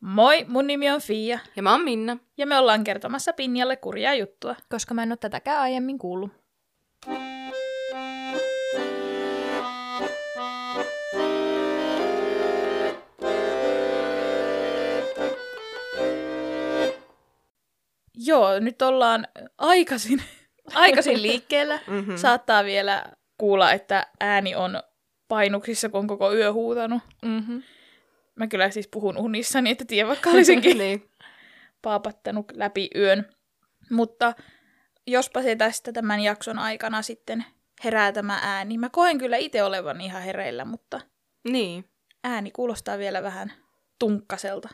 Moi, mun nimi on Fia, Ja mä oon Minna. ja me ollaan kertomassa Pinjalle kurjaa juttua. koska mä en ole tätäkään aiemmin kuullut. Joo, nyt ollaan aikaisin, aikaisin liikkeellä. Mm-hmm. Saattaa vielä kuulla, että ääni on painuksissa, kun on koko yö huutanut. Mm-hmm. Mä kyllä siis puhun unissani, että tiedä vaikka olisinkin niin. paapattanut läpi yön. Mutta jospa se tästä tämän jakson aikana sitten herää tämä ääni. Mä koen kyllä itse olevan ihan hereillä, mutta Niin. ääni kuulostaa vielä vähän tunkkaselta.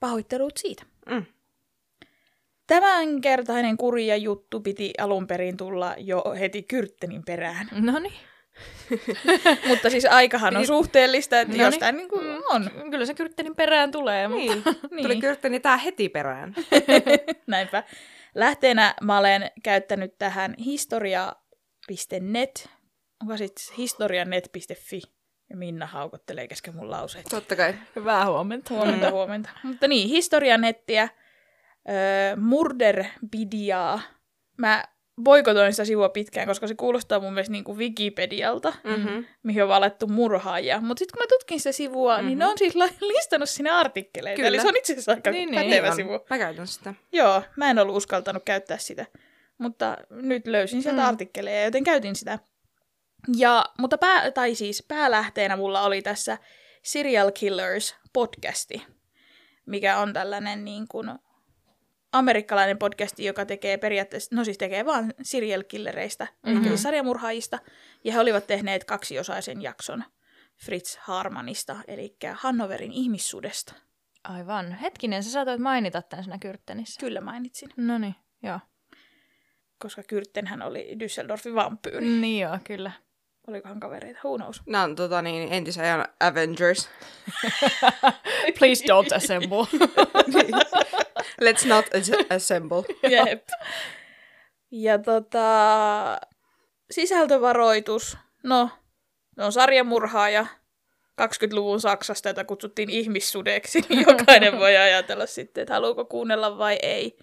Pahoittelut siitä. Mm. Tämänkertainen kurja juttu piti alun perin tulla jo heti Kyrttenin perään. No niin. Mutta siis aikahan on Piti- suhteellista, että Noniin. jostain niin kuin on. Kyllä se kyrttenin perään tulee, mutta... Niin. Niin. Tuli kyrtteni tää heti perään. Näinpä. Lähteenä mä olen käyttänyt tähän historia.net. Onko sitten historianet.fi? Ja Minna haukottelee kesken mun lauseet. Totta kai. Hyvää huomenta. Huomenta, huomenta. Mutta niin, historianettiä, öö. Mä boikotoin sitä sivua pitkään, koska se kuulostaa mun mielestä niin kuin Wikipedialta, Mm-hmm. mihin on valettu murhaajia. Mutta sitten kun mä tutkin sitä sivua, mm-hmm. niin ne on siis listannut sinne artikkeleita. Kyllä. Eli se on itse asiassa aika Niin, niin. pätevä on. sivu. Mä käytän sitä. Joo, mä en ollut uskaltanut käyttää sitä, mutta nyt löysin sieltä mm. artikkeleja, joten käytin sitä. Ja, mutta pää, tai siis päälähteenä mulla oli tässä Serial Killers podcasti, mikä on tällainen niin kuin amerikkalainen podcasti, joka tekee periaatteessa, no siis tekee vaan serial killereistä, mm-hmm. eli siis sarjamurhaajista, ja he olivat tehneet kaksiosaisen jakson Fritz Harmanista, eli Hannoverin ihmissudesta. Aivan. Hetkinen, sä saatoit mainita tämän siinä kyrttenissä. Kyllä mainitsin, No niin, joo. koska Kyrttenhän oli Düsseldorfin vampyyri. Niin joo, kyllä. Olikohan kavereita? Who knows? Nää on tota niin, entisajan Avengers. Please don't assemble. Let's not as- assemble. Jep. Ja tota, sisältövaroitus. No, ne on sarjamurhaaja 20-luvun Saksasta, jota kutsuttiin ihmissudeksi. Jokainen voi ajatella sitten, että haluuko kuunnella vai ei.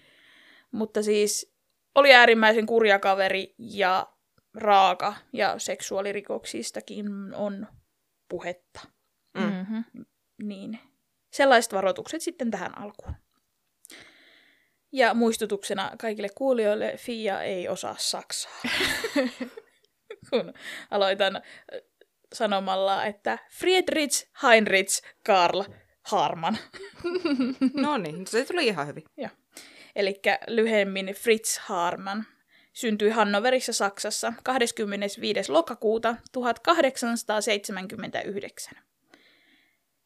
Mutta siis oli äärimmäisen kurja kaveri ja raaka ja seksuaalirikoksistakin on puhetta. Mm. Mm-hmm. Niin. Sellaiset varoitukset sitten tähän alkuun. Ja muistutuksena kaikille kuulijoille, Fia ei osaa saksaa. Kun aloitan sanomalla, että Friedrich Heinrich Karl Harman. No niin, se tuli ihan hyvin. Eli lyhemmin Fritz Harman. Syntyi Hannoverissa Saksassa 25. lokakuuta 1879.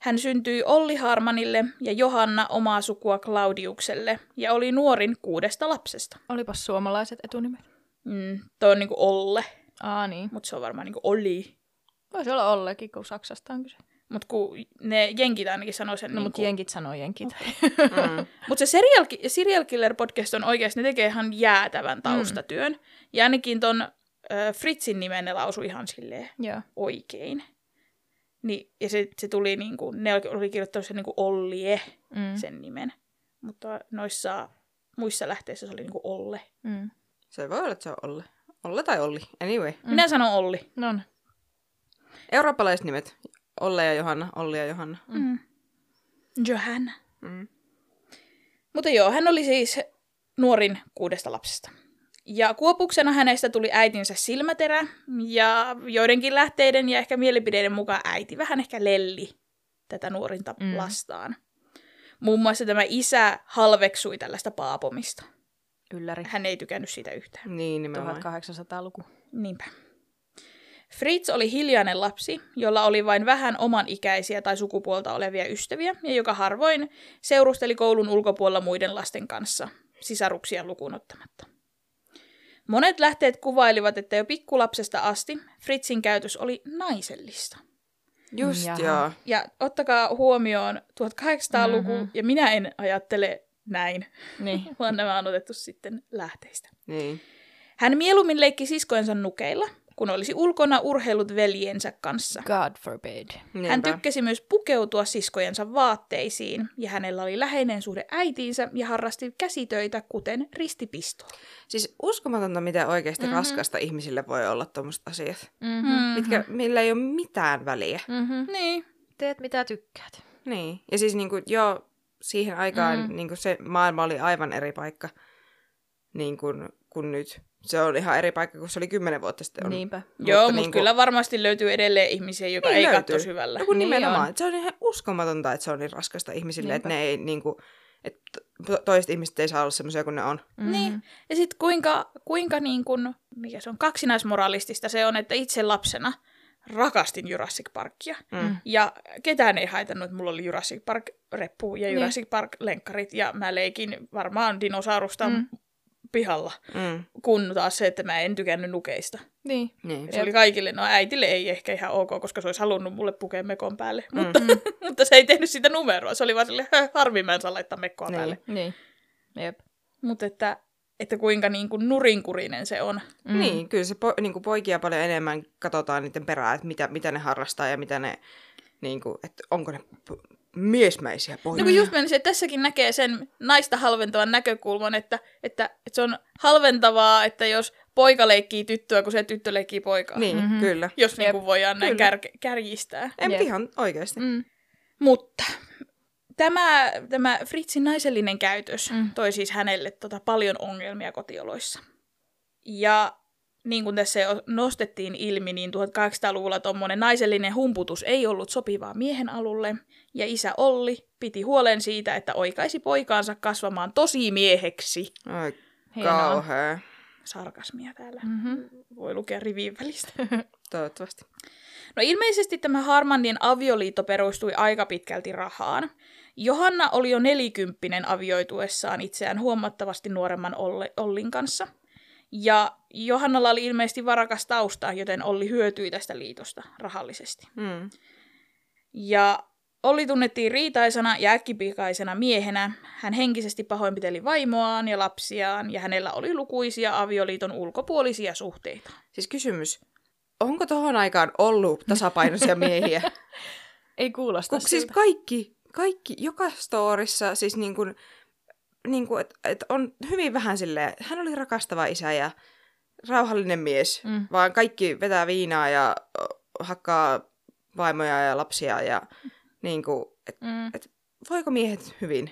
Hän syntyi Olli Harmanille ja Johanna omaa sukua Claudiukselle ja oli nuorin kuudesta lapsesta. Olipas suomalaiset etunimet. Mm, toi on niinku Olle, Aa niin. mutta se on varmaan niinku Olli. Voisi olla Ollekin, kun Saksasta on kyse. Mutta kun ne jenkit ainakin sanoo sen No, niinku... mutta jenkit sanoo jenkit. Mm. Mutta se serial, serial Killer podcast on oikeasti, ne tekee ihan jäätävän taustatyön. Mm. Ja ainakin ton äh, Fritzin nimen ne lausui ihan silleen Joo. oikein. Niin, ja se, se tuli niin kuin, ne oli- kirjoittanut sen niin kuin Ollie, Mm. sen nimen. Mutta noissa muissa lähteissä se oli niin kuin Olle. Mm. Se voi olla, että se on Olle. Olle tai Olli. Anyway. Mm. Minä sanon Olli. No niin. Eurooppalaiset nimet. Olle ja Johanna. Olli ja Johanna. Mm. Johanna. Mm. Mutta joo, hän oli siis nuorin kuudesta lapsesta. Ja kuopuksena hänestä tuli äitinsä silmäterä, ja joidenkin lähteiden ja ehkä mielipideiden mukaan äiti vähän ehkä lelli tätä nuorinta Mm. lastaan. Muun muassa tämä isä halveksui tällaista paapomista. Ylläri. Hän ei tykännyt siitä yhtään. Niin nimenomaan. 1800-luku. Niinpä. Fritz oli hiljainen lapsi, jolla oli vain vähän oman ikäisiä tai sukupuolta olevia ystäviä, ja joka harvoin seurusteli koulun ulkopuolella muiden lasten kanssa, sisaruksia lukuun ottamatta. Monet lähteet kuvailivat, että jo pikkulapsesta asti Fritzin käytös oli naisellista. Just Jaha. joo. Ja ottakaa huomioon 1800-luku, Mhm. mm-hmm. ja minä en ajattele näin, Niin. vaan nämä on otettu sitten lähteistä. Niin. Hän mieluummin leikki siskojensa nukeilla, kun olisi ulkona urheilut veljensä kanssa. God forbid. Hän Niinpä. tykkäsi myös pukeutua siskojensa vaatteisiin, ja hänellä oli läheinen suhde äitiinsä ja harrasti käsitöitä, kuten ristipistoa. Siis uskomatonta, miten oikeasti Mhm. mm-hmm. raskasta ihmisille voi olla tuommoiset asiat, Mm-hmm. Mm. mitkä, millä ei ole mitään väliä. Mm-hmm. Niin. Teet mitä tykkäät. Niin. Ja siis niin kuin, joo, siihen aikaan Mm. mm. niin kuin se maailma oli aivan eri paikka niin kuin, kuin nyt. Se on ihan eri paikka kuin se oli kymmenen vuotta sitten. On. Niinpä. Joo, mutta niinku- kyllä varmasti löytyy edelleen ihmisiä, joka Niin ei löytyy. katso syvällä. No kun Niin nimenomaan. on. Se on ihan uskomatonta, että se on niin raskasta ihmisille, Niinpä. että ne ei niin kuin, että to- toiset ihmiset ei saa olla semmoisia kuin ne on. Mm-hmm. Niin. Ja sitten kuinka, kuinka niin kun, mikä se on, kaksinaismoralistista se on, että itse lapsena rakastin Jurassic Parkia. Mm. Ja ketään ei haitannut, että mulla oli Jurassic Park-reppu ja Niin. Jurassic Park-lenkkarit. Ja mä leikin varmaan dinosaurusta Mm. Mm. pihalla. Mm. Kun taas se, että mä en tykännyt nukeista. Niin. Niin. Se oli kaikille, no äitille ei ehkä ihan ok, koska se olisi halunnut mulle pukea mekon päälle. Mm. Mutta, mutta se ei tehnyt sitä numeroa. Se oli vaan silleen, "Hö, harmi mä en saa laittaa mekkoa Niin. päälle. Niin. Jep. Mutta että, että kuinka niin kuin nurinkurinen se on. Mm. Niin, kyllä se po, niin kuin poikia paljon enemmän katsotaan niiden perään, että mitä, mitä ne harrastaa ja mitä ne, niin kuin, että onko ne miesmäisiä poikia. No kun just menisin, että tässäkin näkee sen naista halventavan näkökulman, että, että, että se on halventavaa, että jos poika leikkii tyttöä, kun se tyttö leikkii poikaa. Niin, Mhm. mm-hmm. kyllä. Jos niin kuin voidaan näin Kyllä. kär, kärjistää. En Jep. ihan oikeasti. Mm. Mutta tämä, tämä Fritzin naisellinen käytös Mm. toi siis hänelle tota paljon ongelmia kotioloissa. Ja niin kuin tässä jo nostettiin ilmi, niin 1800-luvulla tuommoinen naisellinen humputus ei ollut sopivaa miehen alulle, ja isä Olli piti huolen siitä, että oikaisi poikaansa kasvamaan tosi mieheksi. Ai kauhea. Sarkasmia täällä. Mm-hmm. Voi lukea rivien välistä. Toivottavasti. No ilmeisesti tämä Harmandien avioliitto perustui aika pitkälti rahaan. Johanna oli jo nelikymppinen avioituessaan itseään huomattavasti nuoremman Olle, Ollin kanssa. Ja Johannalla oli ilmeisesti varakas tausta, joten Olli hyötyi tästä liitosta rahallisesti. Mm. Ja Olli tunnettiin riitaisena ja äkkipikaisena miehenä. Hän henkisesti pahoinpiteli vaimoaan ja lapsiaan, ja hänellä oli lukuisia avioliiton ulkopuolisia suhteita. Siis kysymys. Onko tohon aikaan ollut tasapainoisia miehiä? Ei kuulosta Kun siis kaikki, kaikki, joka storissa, siis niin kuin, niin kuin että et on hyvin vähän silleen, hän oli rakastava isä ja rauhallinen mies, Mm. vaan kaikki vetää viinaa ja hakkaa vaimoja ja lapsia ja niin kuin, et, Mm. et, voiko miehet hyvin?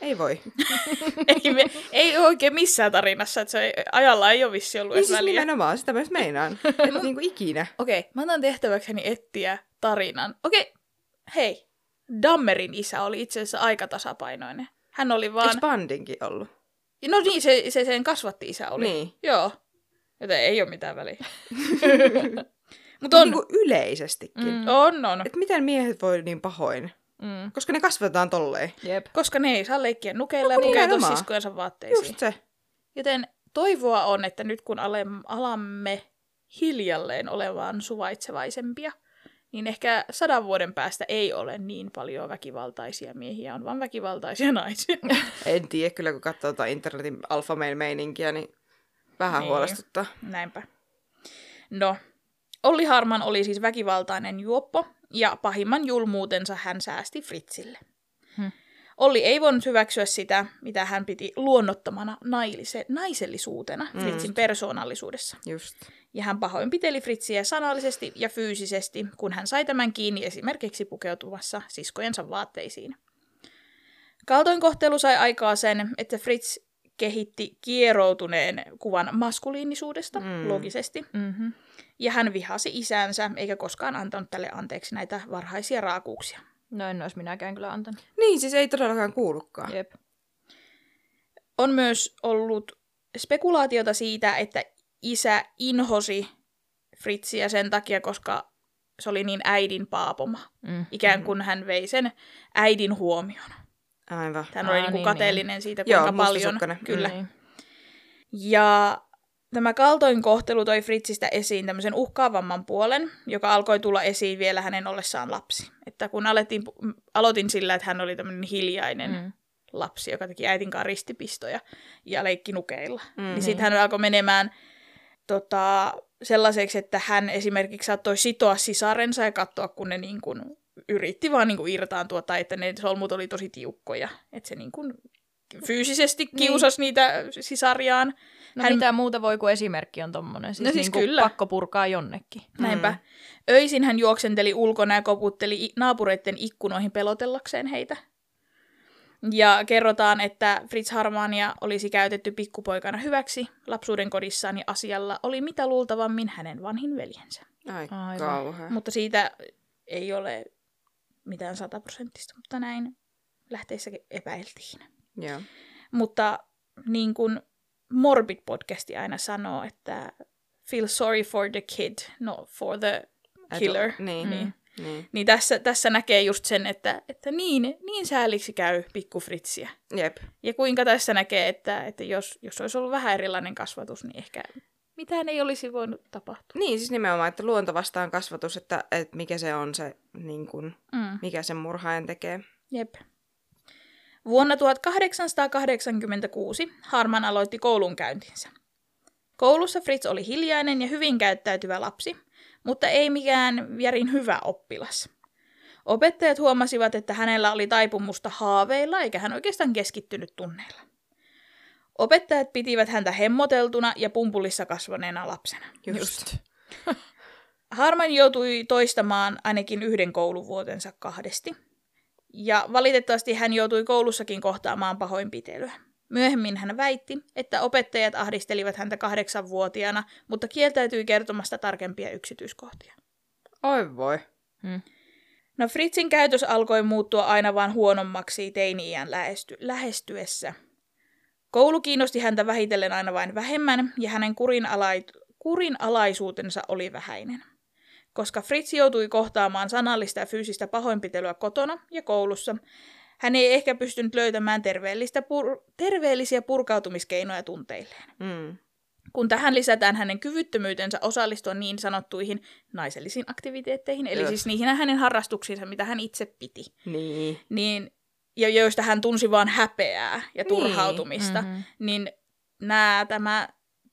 Ei voi. ei, me, ei oikein missään tarinassa, että se ei, ajalla ei ole vissi ollut Niin siis väliä. nimenomaan, sitä myös meinaan. että niin kuin ikinä. Okei, mä annan tehtäväkseni etsiä tarinan. Okei, hei. Dammerin isä oli itse asiassa aika tasapainoinen. Hän oli vaan... Eikö Bandinkin ollut? No niin, se, se sen kasvatti isä oli. Niin. Joo. Joten ei ole mitään väliä. Mutta on, niin yleisestikin. Mm. On, on. Että miten miehet voi niin pahoin? Mm. Koska ne kasvatetaan tolleen. Jep. Koska ne ei saa leikkiä nukeilla ja No kun pukeutua siskojensa vaatteisiin. Just se. Joten toivoa on, että nyt kun alamme hiljalleen olemaan suvaitsevaisempia, niin ehkä sadan vuoden päästä ei ole niin paljon väkivaltaisia miehiä, on vaan väkivaltaisia naisia. En tiedä kyllä, kun katsoo tuota internetin alfamail-meininkiä, niin vähän Niin. huolestuttaa. Näinpä. No, Olli Harman oli siis väkivaltainen juoppo, ja pahimman julmuutensa hän säästi Fritzille. Hmm. Olli ei voinut hyväksyä sitä, mitä hän piti luonnottomana nailise- naisellisuutena Mm. Fritzin persoonallisuudessa. Just. Ja hän pahoinpiteli Fritsiä sanallisesti ja fyysisesti, kun hän sai tämän kiinni esimerkiksi pukeutumassa siskojensa vaatteisiin. Kaltoinkohtelu sai aikaa sen, että Fritz kehitti kieroutuneen kuvan maskuliinisuudesta, Mm. mm. logisesti, Mm-hmm. Ja hän vihasi isänsä, eikä koskaan antanut tälle anteeksi näitä varhaisia raakuuksia. No en olisi minäkään kyllä antanut. Niin, siis ei todellakaan kuulukaan. Jep. On myös ollut spekulaatiota siitä, että isä inhosi Fritsiä sen takia, koska se oli niin äidin paapoma. Mm. Ikään kuin hän vei sen äidin huomion. Aivan. Hän oli Aa, niin kuin niin, kateellinen siitä, Joo, kuinka paljon. mustasukkainen. Kyllä. Niin. Ja tämä kaltoinkohtelu toi Fritzistä esiin tämmöisen uhkaavamman puolen, joka alkoi tulla esiin vielä hänen ollessaan lapsi. Että kun alettiin, aloitin sillä, että hän oli tämmöinen hiljainen mm. Mm. lapsi, joka teki äitin ristipistoja ja leikki nukeilla. Mm. Mm, niin sitten hän alkoi menemään tota, sellaiseksi, että hän esimerkiksi saattoi sitoa sisarensa ja katsoa, kun ne niin kuin yritti vaan niin kuin irtaantua, tai että ne solmut oli tosi tiukkoja. Että se niin kuin fyysisesti kiusasi niin. niitä sisariaan. No Hän- mitä muuta voi kuin esimerkki on tommonen. Siis, No siis niinku kyllä. pakko purkaa jonnekin. Näinpä. Mm. Öisin hän juoksenteli ulkona ja koputteli naapureiden ikkunoihin pelotellakseen heitä. Ja kerrotaan, että Fritz Harmania olisi käytetty pikkupoikana hyväksi lapsuuden kodissaan ja asialla oli mitä luultavammin hänen vanhin veljensä. Ai Aivan. kauhea. Mutta siitä ei ole mitään sataprosenttista, mutta näin lähteissä epäiltiin. Joo. Mutta niin kuin Morbid-podcasti aina sanoo, että feel sorry for the kid, not for the killer. Et, niin, Niin. niin. Niin tässä, tässä näkee just sen, että, että niin, niin sääliksi käy pikku Fritsiä. Jep. Ja kuinka tässä näkee, että, että jos, jos olisi ollut vähän erilainen kasvatus, niin ehkä mitään ei olisi voinut tapahtua. Niin, siis nimenomaan, että luonto vastaan kasvatus, että, että mikä se on se, niin kuin, Mm. mikä sen murhaajan tekee. Jep. Vuonna 1886 Harman aloitti koulunkäyntinsä. Koulussa Fritz oli hiljainen ja hyvin käyttäytyvä lapsi, mutta ei mikään järin hyvä oppilas. Opettajat huomasivat, että hänellä oli taipumusta haaveilla eikä hän oikeastaan keskittynyt tunneilla. Opettajat pitivät häntä hemmoteltuna ja pumpulissa kasvaneena lapsena. Just. Harman joutui toistamaan ainakin yhden kouluvuotensa kahdesti. Ja valitettavasti hän joutui koulussakin kohtaamaan pahoinpitelyä. Myöhemmin hän väitti, että opettajat ahdistelivat häntä kahdeksanvuotiaana, mutta kieltäytyi kertomasta tarkempia yksityiskohtia. Oi voi. Hmm. No Fritzin käytös alkoi muuttua aina vain huonommaksi teini-iän lähesty- lähestyessä. Koulu kiinnosti häntä vähitellen aina vain vähemmän ja hänen kurinalait- kurinalaisuutensa oli vähäinen. Koska Fritz joutui kohtaamaan sanallista ja fyysistä pahoinpitelyä kotona ja koulussa, hän ei ehkä pystynyt löytämään terveellistä pur- terveellisiä purkautumiskeinoja tunteilleen. Mm. Kun tähän lisätään hänen kyvyttömyytensä osallistua niin sanottuihin naisellisiin aktiviteetteihin, eli Joo. siis niihin hänen harrastuksiinsa, mitä hän itse piti, Niin. niin, ja joista hän tunsi vain häpeää ja turhautumista, Mhm. niin nämä, tämä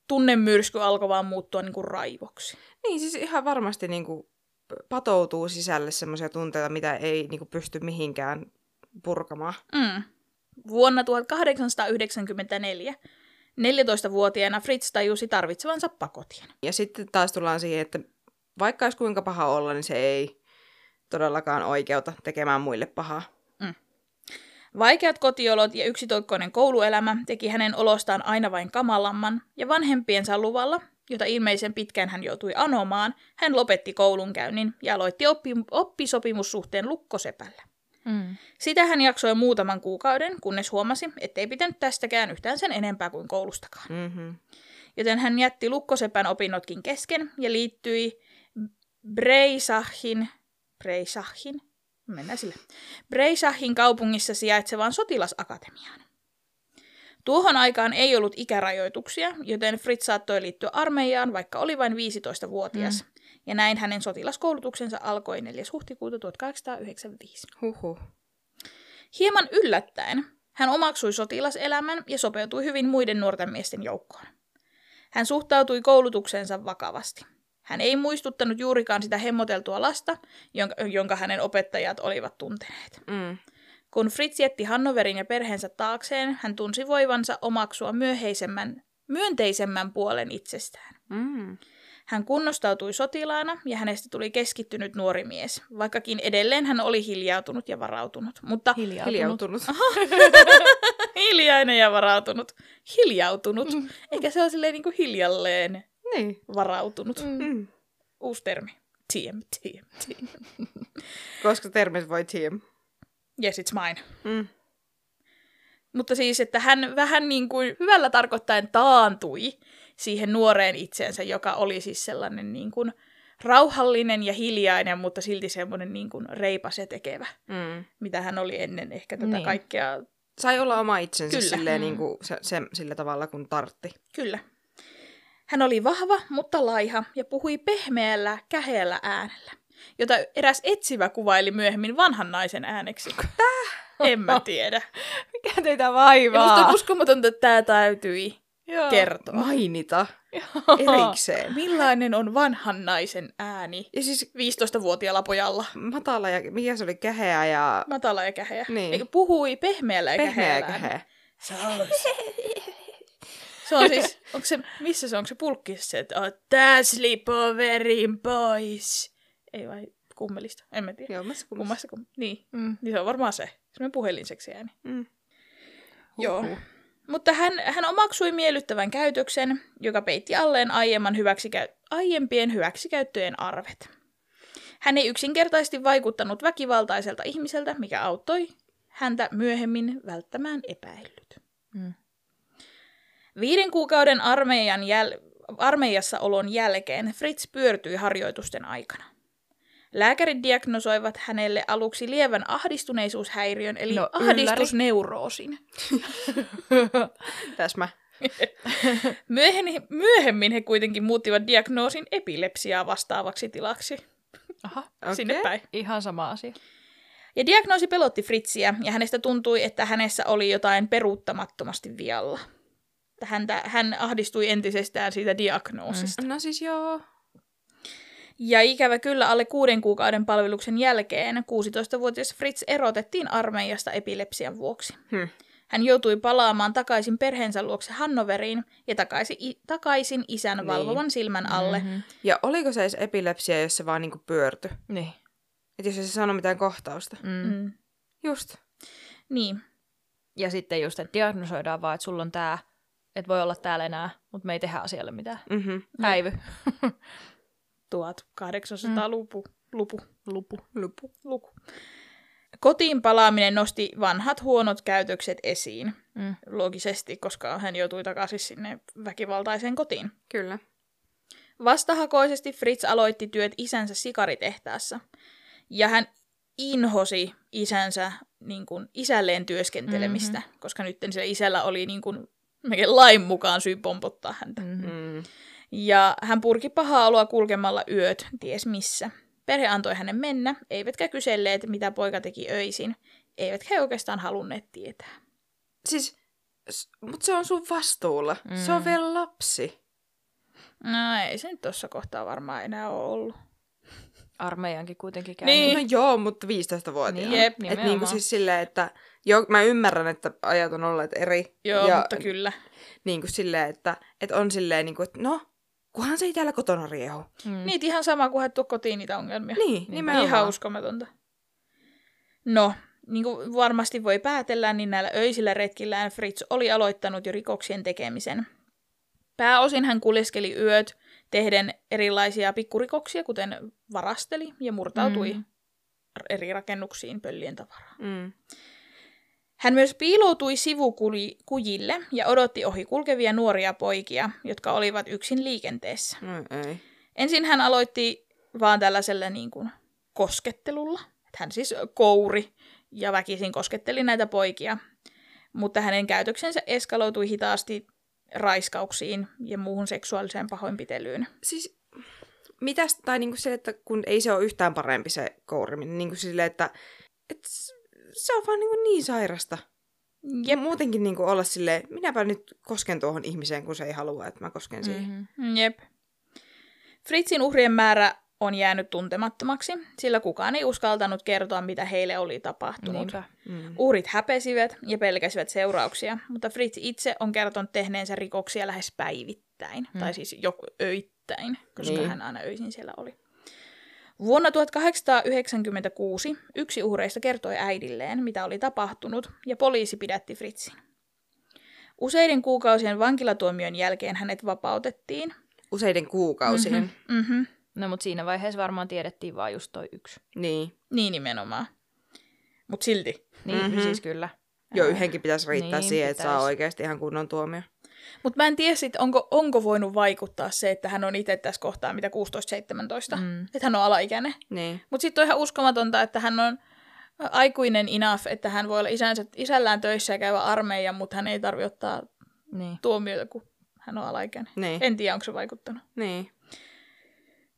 tunnemyrsky alkoi vaan muuttua niin kuin raivoksi. Niin, siis ihan varmasti niin kuin, patoutuu sisälle semmoisia tunteita, mitä ei niin kuin, pysty mihinkään purkamaan. Mm. Vuonna 1894 14-vuotiaana Fritz tajusi tarvitsevansa pakotien. Ja sitten taas tullaan siihen, että vaikka olisi kuinka paha olla, niin se ei todellakaan oikeuta tekemään muille pahaa. Vaikeat kotiolot ja yksitoikkoinen kouluelämä teki hänen olostaan aina vain kamalamman, ja vanhempiensa luvalla, jota ilmeisen pitkään hän joutui anomaan, hän lopetti koulunkäynnin ja aloitti oppi- oppisopimussuhteen lukkosepällä. Mm. Sitä hän jaksoi muutaman kuukauden, kunnes huomasi, ettei pitänyt tästäkään yhtään sen enempää kuin koulustakaan. Mm-hmm. Joten hän jätti lukkosepän opinnotkin kesken ja liittyi Breisahin, Breisahin, mennään sille, Breisahin kaupungissa sijaitsevaan sotilasakatemiaan. Tuohon aikaan ei ollut ikärajoituksia, joten Fritz saattoi liittyä armeijaan, vaikka oli vain 15-vuotias. Mm. Ja näin hänen sotilaskoulutuksensa alkoi 4. huhtikuuta 1895. Huhhuh. Hieman yllättäen hän omaksui sotilaselämän ja sopeutui hyvin muiden nuorten miesten joukkoon. Hän suhtautui koulutukseensa vakavasti. Hän ei muistuttanut juurikaan sitä hemmoteltua lasta, jonka, jonka hänen opettajat olivat tunteneet. Mm. Kun Fritz jätti Hannoverin ja perheensä taakseen, hän tunsi voivansa omaksua myöheisemmän, myönteisemmän puolen itsestään. Mm. Hän kunnostautui sotilaana ja hänestä tuli keskittynyt nuori mies, vaikkakin edelleen hän oli hiljautunut ja varautunut. Mutta Hiljautunut. Hiljautunut. hiljainen ja varautunut. Hiljautunut. Eikä se ole silleen niin kuin hiljalleen Niin. varautunut. Mm. Uusi termi. TM, TM, TM. Koska termit voi team. Yes, it's mine. Mm. Mutta siis, että hän vähän niin kuin hyvällä tarkoittaen taantui siihen nuoreen itseensä, joka oli siis sellainen niin kuin rauhallinen ja hiljainen, mutta silti semmoinen niin kuin reipas ja tekevä, Mm. mitä hän oli ennen ehkä tätä Niin. kaikkea. Sai olla oma itsensä Kyllä. silleen, Mm. niin kuin, se, se, sillä tavalla, kun tartti. Kyllä. Hän oli vahva, mutta laiha ja puhui pehmeällä, käheällä äänellä, jota eräs etsivä kuvaili myöhemmin vanhan naisen ääneksi. Täh? En mä tiedä. Mikä teitä Ja musta vaivaa? on uskomatonta, että tämä täytyi Joo. kertoa. mainita Joo. erikseen. Millainen on vanhan naisen ääni Ja siis 15-vuotiaalla pojalla? matala ja mikä se oli, käheä ja Matala ja käheä. Niin. Eikö puhui pehmeällä ja pehmeä ja käheällä käheä. Se on, se on siis, onko se, missä se on, onko se pulkkissa se, että ottaa slipoverin pois? Ei vai kummelista, en mä tiedä. Joo, se Kummassa, kum... niin. Mm. niin se on varmaan se, semmoinen puhelinseksi ääni. Mm. Joo. Mutta hän, hän omaksui miellyttävän käytöksen, joka peitti alleen aiemman hyväksikäy- aiempien hyväksikäyttöjen arvet. Hän ei yksinkertaisesti vaikuttanut väkivaltaiselta ihmiseltä, mikä auttoi häntä myöhemmin välttämään epäillyt. Mm. Viiden kuukauden armeijan jäl- armeijassa olon jälkeen Fritz pyörtyi harjoitusten aikana. Lääkärit diagnosoivat hänelle aluksi lievän ahdistuneisuushäiriön, eli No, ahdistusneuroosin. Täsmä. Myöhemmin, myöhemmin he kuitenkin muuttivat diagnoosin epilepsiaa vastaavaksi tilaksi. Aha, Okei. Sinne päin. ihan sama asia. Ja diagnoosi pelotti Fritziä, ja hänestä tuntui, että hänessä oli jotain peruuttamattomasti vialla. Että Häntä, hän ahdistui entisestään siitä diagnoosista. No siis joo. Ja ikävä kyllä alle kuuden kuukauden palveluksen jälkeen 16-vuotias Fritz erotettiin armeijasta epilepsian vuoksi. Hm. Hän joutui palaamaan takaisin perheensä luokse Hannoveriin ja takaisin, i, takaisin isän Niin. valvovan silmän alle. Mhm. Ja oliko se edes epilepsia, jos se vaan niinku pyörtyi? Niin. Että jos ei se sano mitään kohtausta. Mm. Mm. Just. Niin. Ja sitten just, että diagnosoidaan vaan, että sulla on tää, että voi olla täällä enää, mutta me ei tehdä asialle mitään. Mhm. Häivy. 1800-luku. Lupu. Lupu. Lupu. Luku. Kotiin palaaminen nosti vanhat huonot käytökset esiin. Mm. Logisesti, koska hän joutui takaisin sinne väkivaltaiseen kotiin. Kyllä. Vastahakoisesti Fritz aloitti työt isänsä sikaritehtaassa. Ja hän inhosi isänsä niin kuin, isälleen työskentelemistä, mm-hmm. koska nyt sillä isällä oli niin kuin, melkein lain mukaan syy pompottaa häntä. Mm. Mm. Ja hän purki pahaa oloa kulkemalla yöt, ties missä. Perhe antoi hänen mennä, eivätkä kyselleet, mitä poika teki öisin, eivätkä he oikeastaan halunneet tietää. Siis, s- mut se on sun vastuulla. Mm. Se on Mm. vielä lapsi. No ei se nyt tuossa kohtaa varmaan enää ole ollut. Armeijankin kuitenkin käynyt. Niin. No joo, mutta 15-vuotiaana. Niin, Jep, Et niinku nimenomaan. siis silleen, että jo, mä ymmärrän, että ajat on olleet eri. Joo, ja mutta kyllä. Niinku silleen, että, että on silleen, niinku, että no, kunhan se ei täällä kotona riehu. Mm. Niitä ihan sama kuin tuo kotiin niitä ongelmia. Niin, nimenomaan. Ihan uskomatonta. No, niin kuin varmasti voi päätellä, niin näillä öisillä retkillään Fritz oli aloittanut jo rikoksien tekemisen. Pääosin hän kuljeskeli yöt tehden erilaisia pikkurikoksia, kuten varasteli ja murtautui Mm. mm. eri rakennuksiin pöllien tavaraa. Mm. Hän myös piiloutui sivukujille ja odotti ohi kulkevia nuoria poikia, jotka olivat yksin liikenteessä. No ei. Ensin hän aloitti vaan tällaisella niin kuin koskettelulla. Hän siis kouri ja väkisin kosketteli näitä poikia. Mutta hänen käytöksensä eskaloitui hitaasti raiskauksiin ja muuhun seksuaaliseen pahoinpitelyyn. Siis, mitäs, tai niinku se, että kun ei se ole yhtään parempi se kouriminen, niinku silleen, että, että s- se on vaan niinku niin sairasta. Ja muutenkin niinku olla silleen, minäpä nyt kosken tuohon ihmiseen, kun se ei halua, että mä kosken siihen. Mm-hmm. Jep. Fritzin uhrien määrä on jäänyt tuntemattomaksi, sillä kukaan ei uskaltanut kertoa, mitä heille oli tapahtunut. Niinpä. Mm. Uhrit häpesivät ja pelkäsivät seurauksia, mutta Fritz itse on kertonut tehneensä rikoksia lähes päivittäin, Mm. tai siis joko öittäin, koska niin. hän aina öisin siellä oli. Vuonna 1896 yksi uhreista kertoi äidilleen, mitä oli tapahtunut, ja poliisi pidätti Fritzin. Useiden kuukausien vankilatuomion jälkeen hänet vapautettiin. Useiden kuukausien. Mm-hmm. Mm-hmm. No mutta siinä vaiheessa varmaan tiedettiin vaan just toi yksi. Niin. Niin nimenomaan. Mutta silti. Niin, Mhm. mm-hmm. siis kyllä. Jo Ää, yhdenkin pitäisi riittää Niin, siihen, että saa pitäis. oikeasti ihan kunnon tuomio. Mutta mä en tiedä sit, onko, onko voinut vaikuttaa se, että hän on itse tässä kohtaa mitä 16-17. Mm. Mm. Että hän on alaikäinen. Niin. Mutta sitten on ihan uskomatonta, että hän on aikuinen enough, että hän voi olla isänsä, isällään töissä ja käydä armeijan, mutta hän ei tarvitse ottaa Niin. tuomiota, kun hän on alaikäinen. Niin. En tiedä, onko se vaikuttanut. Niin.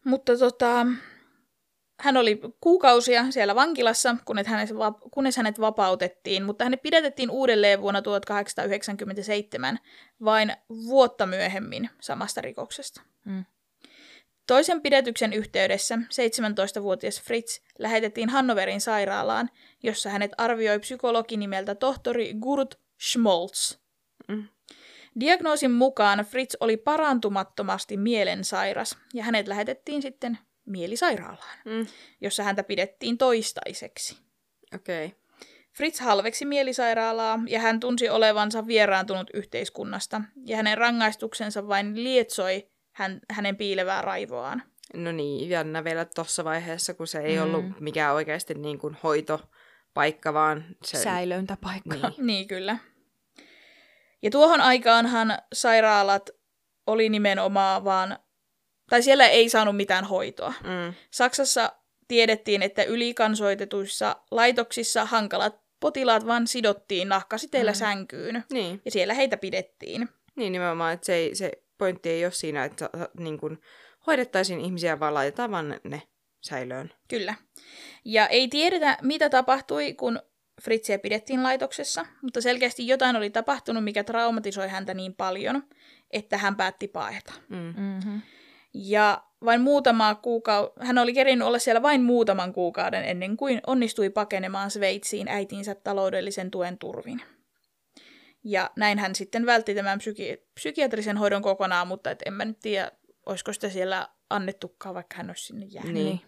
Mutta tota, hän oli kuukausia siellä vankilassa, kunnes hänet, kunnes hänet vapautettiin, mutta hänet pidätettiin uudelleen vuonna 1897, vain vuotta myöhemmin samasta rikoksesta. Mm. Toisen pidätyksen yhteydessä 17-vuotias Fritz lähetettiin Hannoverin sairaalaan, jossa hänet arvioi psykologi nimeltä tohtori Gurt Schmolz. Mm. Diagnoosin mukaan Fritz oli parantumattomasti mielensairas ja hänet lähetettiin sitten mielisairaalaan, Mm. jossa häntä pidettiin toistaiseksi. Okei. Okay. Fritz halveksi mielisairaalaa ja hän tunsi olevansa vieraantunut yhteiskunnasta ja hänen rangaistuksensa vain lietsoi hän, hänen piilevää raivoaan. No niin, jännä vielä tuossa vaiheessa, kun se ei Mm. ollut mikään oikeasti niin kuin hoitopaikka, vaan se... Säilöntäpaikka. Niin. Niin, kyllä. Ja tuohon aikaanhan sairaalat oli nimenomaan vaan, tai siellä ei saanut mitään hoitoa. Mm. Saksassa tiedettiin, että ylikansoitetuissa laitoksissa hankalat potilaat vaan sidottiin nahkasiteillä Mm. sänkyyn, Niin. ja siellä heitä pidettiin. niin, nimenomaan, että se, ei, se pointti ei ole siinä, että niin kuin, hoidettaisiin ihmisiä, vaan laitetaan vaan ne säilöön. Kyllä. Ja ei tiedetä, mitä tapahtui, kun Fritsiä pidettiin laitoksessa, mutta selkeästi jotain oli tapahtunut, mikä traumatisoi häntä niin paljon, että hän päätti paeta. Mm. Mm-hmm. Ja vain muutama kuukau- hän oli kerinyt olla siellä vain muutaman kuukauden ennen kuin onnistui pakenemaan Sveitsiin äitinsä taloudellisen tuen turvin. Ja näin hän sitten vältti tämän psyki- psykiatrisen hoidon kokonaan, mutta et en mä nyt tiedä, olisiko sitä siellä annettukaan, vaikka hän olisi sinne jäänyt. Niin.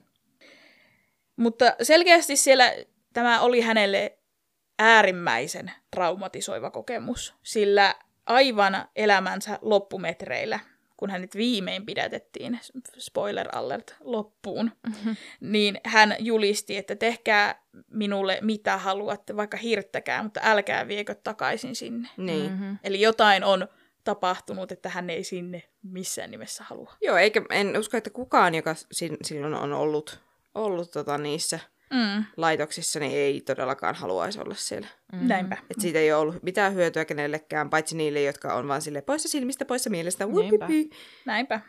Mutta selkeästi siellä tämä oli hänelle äärimmäisen traumatisoiva kokemus, sillä aivan elämänsä loppumetreillä, kun hänet viimein pidätettiin, spoiler alert, loppuun, Mm-hmm. niin hän julisti, että tehkää minulle mitä haluatte, vaikka hirttäkää, mutta älkää viekö takaisin sinne. Niin. Mm-hmm. Eli jotain on tapahtunut, että hän ei sinne missään nimessä halua. Joo, eikä en usko, että kukaan, joka si- silloin on ollut, ollut tota, niissä Mm, laitoksissa, niin ei todellakaan haluaisi olla siellä. Mm-hmm. näinpä. Et siitä ei ole ollut mitään hyötyä kenellekään, paitsi niille, jotka on vaan sille poissa silmistä, poissa mielestä. Wupipi. Näinpä.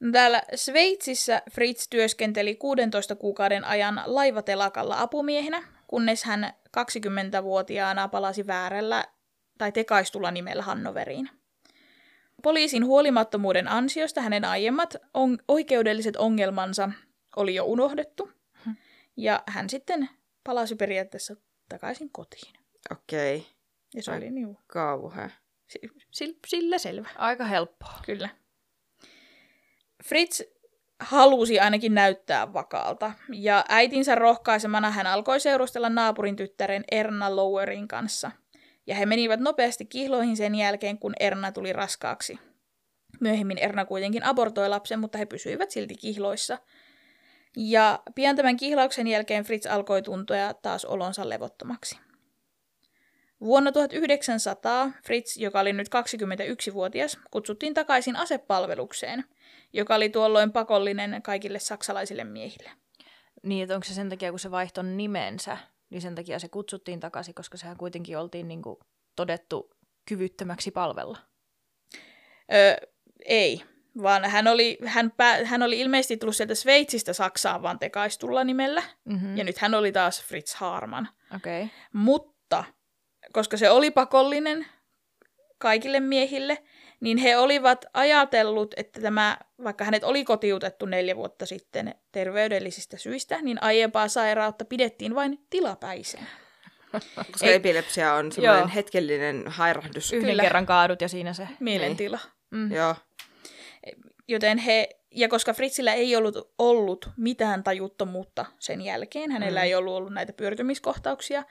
No täällä Sveitsissä Fritz työskenteli 16 kuukauden ajan laivatelakalla apumiehenä, kunnes hän 20-vuotiaana palasi väärällä tai tekaistulla nimellä Hannoveriin. Poliisin huolimattomuuden ansiosta hänen aiemmat on- oikeudelliset ongelmansa oli jo unohdettu, ja hän sitten palasi periaatteessa takaisin kotiin. Okei, Ja se Ai. oli niin, kauhea. si- sillä selvä. Aika helppoa. Kyllä. Fritz halusi ainakin näyttää vakaalta, ja äitinsä rohkaisemana hän alkoi seurustella naapurin tyttären Erna Lowerin kanssa. Ja he menivät nopeasti kihloihin sen jälkeen, kun Erna tuli raskaaksi. Myöhemmin Erna kuitenkin abortoi lapsen, mutta he pysyivät silti kihloissa. Ja pian tämän kihlauksen jälkeen Fritz alkoi tuntua taas olonsa levottomaksi. Vuonna 1900 Fritz, joka oli nyt 21-vuotias, kutsuttiin takaisin asepalvelukseen, joka oli tuolloin pakollinen kaikille saksalaisille miehille. Niin, että onko se sen takia, kun se vaihtoi nimensä, niin sen takia se kutsuttiin takaisin, koska sehän kuitenkin oltiin niin kuin todettu kyvyttömäksi palvella. Öö, ei, vaan hän oli, hän, pää, hän oli ilmeisesti tullut sieltä Sveitsistä Saksaan vaan tekaistulla nimellä, Mm-hmm. ja nyt hän oli taas Fritz Harman. Okei. Okay. Mutta koska se oli pakollinen kaikille miehille, niin he olivat ajatellut, että tämä, vaikka hänet oli kotiutettu neljä vuotta sitten terveydellisistä syistä, niin aiempaa sairautta pidettiin vain tilapäisenä. Koska Ei- epilepsia on semmoinen Joo. hetkellinen hairahdus. Yhden Kyllä. kerran kaadut ja siinä se. Mielentila. Mm. Joo. Joten he, ja koska Fritzillä ei ollut ollut mitään tajuttomuutta sen jälkeen, hänellä Mm. ei ollut ollut näitä pyörtymiskohtauksia,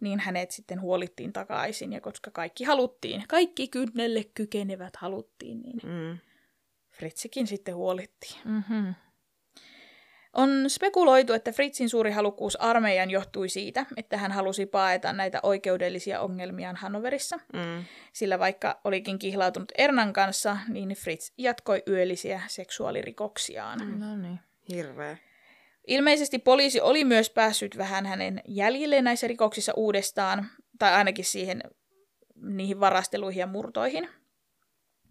niin hänet sitten huolittiin takaisin. Ja koska kaikki haluttiin, kaikki kynnelle kykenevät haluttiin, niin Mm. Fritzikin sitten huolittiin. Mm-hmm. On spekuloitu, että Fritzin suuri halukkuus armeijan johtui siitä, että hän halusi paeta näitä oikeudellisia ongelmiaan Hannoverissa, Mm. sillä vaikka olikin kihlautunut Ernan kanssa, niin Fritz jatkoi yöllisiä seksuaalirikoksiaan. No niin. Hirveä. Ilmeisesti poliisi oli myös päässyt vähän hänen jäljille näissä rikoksissa uudestaan, tai ainakin siihen niihin varasteluihin ja murtoihin.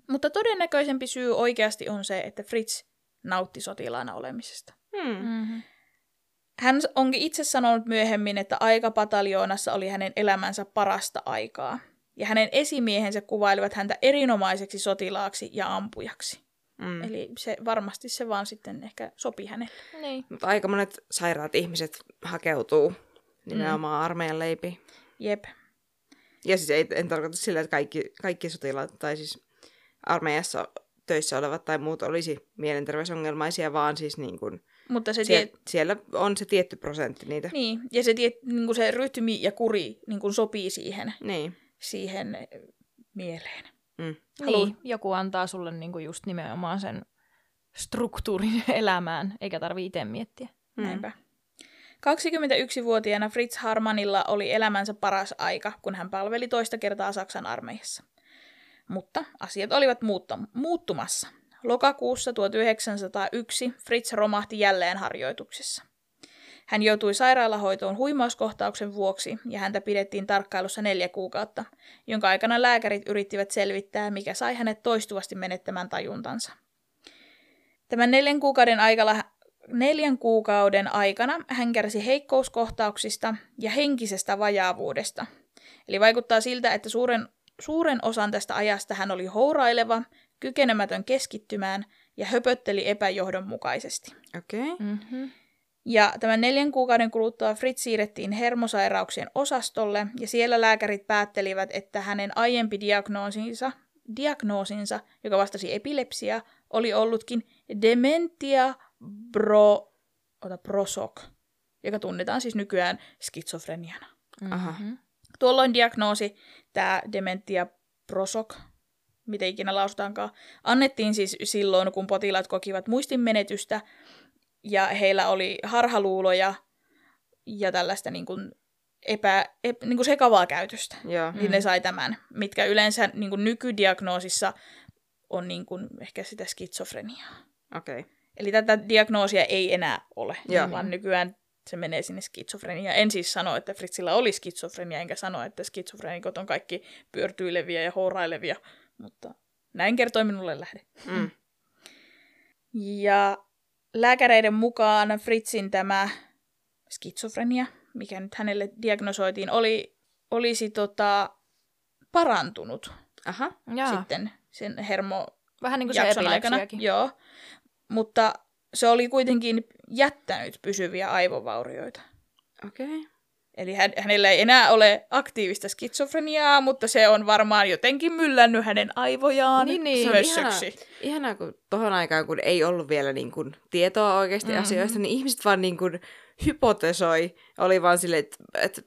Mutta todennäköisempi syy oikeasti on se, että Fritz nautti sotilaana olemisesta. Hmm. Mm-hmm. Hän onkin itse sanonut myöhemmin, että aika pataljoonassa oli hänen elämänsä parasta aikaa. Ja hänen esimiehensä kuvailivat häntä erinomaiseksi sotilaaksi ja ampujaksi. Mm. Eli se, varmasti se vaan sitten ehkä sopi hänelle. Niin. Mutta aika monet sairaat ihmiset hakeutuu nimenomaan mm. armeijan leipiin. Jep. Ja siis ei, en tarkoita sillä, että kaikki, kaikki sotilaat tai siis armeijassa töissä olevat tai muut olisi mielenterveysongelmaisia, vaan siis niin kuin, Mutta se, sie, tie... siellä on se tietty prosentti niitä. niin, ja se, tie... niin kuin se rytmi ja kuri niin kuin sopii siihen, Niin. siihen eh, mieleen. Mm. Haluan- Niin, joku antaa sulle niinku just nimenomaan sen struktuurin elämään, eikä tarvi itse miettiä. Mm. Näinpä. 21-vuotiaana Fritz Harmanilla oli elämänsä paras aika, kun hän palveli toista kertaa Saksan armeijassa. Mutta asiat olivat muutta- muuttumassa. Lokakuussa 1901 Fritz romahti jälleen harjoituksessa. Hän joutui sairaalahoitoon huimauskohtauksen vuoksi ja häntä pidettiin tarkkailussa neljä kuukautta, jonka aikana lääkärit yrittivät selvittää, mikä sai hänet toistuvasti menettämään tajuntansa. Tämän neljän kuukauden aikana Neljän kuukauden aikana hän kärsi heikkouskohtauksista ja henkisestä vajaavuudesta. Eli vaikuttaa siltä, että suuren, suuren osan tästä ajasta hän oli houraileva, kykenemätön keskittymään ja höpötteli epäjohdonmukaisesti. Okei. Okay. Mm-hmm. Ja tämän neljän kuukauden kuluttua Fritz siirrettiin hermosairauksien osastolle ja siellä lääkärit päättelivät, että hänen aiempi diagnoosinsa, diagnoosinsa joka vastasi epilepsiaa, oli ollutkin dementia bro, ota, prosok, joka tunnetaan siis nykyään skitsofreniana. Aha. Mm-hmm. Tuolloin diagnoosi, tämä dementia prosok, miten ikinä lausutaankaan, annettiin siis silloin, kun potilaat kokivat muistinmenetystä ja heillä oli harhaluuloja ja tällaista niin kuin epä, ep, niin kuin sekavaa käytöstä. Joo. Niin ne sai tämän, mitkä yleensä niin kuin nykydiagnoosissa on niin kuin ehkä sitä skitsofreniaa. Okei. Okay. Eli tätä diagnoosia ei enää ole, Joo. vaan nykyään se menee sinne skitsofreniaan. En siis sano, että Fritzillä oli skitsofrenia, enkä sano, että skitsofrenikot on kaikki pyörtyileviä ja hourailevia, mutta näin kertoi minulle lähde. Mm. Ja lääkäreiden mukaan Fritzin tämä skitsofrenia, mikä nyt hänelle diagnosoitiin, oli, olisi tota, parantunut Aha. Jaa. sitten sen hermo, Vähän niin kuin se aikana. Joo, mutta se oli kuitenkin jättänyt pysyviä aivovaurioita. Okei. Okay. Eli hän, hänellä ei enää ole aktiivista skitsofreniaa, mutta se on varmaan jotenkin myllännyt hänen aivojaan Niin, niin. Mössöksi. Ihanaa, kun tohon aikaan, kun ei ollut vielä niin kuin, tietoa oikeasti Mhm. mm-hmm. asioista, niin ihmiset vaan niin kuin, hypotesoi. Oli vaan silleen, että, että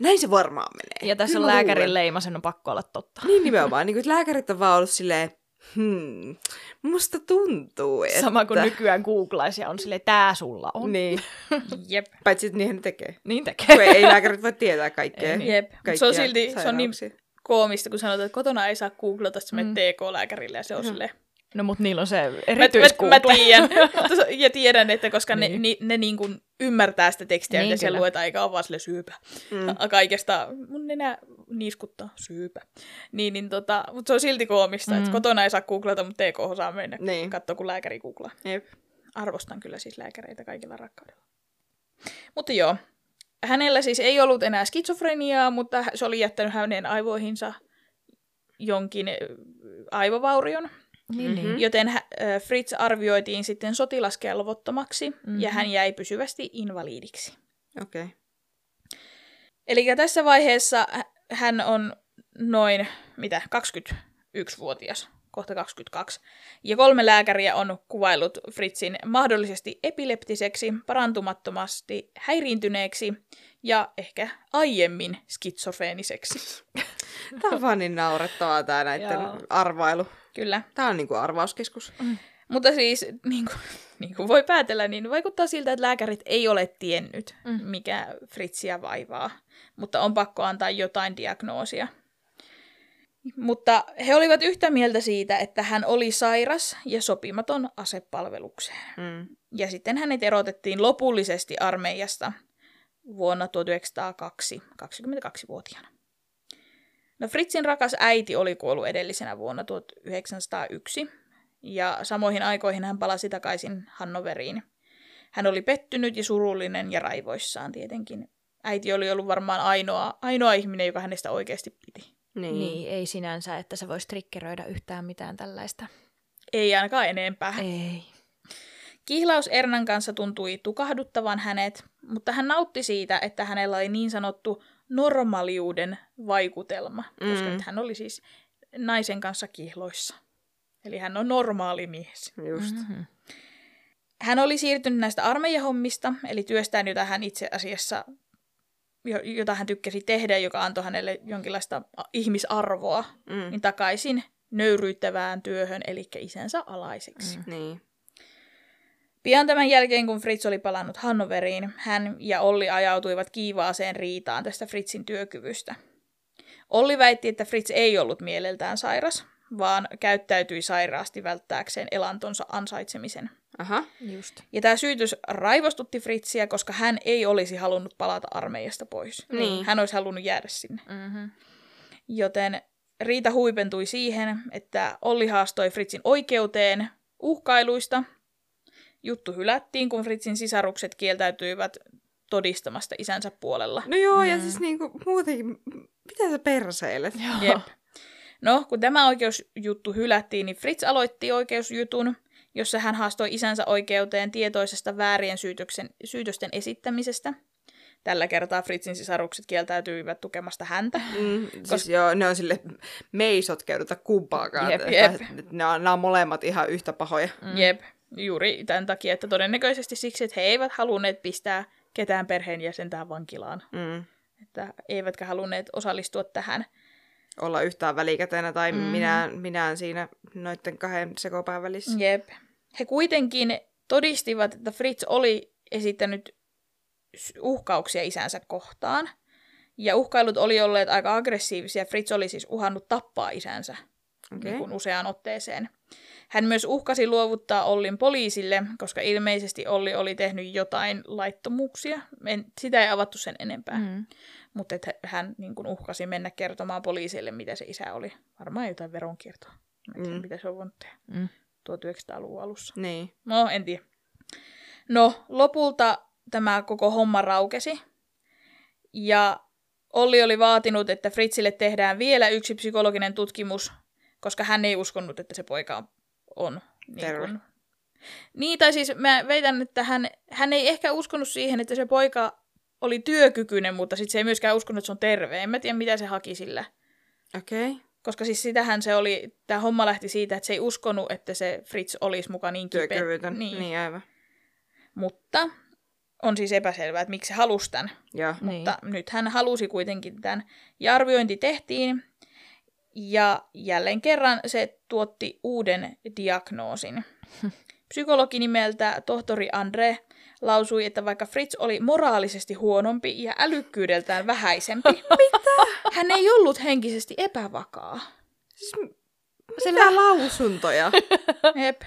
näin se varmaan menee. Ja tässä Kyllä on lääkärin luulen. leima, sen on pakko olla totta. Niin nimenomaan. niin kuin, lääkärit on vaan ollut silleen, hmm, musta tuntuu, että... Sama kuin nykyään googlaisia on silleen, tää sulla on. Niin, Jep. paitsi että niinhän ne tekee. Niin tekee. Kun ei, lääkärit voi tietää kaikkea. Ei niin. Jep. Se on silti se on niin koomista, kun sanotaan, että kotona ei saa googlata, että Mm. TK-lääkärille ja se on Mhm. silleen. No mut niillä on se Mä, mä, erityisgoogle. mä tiedän, ja tiedän, että koska ne, Niin. ne, ne niin kuin ymmärtää sitä tekstiä, Niin, mitä siellä luetaan, eikä ole vaan sille syypä. Mm. Kaikesta, mun nenä niiskuttaa, syypä. Niin, niin tota, mutta se on silti koomista, mm. että kotona ei saa googlata, mutta TK saa mennä. Niin. Katso, kun lääkäri googlaa. Jep. Arvostan kyllä siis lääkäreitä kaikilla rakkaudella. Mutta joo, hänellä siis ei ollut enää skitsofreniaa, mutta se oli jättänyt hänen aivoihinsa jonkin aivovaurion, Niin, niin. Mhm. joten ö, Fritz arvioitiin sitten sotilaskelvottomaksi mm-hmm. ja hän jäi pysyvästi invaliidiksi. Okei. Okay. Eli tässä vaiheessa hä- hän on noin, mitä, 21-vuotias, kohta 22. Ja kolme lääkäriä on kuvaillut Fritzin mahdollisesti epileptiseksi, parantumattomasti häiriintyneeksi ja ehkä aiemmin skitsofreeniseksi. Tämä on vaan niin naurettavaa tämä näiden Joo. arvailu. Kyllä. Tämä on niinku arvauskeskus. Mutta siis, niin kuin, niin kuin voi päätellä, niin vaikuttaa siltä, että lääkärit ei ole tiennyt, Mm. mikä Fritziä vaivaa. Mutta on pakko antaa jotain diagnoosia. Mutta he olivat yhtä mieltä siitä, että hän oli sairas ja sopimaton asepalvelukseen. Mm. Ja sitten hänet erotettiin lopullisesti armeijasta vuonna 1902, 22-vuotiaana. No Fritzin rakas äiti oli kuollut edellisenä vuonna 1901, ja samoihin aikoihin hän palasi takaisin Hannoveriin. Hän oli pettynyt ja surullinen ja raivoissaan tietenkin. Äiti oli ollut varmaan ainoa, ainoa ihminen, joka hänestä oikeasti piti. Niin. Niin, ei sinänsä, että se voisi triggeröidä yhtään mitään tällaista. Ei ainakaan enempää. Ei. Kihlaus Ernan kanssa tuntui tukahduttavan hänet, mutta hän nautti siitä, että hänellä oli niin sanottu normaliuden vaikutelma, koska Mm. nyt hän oli siis naisen kanssa kihloissa. Eli hän on normaali mies. Just. Mm-hmm. Hän oli siirtynyt näistä armeijahommista, eli työstään, jota hän itse asiassa, jo- jota hän tykkäsi tehdä, joka antoi hänelle jonkinlaista ihmisarvoa, Mm. niin takaisin nöyryyttävään työhön, eli isänsä alaiseksi. Mm. Niin. Pian tämän jälkeen, kun Fritz oli palannut Hannoveriin, hän ja Olli ajautuivat kiivaaseen riitaan tästä Fritzin työkyvystä. Olli väitti, että Fritz ei ollut mieleltään sairas, vaan käyttäytyi sairaasti välttääkseen elantonsa ansaitsemisen. Aha. Just. Ja tämä syytys raivostutti Fritziä, koska hän ei olisi halunnut palata armeijasta pois. Niin. Hän olisi halunnut jäädä sinne. Mm-hmm. Joten Riita huipentui siihen, että Olli haastoi Fritzin oikeuteen uhkailuista. Juttu hylättiin, kun Fritzin sisarukset kieltäytyivät todistamasta isänsä puolella. No joo, ja Mm. siis niinku muutenkin, mitä sä perseilet? Jep. No, kun tämä oikeusjuttu hylättiin, niin Fritz aloitti oikeusjutun, jossa hän haastoi isänsä oikeuteen tietoisesta väärien syytöksen, syytösten esittämisestä. Tällä kertaa Fritzin sisarukset kieltäytyivät tukemasta häntä. Mm, siis joo, ne on sille, me ei sotkeuduta kumpaakaan. Jep, jep. että Ne, on, nämä on molemmat ihan yhtä pahoja. Mm. Jep, juuri tämän takia, että todennäköisesti siksi, että he eivät halunneet pistää ketään perheenjäsentään vankilaan. Mm. Että eivätkä halunneet osallistua tähän. Olla yhtään välikätenä tai mm. minä, minä siinä noiden kahden sekopään välissä. Jep. He kuitenkin todistivat, että Fritz oli esittänyt uhkauksia isänsä kohtaan. Ja uhkailut oli olleet aika aggressiivisia. Fritz oli siis uhannut tappaa isänsä Okei. niin useaan otteeseen. Hän myös uhkasi luovuttaa Ollin poliisille, koska ilmeisesti Olli oli tehnyt jotain laittomuuksia. En, sitä ei avattu sen enempää. Mm. Mutta hän niin kuin uhkasi mennä kertomaan poliisille, mitä se isä oli. Varmaan jotain veronkiertoa. En tiedä, Mm. mitä se on voinut tehdä Mm. 1900-luvun alussa. Niin. No, en tiedä. No, lopulta tämä koko homma raukesi. Ja Olli oli vaatinut, että Fritzille tehdään vielä yksi psykologinen tutkimus, koska hän ei uskonut, että se poika on niin Terve. kuin... Niin, tai siis mä väitän, että hän, hän ei ehkä uskonut siihen, että se poika oli työkykyinen, mutta sitten se ei myöskään uskonut, että se on terve. En mä tiedä, mitä se haki sillä. Okei. Okay. Koska siis sitähän se oli, tämä homma lähti siitä, että se ei uskonut, että se Fritz olisi mukaan niin kipeä. Työkyvytön. Niin. Niin. niin, aivan. Mutta on siis epäselvää, että miksi se halusi tämän. Joo. Niin. Mutta nyt hän halusi kuitenkin tämän. Ja arviointi tehtiin. Ja jälleen kerran se tuotti uuden diagnoosin. Psykologi nimeltä tohtori Andre lausui, että vaikka Fritz oli moraalisesti huonompi ja älykkyydeltään vähäisempi, Mitä? hän ei ollut henkisesti epävakaa. Siis, mitä lausuntoja? Jep.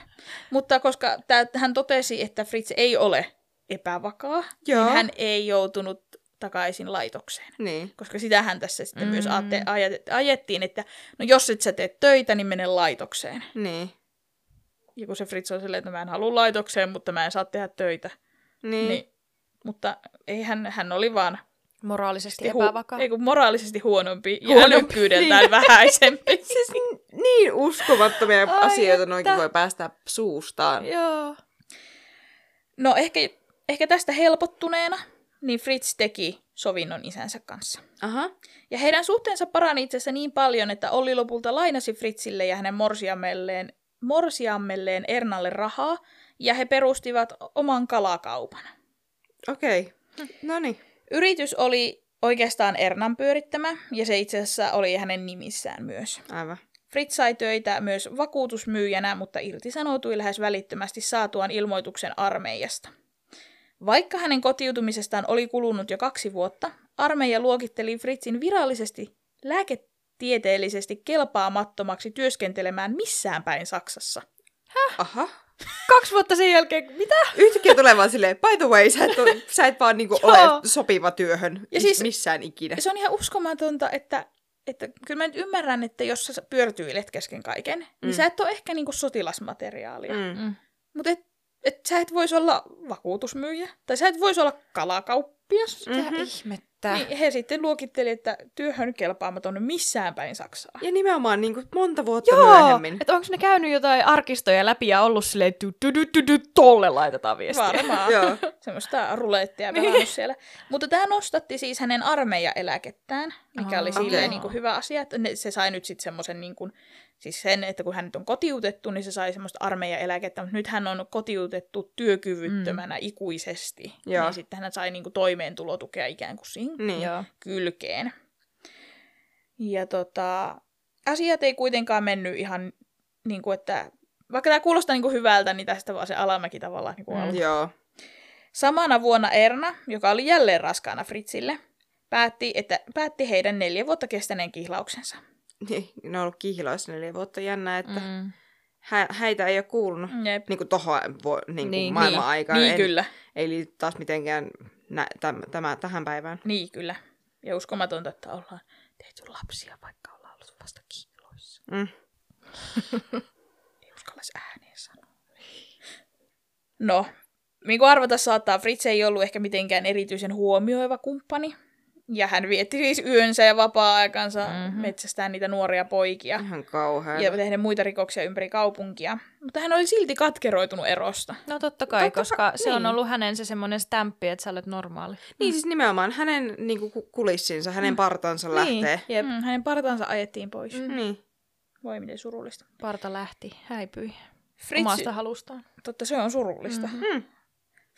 Mutta koska tää, hän totesi, että Fritz ei ole epävakaa, Joo. niin hän ei joutunut takaisin laitokseen. niin. Koska sitähän tässä sitten mm. myös Mm. ajet, ajettiin, että no jos et sä tee töitä, niin mene laitokseen. Niin. Ja kun se Fritz on silleen, että mä en halua laitokseen, mutta mä en saa tehdä töitä. Niin. Niin. Mutta ei hän, hän oli vaan Moraalisesti hu- epävakaa. ei, kun moraalisesti huonompi ja Huonompi, älykkyydeltään niin. vähäisempi. Siis niin uskomattomia Ai asioita että. noinkin voi päästä suustaan. Joo. No ehkä, ehkä tästä helpottuneena, niin Fritz teki sovinnon isänsä kanssa. Aha. Ja heidän suhteensa parani itse asiassa niin paljon, että Olli lopulta lainasi Fritzille ja hänen morsiammelleen, morsiammelleen Ernalle rahaa, ja he perustivat oman kalakaupan. Okei. Okay. No niin. Yritys oli oikeastaan Ernan pyörittämä, ja se itse asiassa oli hänen nimissään myös. Aivan. Fritz sai töitä myös vakuutusmyyjänä, mutta irtisanoutui lähes välittömästi saatuaan ilmoituksen armeijasta. Vaikka hänen kotiutumisestaan oli kulunut jo kaksi vuotta, armeija luokitteli Fritzin virallisesti lääketieteellisesti kelpaamattomaksi työskentelemään missään päin Saksassa. Aha. Kaksi vuotta sen jälkeen, mitä? Yhtäkkiä tulee vaan silleen, by the way, sä et, ole, sä et vaan niinku ole sopiva työhön Ja siis- missään ikinä. Se on ihan uskomatonta, että, että kyllä mä nyt ymmärrän, että jos sä pyörtyilet kesken kaiken, niin Mm. sä et ole ehkä niinku sotilasmateriaalia. Mm. Mm. Mutta et, että sä et voisi olla vakuutusmyyjä, tai sä et voisi olla kalakauppias. Mitä Mhm. ihmettä? Niin he sitten luokitteli, että työhön kelpaamaton missään päin Saksaa. Ja nimenomaan niin kuin monta vuotta Joo, myöhemmin. että onko ne käynyt jotain arkistoja läpi ja ollut silleen, että du, du, du, du, tolle laitetaan viestiä. Varmaan. Joo. Semmoista rulettia Niin. pelannut siellä. Mutta tämä nostatti siis hänen armeijaeläkettään, mikä Aa, oli silleen niin kuin hyvä asia. Että ne, se sai nyt sitten semmoisen, niin kuin, siis sen, että kun hän nyt on kotiutettu, niin se sai semmoista armeijaeläkettä. Mutta nyt hän on kotiutettu työkyvyttömänä mm. ikuisesti. Joo. Niin sitten hän sai niin kuin toimeentulotukea ikään kuin siihen Niin. Kylkeen. Ja tota, asiat ei kuitenkaan mennyt ihan niin kuin, että vaikka tämä kuulostaa niin kuin hyvältä, niin tästä vaan se alamäki tavallaan niin kuin Mm. Joo. Samana vuonna Erna, joka oli jälleen raskaana Fritzille, päätti, että päätti heidän neljä vuotta kestäneen kihlauksensa. Niin, ne on ollut kihlaussa neljä vuotta jännää, että mm. Hä- häitä ei ole kuulunut. Jep. Niin kuin tohon vo- niin Niin, maailman niin. aikaan. Niin en, kyllä, Ei liity taas mitenkään nä- täm- tämä, tähän päivään. niin kyllä. Ja uskomatonta, että ollaan tehty lapsia, vaikka ollaan ollut vasta kihloissa. Mm. Ei uskallis ääneen sanoa. No, niin kuin arvata saattaa, Fritz ei ollut ehkä mitenkään erityisen huomioiva kumppani. Ja hän vietti siis yönsä ja vapaa-aikansa Mhm. mm-hmm. metsästään niitä nuoria poikia. Ihan kauhean. Ja tehden muita rikoksia ympäri kaupunkia. Mutta hän oli silti katkeroitunut erosta. No totta kai, Totta koska kai, se on niin. ollut hänen se semmoinen stämppi, että sä olet normaali. Niin siis nimenomaan hänen niin kuin, kulissinsa, hänen partansa lähtee. Jep. Mm, hänen partansa ajettiin pois. Mm. Mm. Niin. Voi miten surullista. Parta lähti, häipyi Fritz, omasta halustaan. totta se on surullista. Mhm. Mm-hmm.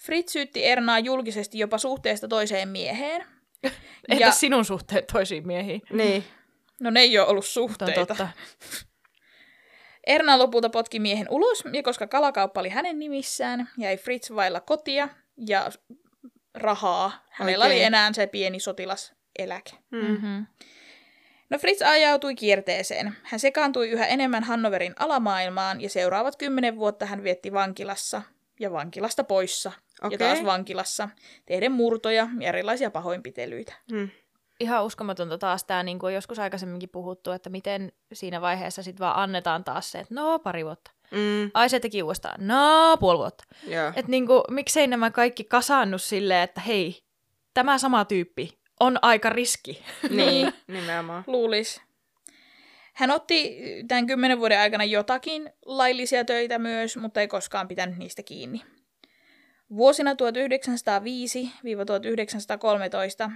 Fritz syytti Ernaa julkisesti jopa suhteesta toiseen mieheen. Entä sinun suhteet toisiin miehiin? Niin. No ne ei ole ollut suhteita. totta. Erna lopulta potki miehen ulos, ja koska kalakauppa oli hänen nimissään, jäi Fritz vailla kotia ja rahaa. Hänellä Oikein. oli enää se pieni sotilaseläke. Mm. Mm-hmm. No Fritz ajautui kierteeseen. Hän sekaantui yhä enemmän Hannoverin alamaailmaan ja seuraavat kymmenen vuotta hän vietti vankilassa ja vankilasta poissa Okei. ja taas vankilassa tehden murtoja ja erilaisia pahoinpitelyitä. Mm. Ihan uskomatonta taas tämä, niin kuin on joskus aikaisemminkin puhuttu, että miten siinä vaiheessa sitten vaan annetaan taas se, että no pari vuotta. Mm. Ai se teki uudestaan, no puoli vuotta. Joo. Että niin kuin, miksei nämä kaikki kasaannut silleen, että hei, tämä sama tyyppi on aika riski. Niin, nimenomaan. Luulis. Hän otti tämän kymmenen vuoden aikana jotakin laillisia töitä myös, mutta ei koskaan pitänyt niistä kiinni. Vuosina 1905-1913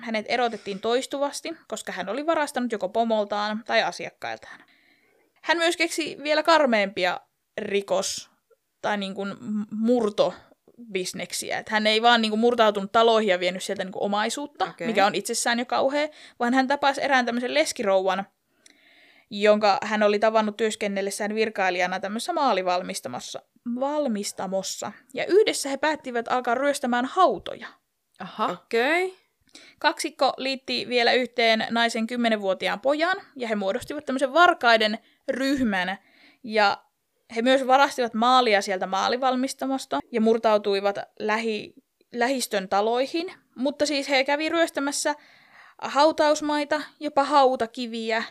hänet erotettiin toistuvasti, koska hän oli varastanut joko pomoltaan tai asiakkailtaan. Hän myös keksi vielä karmeempia rikos- tai niin kuin murtobisneksiä. Että hän ei vaan niin kuin murtautunut taloihin ja vienyt sieltä niin kuin omaisuutta, okay. mikä on itsessään jo kauhea, vaan hän tapasi erään tämmöisen leskirouvan, jonka hän oli tavannut työskennellessään virkailijana tämmöisessä maalivalmistamossa. Valmistamossa. Ja yhdessä he päättivät alkaa ryöstämään hautoja. Aha. Okei. Okay. Kaksikko liitti vielä yhteen naisen 10-vuotiaan pojan, ja he muodostivat tämmöisen varkaiden ryhmän, ja he myös varastivat maalia sieltä maalivalmistamosta ja murtautuivat lähi, lähistön taloihin, mutta siis he kävi ryöstämässä hautausmaita, jopa hautakiviä,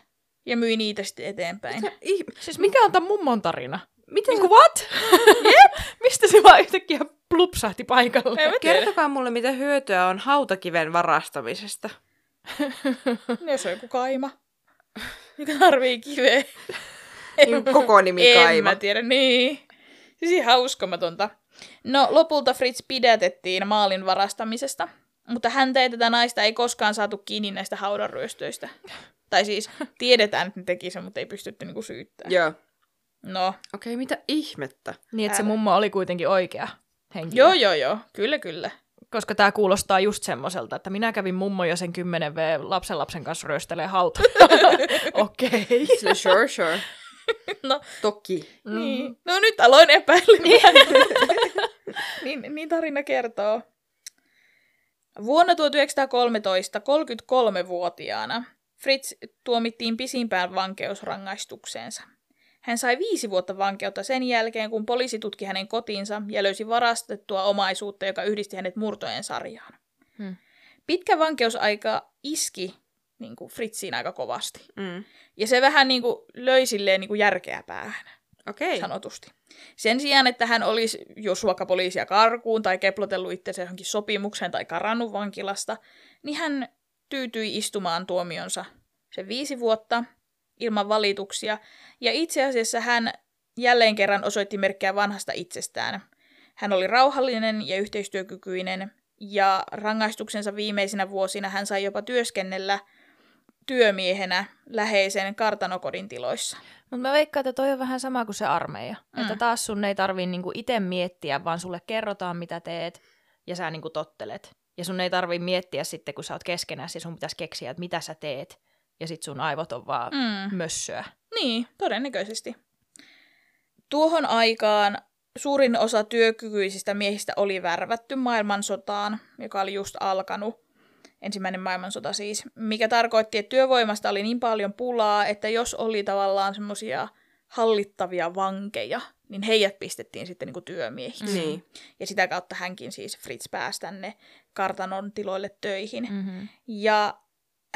ja myi niitä sitten eteenpäin. Ihme. Siis mikä on tämän mummon tarina? Miten Niin kuin what? Mistä se vaan yhtäkkiä plupsahti paikalle? En. Kertokaa mulle, mitä hyötyä on hautakiven varastamisesta. Jos on joku kaima, joka tarvii kiveä. Niin koko nimi en Kaima. mä tiedä, niin. Siis ihan uskomatonta. No, lopulta Fritz pidätettiin maalin varastamisesta, mutta häntä ja tätä naista ei koskaan saatu kiinni näistä haudanryöstöistä. Tai siis tiedetään, että ne teki sen, mutta ei pystytty niinku syyttämään. Joo. No, Okei, okay, mitä ihmettä? Niin, että se mummo oli kuitenkin oikea henkilö. joo, joo, joo, kyllä, kyllä. Koska tämä kuulostaa just semmoiselta, että minä kävin mummo ja sen 10 V lapsen lapsen kanssa ryöstelee hauta. Okei. Sille sure, sure. No, Toki. Mm. niin. No nyt aloin epäilemään. niin, niin tarina kertoo. Vuonna 1913 33-vuotiaana Fritz tuomittiin pisimpään vankeusrangaistukseensa. Hän sai viisi vuotta vankeutta sen jälkeen, kun poliisi tutki hänen kotiinsa ja löysi varastettua omaisuutta, joka yhdisti hänet murtojen sarjaan. Hmm. Pitkä vankeusaika iski niin kuin Fritziin aika kovasti. Mm. Ja se vähän niin kuin löi silleen niin kuin järkeä päähän. Okei. sanotusti. Sen sijaan, että hän olisi jos vaikka poliisia karkuun tai keplotellut itsensä johonkin sopimukseen tai karannut vankilasta, niin hän tyytyi istumaan tuomionsa se viisi vuotta ilman valituksia. Ja itse asiassa hän jälleen kerran osoitti merkkejä vanhasta itsestään. Hän oli rauhallinen ja yhteistyökykyinen, ja rangaistuksensa viimeisinä vuosina hän sai jopa työskennellä työmiehenä läheisen kartanokodin tiloissa. Mutta mä veikkaan, että toi on vähän sama kuin se armeija. Mm. Että taas sun ei tarvii niinku itse miettiä, vaan sulle kerrotaan, mitä teet, ja sä niinku tottelet. Ja sun ei tarvii miettiä sitten, kun sä oot keskenäsi, ja sun pitäisi keksiä, että mitä sä teet. Ja sit sun aivot on vaan Mm. mm. mössöä. Niin, todennäköisesti. Tuohon aikaan suurin osa työkykyisistä miehistä oli värvätty maailmansotaan, joka oli just alkanut. Ensimmäinen maailmansota siis, mikä tarkoitti, että työvoimasta oli niin paljon pulaa, että jos oli tavallaan semmoisia hallittavia vankeja, niin heidät pistettiin sitten niin työmiehiksi. Niin. Ja sitä kautta hänkin siis Fritz pääsi tänne kartanon tiloille töihin. Mm-hmm. Ja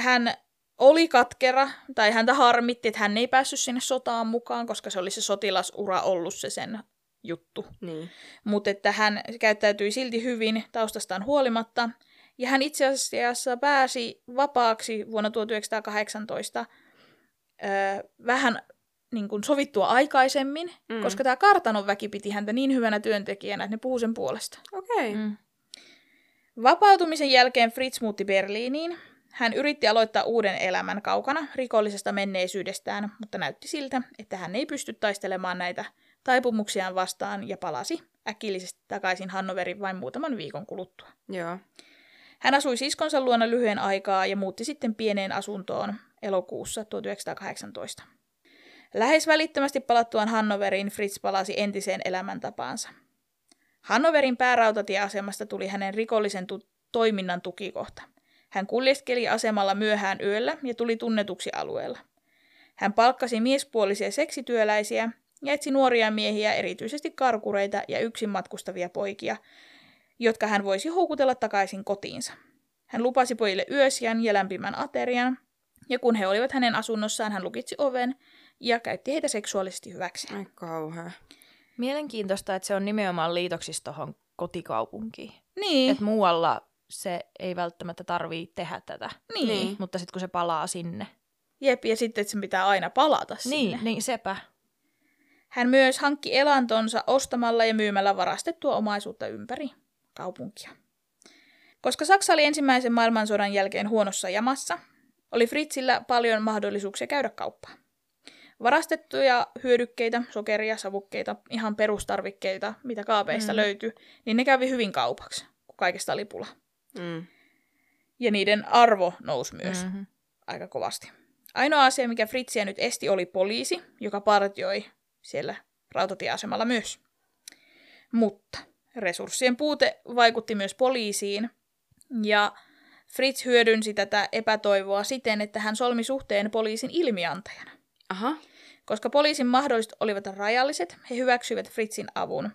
hän oli katkera, tai häntä harmitti, että hän ei päässyt sinne sotaan mukaan, koska se oli se sotilasura ollut se sen juttu. Niin. Mutta että hän käyttäytyi silti hyvin taustastaan huolimatta. Ja hän itse asiassa pääsi vapaaksi vuonna 1918 öö, vähän niin kuin sovittua aikaisemmin, Mm. koska tämä kartanon väki piti häntä niin hyvänä työntekijänä, että ne puhuu sen puolesta. Okei. Mm. Vapautumisen jälkeen Fritz muutti Berliiniin. Hän yritti aloittaa uuden elämän kaukana rikollisesta menneisyydestään, mutta näytti siltä, että hän ei pysty taistelemaan näitä taipumuksiaan vastaan ja palasi äkillisesti takaisin Hannoverin vain muutaman viikon kuluttua. Joo. Hän asui siskonsa luona lyhyen aikaa ja muutti sitten pieneen asuntoon elokuussa 1918. Lähes välittömästi palattuaan Hannoveriin Fritz palasi entiseen elämäntapaansa. Hannoverin päärautatieasemasta tuli hänen rikollisen tu- toiminnan tukikohta. Hän kuljeskeli asemalla myöhään yöllä ja tuli tunnetuksi alueella. Hän palkkasi miespuolisia seksityöläisiä ja etsi nuoria miehiä, erityisesti karkureita ja yksin matkustavia poikia, jotka hän voisi houkutella takaisin kotiinsa. Hän lupasi pojille yösiän ja lämpimän aterian, ja kun he olivat hänen asunnossaan, hän lukitsi oven ja käytti heitä seksuaalisesti hyväksi. Ai kauhea. Mielenkiintoista, että se on nimenomaan liitoksissa tuohon kotikaupunkiin. Niin, Että muualla se ei välttämättä tarvii tehdä tätä. niin. Niin. niin. Mutta sitten kun se palaa sinne. Jep, ja sitten, että sen pitää aina palata sinne. Niin, niin sepä. Hän myös hankki elantonsa ostamalla ja myymällä varastettua omaisuutta ympäri kaupunkia. Koska Saksa oli ensimmäisen maailmansodan jälkeen huonossa jamassa, oli Fritzillä paljon mahdollisuuksia käydä kauppaa. Varastettuja hyödykkeitä, sokeria, savukkeita, ihan perustarvikkeita, mitä kaapeista Mm. löytyi, niin ne kävi hyvin kaupaksi, kun kaikesta oli pula. Mm. Ja niiden arvo nousi myös Mm-hmm. aika kovasti. Ainoa asia, mikä Fritziä nyt esti, oli poliisi, joka partioi siellä rautatieasemalla myös. Mutta resurssien puute vaikutti myös poliisiin, ja Fritz hyödynsi tätä epätoivoa siten, että hän solmi suhteen poliisin ilmiantajana. Aha. Koska poliisin mahdollisuudet olivat rajalliset, he hyväksyivät Fritzin avun,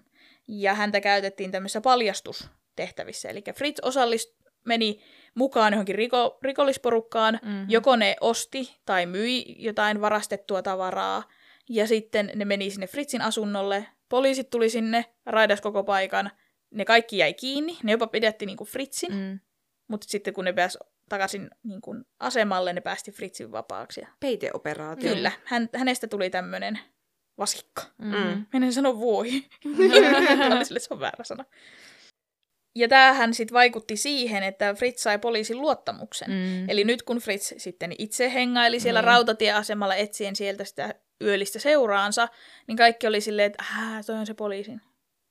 ja häntä käytettiin tämmöisissä paljastustehtävissä. Eli Fritz osallist, meni mukaan johonkin riko, rikollisporukkaan, Mhm. joko ne osti tai myi jotain varastettua tavaraa, ja sitten ne meni sinne Fritzin asunnolle, poliisit tuli sinne, raidas koko paikan, ne kaikki jäi kiinni, ne jopa pidätti niinku Fritzin, mm. Mutta sitten kun ne pääsi takaisin niinku asemalle, ne päästi Fritzin vapaaksi. Ja Peiteoperaatio. Kyllä, hän, hänestä tuli tämmöinen vasikka. Mm-hmm. Menen sanoa voi. Sille se on väärä sana. Ja tämähän sitten vaikutti siihen, että Fritz sai poliisin luottamuksen. Mm. Eli nyt kun Fritz sitten itse hengaili siellä Niin. rautatieasemalla etsien sieltä sitä yöllistä seuraansa, niin kaikki oli silleen, että äh, toi on se poliisin.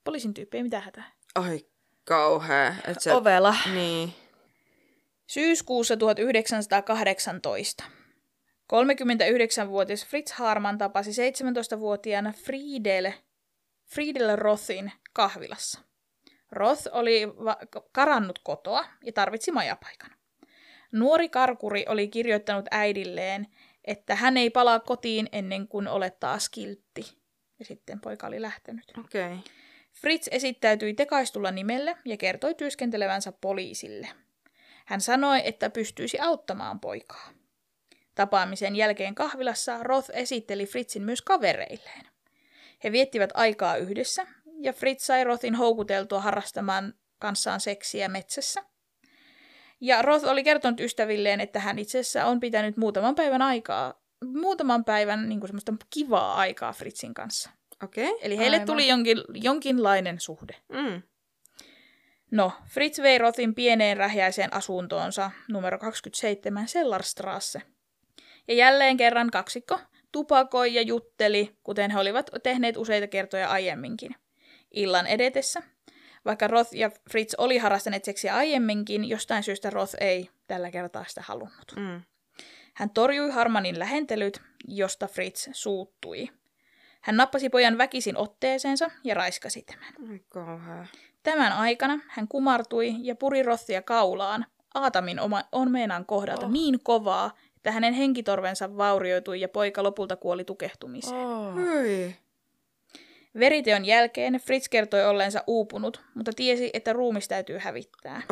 Poliisin tyyppi, ei mitään hätää. Ai kauhea. Et se... Ovela. Niin. Syyskuussa 1918 39-vuotias Fritz Harman tapasi 17-vuotiaana Friedel, Friedel Rothin kahvilassa. Roth oli va- karannut kotoa ja tarvitsi majapaikan. Nuori karkuri oli kirjoittanut äidilleen, että hän ei palaa kotiin ennen kuin olet taas kiltti. Ja sitten poika oli lähtenyt. Okei. Okay. Fritz esittäytyi tekaistulla nimelle ja kertoi työskentelevänsä poliisille. Hän sanoi, että pystyisi auttamaan poikaa. Tapaamisen jälkeen kahvilassa Roth esitteli Fritzin myös kavereilleen. He viettivät aikaa yhdessä, ja Fritz sai Rothin houkuteltua harrastamaan kanssaan seksiä metsässä. Ja Roth oli kertonut ystävilleen, että hän itse asiassa on pitänyt muutaman päivän aikaa, muutaman päivän niin kuin semmoista kivaa aikaa Fritzin kanssa. Okei. Okay. Eli heille Aivan. tuli jonkin, jonkinlainen suhde. Mm. No, Fritz vei Rothin pieneen rähjäiseen asuntoonsa numero 27 Sellarstrasse. Ja jälleen kerran kaksikko tupakoi ja jutteli, kuten he olivat tehneet useita kertoja aiemminkin. Illan edetessä, vaikka Roth ja Fritz oli harrastaneet seksiä aiemminkin, jostain syystä Roth ei tällä kertaa sitä halunnut. Mm. Hän torjui Harmanin lähentelyt, josta Fritz suuttui. Hän nappasi pojan väkisin otteeseensa ja raiskasi tämän. Kauhea. Tämän aikana hän kumartui ja puri Rothia kaulaan Aatamin oma, omeenan kohdalta Oh. niin kovaa, että hänen henkitorvensa vaurioitui ja poika lopulta kuoli tukehtumiseen. Oh. Oi. Veriteon jälkeen Fritz kertoi olleensa uupunut, mutta tiesi, että ruumis täytyy hävittää.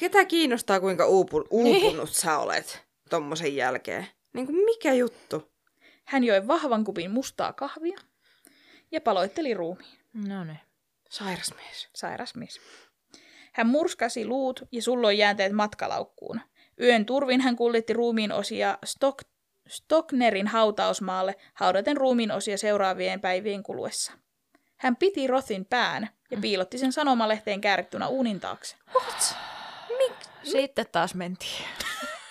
Ketä kiinnostaa, kuinka uupu, Niin. uupunut sä olet tommosen jälkeen? Niin kuin mikä juttu? Hän joi vahvan kupin mustaa kahvia ja paloitteli ruumiin. No niin. Sairas mies. Sairas mies. Hän murskasi luut ja sulloi jäänteet matkalaukkuun. Yön turvin hän kuljetti ruumiin osia Stock, Stocknerin hautausmaalle haudaten ruumiin osia seuraavien päivien kuluessa. Hän piti Rothin pään ja piilotti sen sanomalehteen käärittynä uunin taakse. Sitten taas mentiin.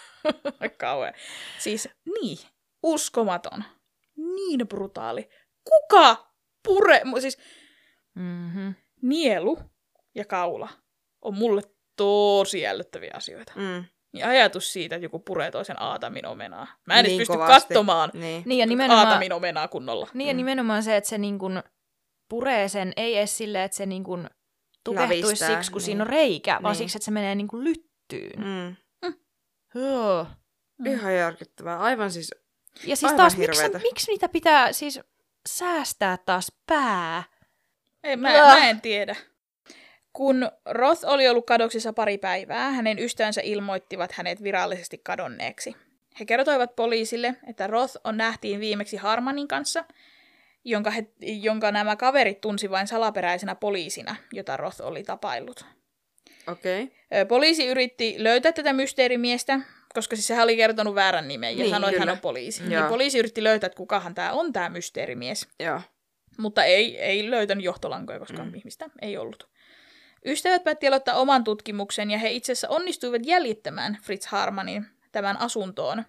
Kauhean. Siis niin, uskomaton. Niin brutaali. Kuka pure... Siis Mm-hmm. nielu ja kaula on mulle tosi ällöttäviä asioita. Mm. Niin ajatus siitä, että joku puree toisen aatamin omenaa. Mä en Niin niin pysty kovasti. katsomaan Niin. Niin ja nimenomaan, aatamin omenaa kunnolla. niin ja nimenomaan se, että se niin kuin puree sen, ei edes silleen, että se niin kuin tukehtuisi Lävistää, siksi, kun niin. siinä on reikä, vaan Niin. siksi, että se menee niin kuin lyttyyn. Mm. Joo. Ihan järkyttävää. Aivan siis... Ja siis Aivan taas, miksi, miksi niitä pitää siis säästää taas pää? Ei, mä, mä en tiedä. Kun Roth oli ollut kadoksissa pari päivää, hänen ystävänsä ilmoittivat hänet virallisesti kadonneeksi. He kertoivat poliisille, että Roth on nähtiin viimeksi Harmanin kanssa, jonka, he, jonka nämä kaverit tunsi vain salaperäisenä poliisina, jota Roth oli tapaillut. Okei. Okay. Poliisi yritti löytää tätä mysteerimiestä, koska siis sehän oli kertonut väärän nimen ja Niin, sanoi, että hän on poliisi. Joo. Niin poliisi yritti löytää, että kukahan tämä on tämä mysteerimies. Joo. Mutta ei, ei löytänyt johtolankoja, koska Mm. ihmistä ei ollut. Ystävät päätti aloittaa oman tutkimuksen ja he itse asiassa onnistuivat jäljittämään Fritz Harmanin tämän asuntoon.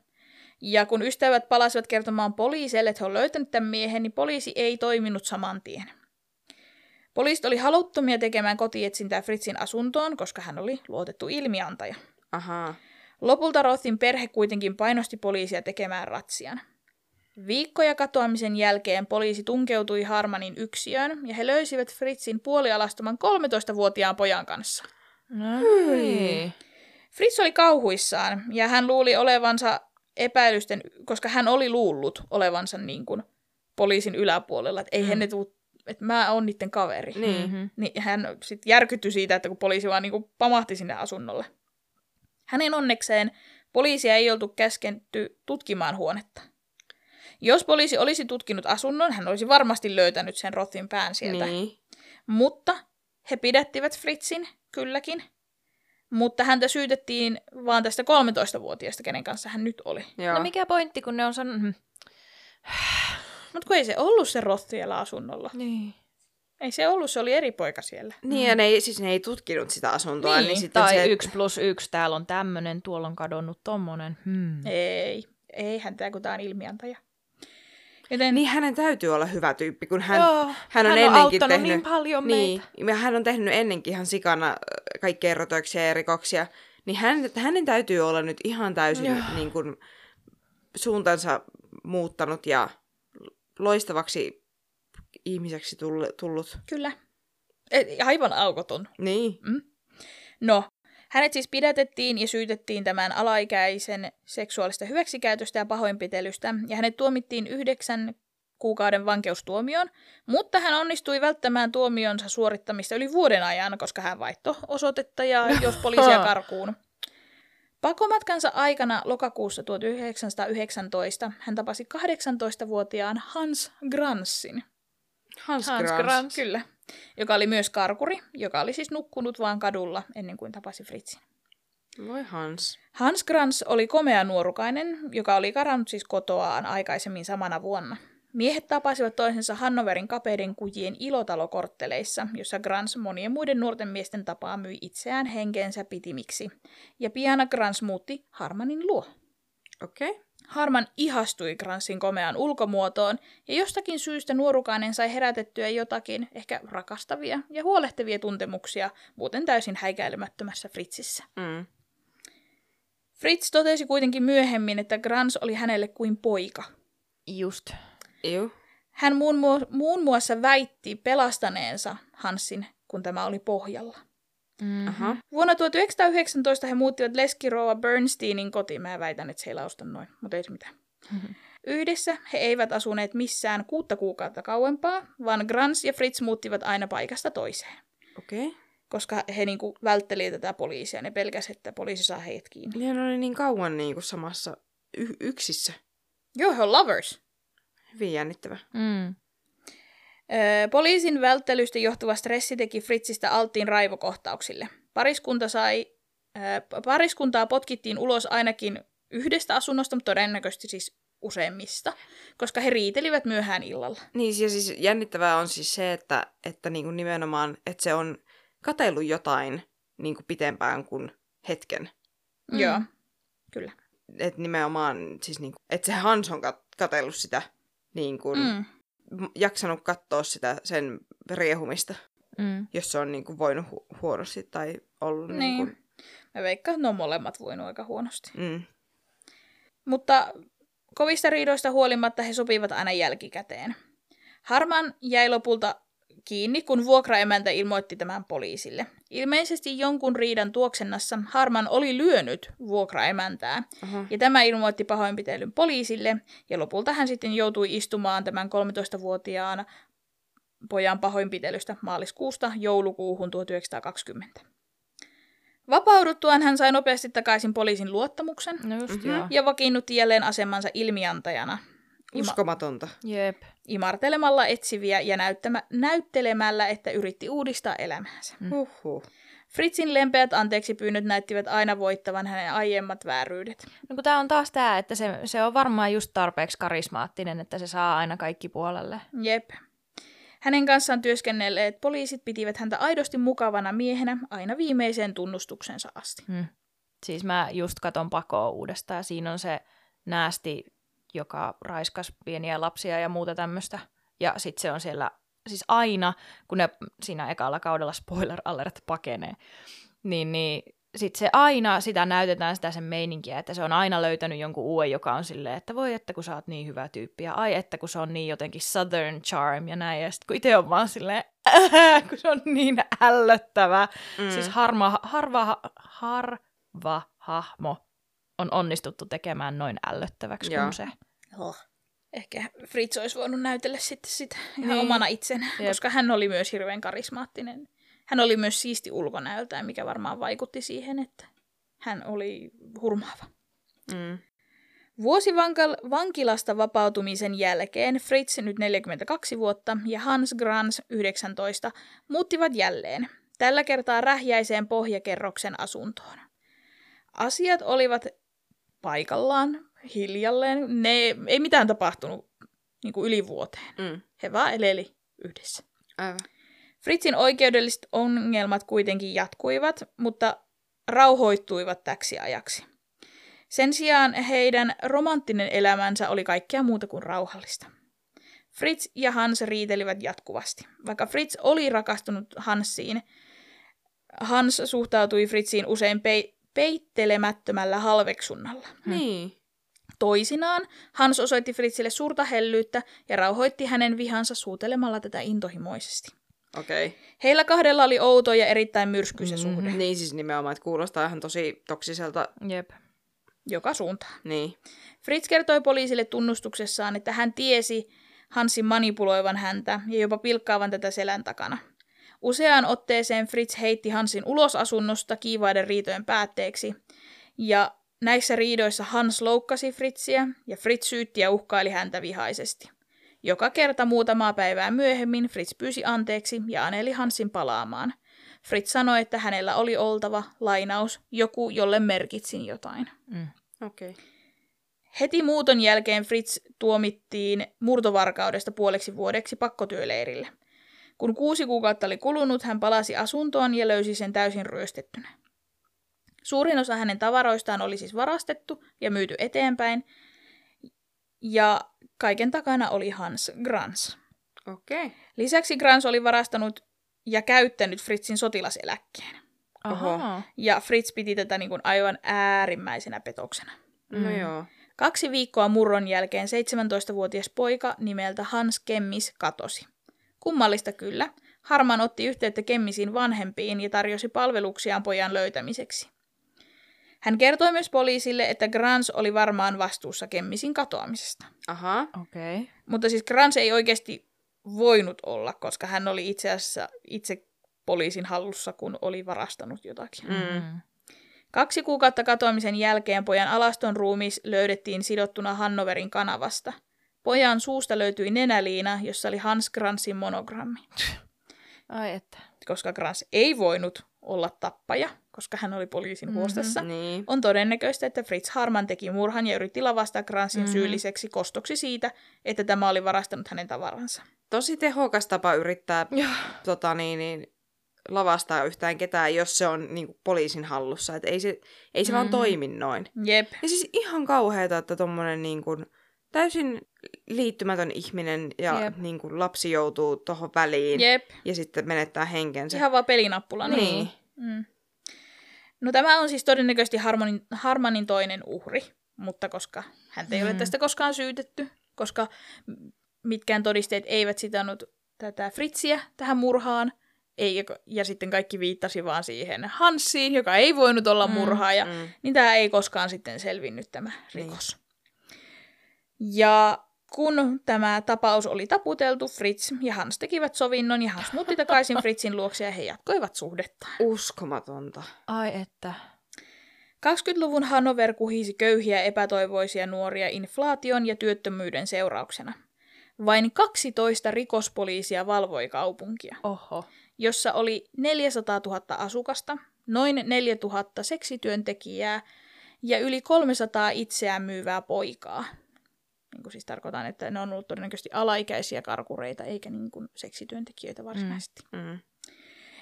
Ja kun ystävät palasivat kertomaan poliisille, että he ovat löytäneet tämän miehen, niin poliisi ei toiminut saman tien. Poliisit oli haluttomia tekemään kotietsintää Fritzin asuntoon, koska hän oli luotettu ilmiantaja. Ahaa. Lopulta Rothin perhe kuitenkin painosti poliisia tekemään ratsian. Viikkoja katoamisen jälkeen poliisi tunkeutui Harmanin yksiöön ja he löysivät Fritzin puolialastoman 13-vuotiaan pojan kanssa. No niin. Fritz oli kauhuissaan ja hän luuli olevansa epäilysten, koska hän oli luullut olevansa niin kuin poliisin yläpuolella, että ei Mm. ne tuu, että mä oon niiden kaveri. Niin. Mm-hmm. Niin hän sitten järkyttyi siitä, että kun poliisi vaan niin pamahti sinne asunnolle. Hänen onnekseen poliisia ei oltu käsketty tutkimaan huonetta. Jos poliisi olisi tutkinut asunnon, hän olisi varmasti löytänyt sen Rothin pään sieltä. Niin. Mutta he pidättivät Fritzin, kylläkin. Mutta häntä syytettiin vaan tästä 13-vuotiaasta, kenen kanssa hän nyt oli. Joo. No mikä pointti, kun ne on sanonut... Hmm. Mutta kun ei se ollut se Roth siellä asunnolla. Niin. Ei se ollut, se oli eri poika siellä. Niin, ja ne ei, siis ne ei tutkinut sitä asuntoa, niin, Niin, sitten Tai se... yksi plus yksi, täällä on tämmönen, tuolla on kadonnut tommonen. Hmm. Ei, ei hän tämä, kun tämä on ilmiantaja. Joten Niin hänen täytyy olla hyvä tyyppi, kun hän, Joo, hän on hän on ennenkin auttanut tehnyt... niin paljon niin, meitä. ja hän on tehnyt ennenkin ihan sikana äh, kaikkea rötöksiä ja rikoksia. Niin hän, hänen täytyy olla nyt ihan täysin Joo. niin kuin, suuntansa muuttanut ja loistavaksi ihmiseksi tull- tullut. kyllä. E- Aivan aukoton. Niin. No, hänet siis pidätettiin ja syytettiin tämän alaikäisen seksuaalista hyväksikäytöstä ja pahoinpitelystä, ja hänet tuomittiin yhdeksän kuukauden vankeustuomioon, mutta hän onnistui välttämään tuomionsa suorittamista yli vuoden ajan, koska hän vaihtoi osoitetta ja jos poliisia karkuun. Pakomatkansa aikana lokakuussa 1919 hän tapasi 18-vuotiaan Hans Gransin. Hans, Hans Grans. Grans. Kyllä. Joka oli myös karkuri, joka oli siis nukkunut vaan kadulla ennen kuin tapasi Fritzin. Voi Hans. Hans Grans oli komea nuorukainen, joka oli karannut siis kotoaan aikaisemmin samana vuonna. Miehet tapasivat toisensa Hannoverin kapeiden kujien ilotalokortteleissa, jossa Grans monien muiden nuorten miesten tapaa myi itseään henkensä pitimiksi. Ja pian Grans muutti Harmanin luo. Okei. Okay. Harman ihastui Gransin komeaan ulkomuotoon, ja jostakin syystä nuorukainen sai herätettyä jotakin, ehkä rakastavia ja huolehtivia tuntemuksia, muuten täysin häikäilemättömässä Fritzissä. Mm. Fritz totesi kuitenkin myöhemmin, että Grans oli hänelle kuin poika. Just. Iu. Hän muun, muun muassa väitti pelastaneensa Hansin, kun tämä oli pohjalla. Mm. Aha. Vuonna 1919 he muuttivat leskirouva Bernsteinin kotiin. Mä väitän, että se ei lausta noin, mutta ei se mitään. Yhdessä he eivät asuneet missään kuutta kuukautta kauempaa, vaan Grans ja Fritz muuttivat aina paikasta toiseen. Okei. Okay. Koska he niinku vältteli tätä poliisia, ne pelkäsivät, että poliisi saa heidät kiinni. Ja ne oli niin kauan niin kuin samassa y- yksissä. Joo, he on lovers. Hyvin jännittävä. Mm. Öö, poliisin välttelystä johtuva stressi teki Fritzistä alttiin raivokohtauksille. Pariskunta sai, öö, pariskuntaa potkittiin ulos ainakin yhdestä asunnosta, mutta todennäköisesti siis useimmista, koska he riitelivät myöhään illalla. Niin, ja siis jännittävää on siis se, että, että niin kuin nimenomaan, että se on katellut jotain niin kuin pitempään kuin hetken. Mm. Joo, kyllä. Että nimenomaan, siis niin kuin, että se Hans on kat- katellut sitä, niin kuin, Mm. Jaksanut katsoa sitä sen riehumista, Mm. jos se on niin kuin, voinut hu- huonosti tai ollut niin, Niin. kuin, Mä veikkaan, että ne on molemmat voinut aika huonosti. mm, Mutta kovista riidoista huolimatta he sopivat aina jälkikäteen. Harman jäi lopulta kiinni, kun vuokraemäntä ilmoitti tämän poliisille. Ilmeisesti jonkun riidan tuoksennassa Harman oli lyönyt vuokraemäntää, aha, ja tämä ilmoitti pahoinpitelyn poliisille, ja lopulta hän sitten joutui istumaan tämän 13-vuotiaan pojan pahoinpitelystä maaliskuusta joulukuuhun 1920. Vapauduttuaan hän sai nopeasti takaisin poliisin luottamuksen No just Mhm. mm-hmm. ja vakiinnutti jälleen asemansa ilmiantajana, uskomatonta. Jep. imartelemalla etsiviä ja näyttämä- näyttelemällä, että yritti uudistaa elämäänsä. Mm. Huhhuh. Fritzin lempeät anteeksi pyynnöt näyttivät aina voittavan hänen aiemmat vääryydet. No kun tää on taas tää, että se, se on varmaan just tarpeeksi karismaattinen, että se saa aina kaikki puolelle. Jep. Hänen kanssaan työskennelleet poliisit pitivät häntä aidosti mukavana miehenä aina viimeiseen tunnustuksensa asti. Mm. Siis mä just katon pakoa uudestaan ja siinä on se näästi, joka raiskas pieniä lapsia ja muuta tämmöistä. Ja sit se on siellä, siis aina, kun ne siinä ekalla kaudella spoiler alert pakenee, niin, niin sit se aina sitä näytetään sitä sen meininkiä, että se on aina löytänyt jonkun uuden, joka on silleen, että voi että kun sä oot niin hyvä tyyppi ja ai että kun se on niin jotenkin southern charm ja näin. Ja sit kun itse on vaan silleen, kun se on niin ällöttävä. Mm. Siis harma, harva, harva hahmo on onnistuttu tekemään noin ällöttäväksi Joo. kuin se. Oh. Ehkä Fritz olisi voinut näytellä sitten sitä ihan Niin. omana itsenä, Jep. koska hän oli myös hirveän karismaattinen. Hän oli myös siisti ulkonäöltään, mikä varmaan vaikutti siihen, että hän oli hurmaava. Mm. Vuosi vankal- vankilasta vapautumisen jälkeen Fritz, nyt 42 vuotta, ja Hans Grans, 19, muuttivat jälleen, tällä kertaa rähjäiseen pohjakerroksen asuntoon. Asiat olivat paikallaan, hiljalleen, ne ei mitään tapahtunut niin kuin yli vuoteen. Mm. He vaan eleli yhdessä. Aivan. Fritzin oikeudelliset ongelmat kuitenkin jatkuivat, mutta rauhoittuivat täksi ajaksi. Sen sijaan heidän romanttinen elämänsä oli kaikkea muuta kuin rauhallista. Fritz ja Hans riitelivät jatkuvasti. Vaikka Fritz oli rakastunut Hansiin, Hans suhtautui Fritziin usein pei- peittelemättömällä halveksunnalla. Niin. Toisinaan Hans osoitti Fritzille suurta hellyyttä ja rauhoitti hänen vihansa suutelemalla tätä intohimoisesti. Okei. Okay. Heillä kahdella oli outo ja erittäin myrskyisä Mhm. suhde, Niin siis nimenomaan, että kuulostaa ihan tosi toksiselta. Jep. joka suuntaan. Niin. Fritz kertoi poliisille tunnustuksessaan, että hän tiesi Hansin manipuloivan häntä ja jopa pilkkaavan tätä selän takana. Useaan otteeseen Fritz heitti Hansin ulos asunnosta kiivaiden riitojen päätteeksi, ja näissä riidoissa Hans loukkasi Fritziä, ja Fritz syytti ja uhkaili häntä vihaisesti. Joka kerta muutamaa päivää myöhemmin Fritz pyysi anteeksi ja aneli Hansin palaamaan. Fritz sanoi, että hänellä oli oltava, lainaus, joku, jolle merkitsin jotain. Mm. Okei. Okay. Heti muuton jälkeen Fritz tuomittiin murtovarkaudesta puoleksi vuodeksi pakkotyöleirille. Kun kuusi kuukautta oli kulunut, hän palasi asuntoon ja löysi sen täysin ryöstettynä. Suurin osa hänen tavaroistaan oli siis varastettu ja myyty eteenpäin, ja kaiken takana oli Hans Grans. Okei. Okay. Lisäksi Grans oli varastanut ja käyttänyt Fritzin sotilaseläkkeen. Ahaa. Ja Fritz piti tätä niin kuin aivan äärimmäisenä petoksena. No Mm. joo. Kaksi viikkoa murron jälkeen 17-vuotias poika nimeltä Hans Kemmis katosi. Kummallista kyllä. Harman otti yhteyttä Kemmisin vanhempiin ja tarjosi palveluksiaan pojan löytämiseksi. Hän kertoi myös poliisille, että Grans oli varmaan vastuussa Kemmisin katoamisesta. Aha. Okei. Okay. Mutta siis Grans ei oikeasti voinut olla, koska hän oli itse asiassa itse poliisin hallussa, kun oli varastanut jotakin. Mm. Kaksi kuukautta katoamisen jälkeen pojan alaston ruumis löydettiin sidottuna Hannoverin kanavasta. Pojan suusta löytyi nenäliina, jossa oli Hans Gransin monogrammi. Ai että. Koska Grans ei voinut olla tappaja, koska hän oli poliisin Mhm. huostassa, Niin. on todennäköistä, että Fritz Harman teki murhan ja yritti lavastaa Gransin Mhm. syylliseksi kostoksi siitä, että tämä oli varastanut hänen tavaransa. Tosi tehokas tapa yrittää tota, niin, niin, lavastaa yhtään ketään, jos se on niin kuin, poliisin hallussa. Et ei se, ei se mm. vaan Mhm. toimi noin. Jep. Ja siis ihan kauheata, että tommonen niin kuin, täysin liittymätön ihminen ja Jep. niin kuin, lapsi joutuu tuohon väliin Jep. ja sitten menettää henkensä. Ihan vaan pelinappulana. Niin. Mm. No tämä on siis todennäköisesti Harmanin, Harmanin toinen uhri, mutta koska häntä ei ole Mm. tästä koskaan syytetty, koska mitkään todisteet eivät sitanut tätä Fritsiä tähän murhaan, ei, ja sitten kaikki viittasi vaan siihen Hanssiin, joka ei voinut olla Mm, murhaaja, Mm. niin tämä ei koskaan sitten selvinnyt tämä rikos. Ja kun tämä tapaus oli taputeltu, Fritz ja Hans tekivät sovinnon ja Hans muutti takaisin Fritzin luokse ja he jatkoivat suhdettaan. Uskomatonta. Ai että. 20-luvun Hannover kuhisi köyhiä epätoivoisia nuoria inflaation ja työttömyyden seurauksena. Vain 12 rikospoliisia valvoi kaupunkia, Oho. jossa oli 400 000 asukasta, noin 4 000 seksityöntekijää ja yli 300 itseään myyvää poikaa. Niin kuin siis tarkoitan, että ne on ollut todennäköisesti alaikäisiä karkureita, eikä niin kuin seksityöntekijöitä varsinaisesti. Mm.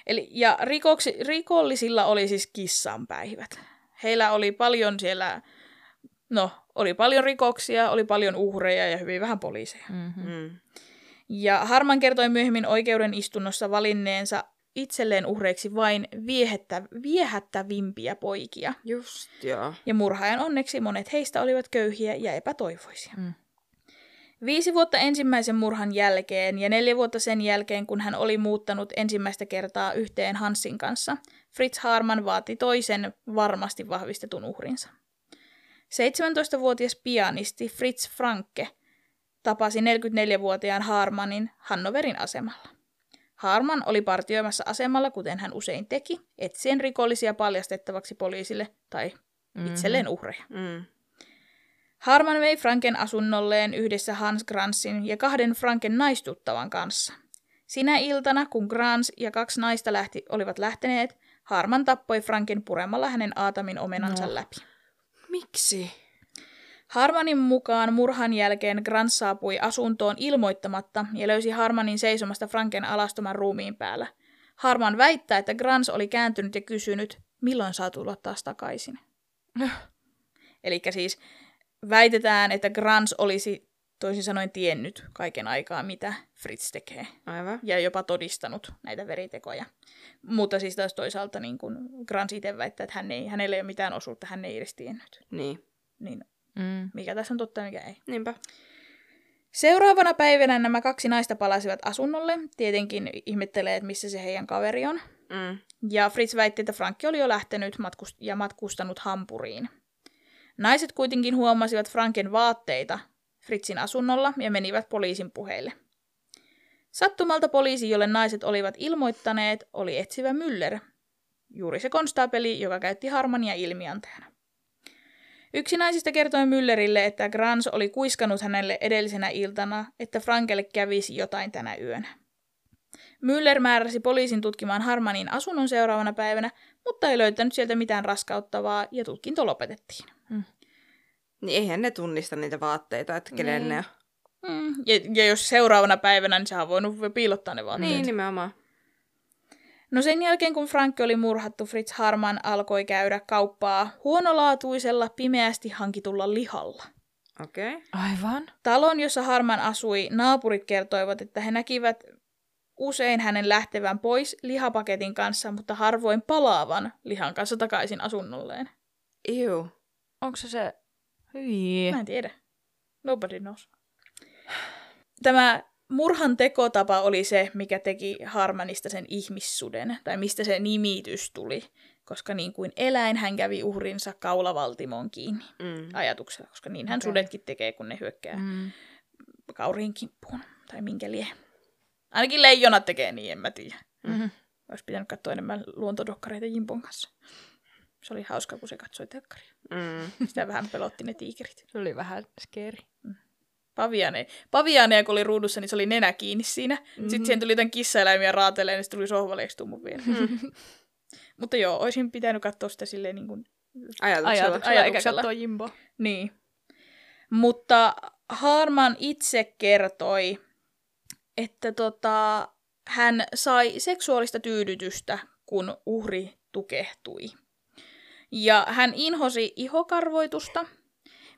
Eli, ja rikoksi, rikollisilla oli siis kissanpäivät. Heillä oli paljon siellä, no, oli paljon rikoksia, oli paljon uhreja ja hyvin vähän poliiseja. Mm-hmm. Mm. Ja Harman kertoi myöhemmin oikeuden istunnossa valinneensa itselleen uhreiksi vain viehettä, viehättävimpiä poikia. Just joo. Ja murhaajan onneksi monet heistä olivat köyhiä ja epätoivoisia. Mm. Viisi vuotta ensimmäisen murhan jälkeen ja neljä vuotta sen jälkeen, kun hän oli muuttanut ensimmäistä kertaa yhteen Hansin kanssa, Fritz Harman vaati toisen varmasti vahvistetun uhrinsa. 17-vuotias pianisti Fritz Franke tapasi 44-vuotiaan Harmanin Hannoverin asemalla. Harman oli partioimassa asemalla, kuten hän usein teki, etsien rikollisia paljastettavaksi poliisille tai itselleen uhreja. Mm. Harman vei Franken asunnolleen yhdessä Hans Gransin ja kahden Franken naistuttavan kanssa. Sinä iltana, kun Grans ja kaksi naista lähti, olivat lähteneet, Harman tappoi Franken puremalla hänen aatamin omenansa No. läpi. Miksi? Harmanin mukaan murhan jälkeen Grans saapui asuntoon ilmoittamatta ja löysi Harmanin seisomasta Franken alastoman ruumiin päällä. Harman väittää, että Grans oli kääntynyt ja kysynyt, milloin saa tulla taas takaisin. Eli siis väitetään, että Grans olisi toisin sanoen tiennyt kaiken aikaa, mitä Fritz tekee. Aivan. Ja jopa todistanut näitä veritekoja. Mutta siis taas toisaalta niin kun Grans itse väittää, että hän ei, hänellä ei ole mitään osuutta, hän ei edes tiennyt. Niin. Niin Mm. mikä tässä on totta ja mikä ei. Niinpä. Seuraavana päivänä nämä kaksi naista palasivat asunnolle. Tietenkin ihmettelee, että missä se heidän kaveri on. Mm. Ja Fritz väitti, että Frankki oli jo lähtenyt matkust- ja matkustanut Hampuriin. Naiset kuitenkin huomasivat Franken vaatteita Fritzin asunnolla ja menivät poliisin puheille. Sattumalta poliisi, jolle naiset olivat ilmoittaneet, oli etsivä Müller, juuri se konstaapeli, joka käytti Harmania ilmiantajana. Yksi naisista kertoi Müllerille, että Grans oli kuiskanut hänelle edellisenä iltana, että Frankelle kävisi jotain tänä yönä. Müller määräsi poliisin tutkimaan Harmanin asunnon seuraavana päivänä, mutta ei löytänyt sieltä mitään raskauttavaa ja tutkinto lopetettiin. Niin eihän ne tunnista niitä vaatteita, että kenen Niin. ne on. Mm. Ja, ja jos seuraavana päivänä, niin sehän on voinut piilottaa ne vaatteet. Niin, nimenomaan. No sen jälkeen, kun Frank oli murhattu, Fritz Harman alkoi käydä kauppaa huonolaatuisella, pimeästi hankitulla lihalla. Okei. Okay. Aivan. Talon, jossa Harman asui, naapurit kertoivat, että he näkivät usein hänen lähtevän pois lihapaketin kanssa, mutta harvoin palaavan lihan kanssa takaisin asunnolleen. Iu. Onko se se... Hyi. Mä en tiedä. Nobody knows. Tämä murhan tekotapa oli se, mikä teki Harmanista sen ihmissuden, tai mistä se nimitys tuli. Koska niin kuin eläin hän kävi uhrinsa kaulavaltimon kiinni Mm. ajatuksella, koska niin hän Okei. sudetkin tekee, kun ne hyökkää Mm. kauriin kimppuun, tai minkä lie. Ainakin leijonat tekee niin, en mä tiedä. Mm-hmm. Olisi pitänyt katsoa enemmän luontodokkareita Jimpon kanssa. Se oli hauska, kun se katsoi telkkaria. Mm. Sitä vähän pelotti ne tiikerit. Se oli vähän scary. Paviaane. Paviaaneja, kun oli ruudussa, niin se oli nenä kiinni siinä. Mm-hmm. Sitten siihen tuli jotain kissaeläimiä raateleen, niin se tuli sohvalle mun vielä. Mm. Mutta joo, olisin pitänyt katsoa sitä silleen niin kuin... Ajatuksella. Ajatuksella, eikä Ajatuksella. katsoa Jimbo. Niin. Mutta Harman itse kertoi, että tota, hän sai seksuaalista tyydytystä, kun uhri tukehtui. Ja hän inhosi ihokarvoitusta,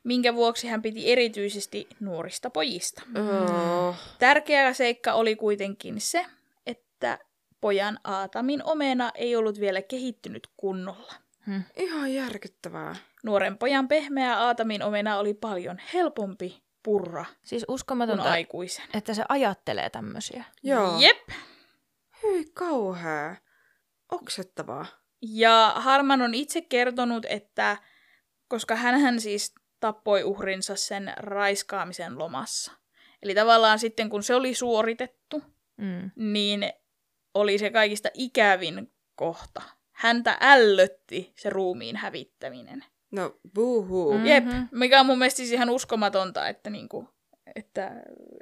minkä vuoksi hän piti erityisesti nuorista pojista. Oh. Tärkeä seikka oli kuitenkin se, että pojan Aatamin omena ei ollut vielä kehittynyt kunnolla. Hmm. Ihan järkyttävää. Nuoren pojan pehmeä Aatamin omena oli paljon helpompi purra Siis kuin uskomatonta, aikuisen. että se ajattelee tämmöisiä. Joo. Jep. Hyi kauhea. Oksettavaa. Ja Harman on itse kertonut, että koska hän siis tappoi uhrinsa sen raiskaamisen lomassa. Eli tavallaan sitten kun se oli suoritettu, Mm. niin oli se kaikista ikävin kohta. Häntä ällötti se ruumiin hävittäminen. No, buuhuu. Mm. Mm. Jep, mikä on mun mielestä siis ihan uskomatonta, että, niinku, että,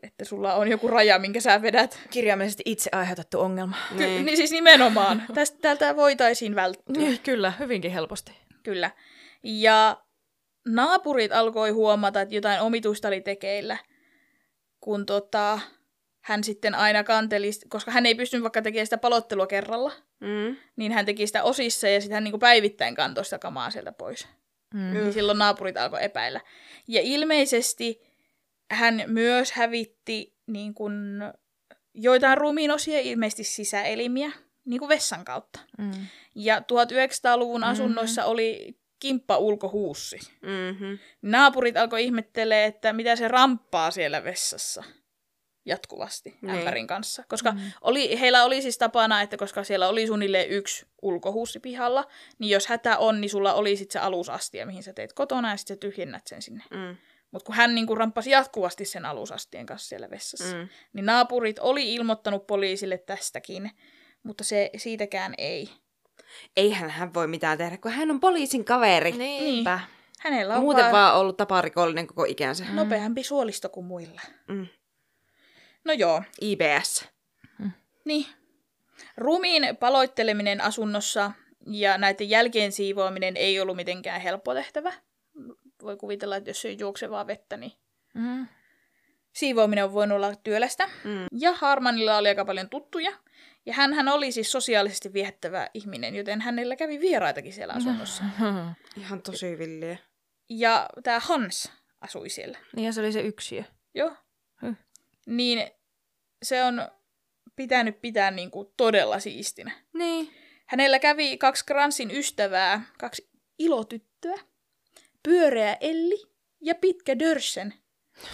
että sulla on joku raja, minkä sä vedät. Kirjaimellisesti itse aiheutettu ongelma. Ky- Niin. niin siis nimenomaan. Tästä, tältä voitaisiin välttyä. Niin, kyllä, hyvinkin helposti. Kyllä. Ja naapurit alkoi huomata, että jotain omituista oli tekeillä, kun tota, hän sitten aina kanteli, koska hän ei pystynyt vaikka tekemään sitä palottelua kerralla, Mm. niin hän teki sitä osissa ja sitten hän niin päivittäin kantoi sitä kamaa sieltä pois. Mm. Niin silloin naapurit alkoi epäillä. Ja ilmeisesti hän myös hävitti niin kuin, joitain ruumiinosia, ilmeisesti sisäelimiä, niin kuin vessan kautta. Mm. Ja 1900-luvun Mhm. asunnoissa oli kimppa ulkohuussi. Mm-hmm. Naapurit alkoi ihmettelee, että mitä se ramppaa siellä vessassa jatkuvasti Niin. ämpärin kanssa. Koska Mm. oli, heillä oli siis tapana, että koska siellä oli suunnilleen yksi ulkohuussi pihalla, niin jos hätä on, niin sulla oli sitten se alusastia, mihin sä teet kotona ja sitten sä tyhjennät sen sinne. Mm. Mutta kun hän niinku ramppasi jatkuvasti sen alusastien kanssa siellä vessassa. Mm. niin naapurit oli ilmoittanut poliisille tästäkin, mutta se siitäkään ei. Eihän hän voi mitään tehdä, kun hän on poliisin kaveri. Niinpä. Hänellä on Muuten vaan vaan ollut taparikollinen koko ikänsä. nopeampi suolisto kuin muilla. Mm. No joo, IBS. niin. Rumiin paloitteleminen asunnossa ja näiden jälkeen siivoaminen ei ollut mitenkään helppo tehtävä. Voi kuvitella, että jos se juoksevaa vettä, niin Mm. siivoaminen on voinut olla työlästä. Mm. Ja Harmanilla oli aika paljon tuttuja. Ja hän oli siis sosiaalisesti viehättävä ihminen, joten hänellä kävi vieraitakin siellä asunnossa. Ihan tosi villiä. Ja tämä Hans asui siellä. niin ja se oli se yksiö. Joo. Niin se on pitänyt pitää niinku todella siistinä. Niin. Hänellä kävi kaksi Gransin ystävää, kaksi ilotyttöä, pyöreä Elli ja pitkä Dörsen.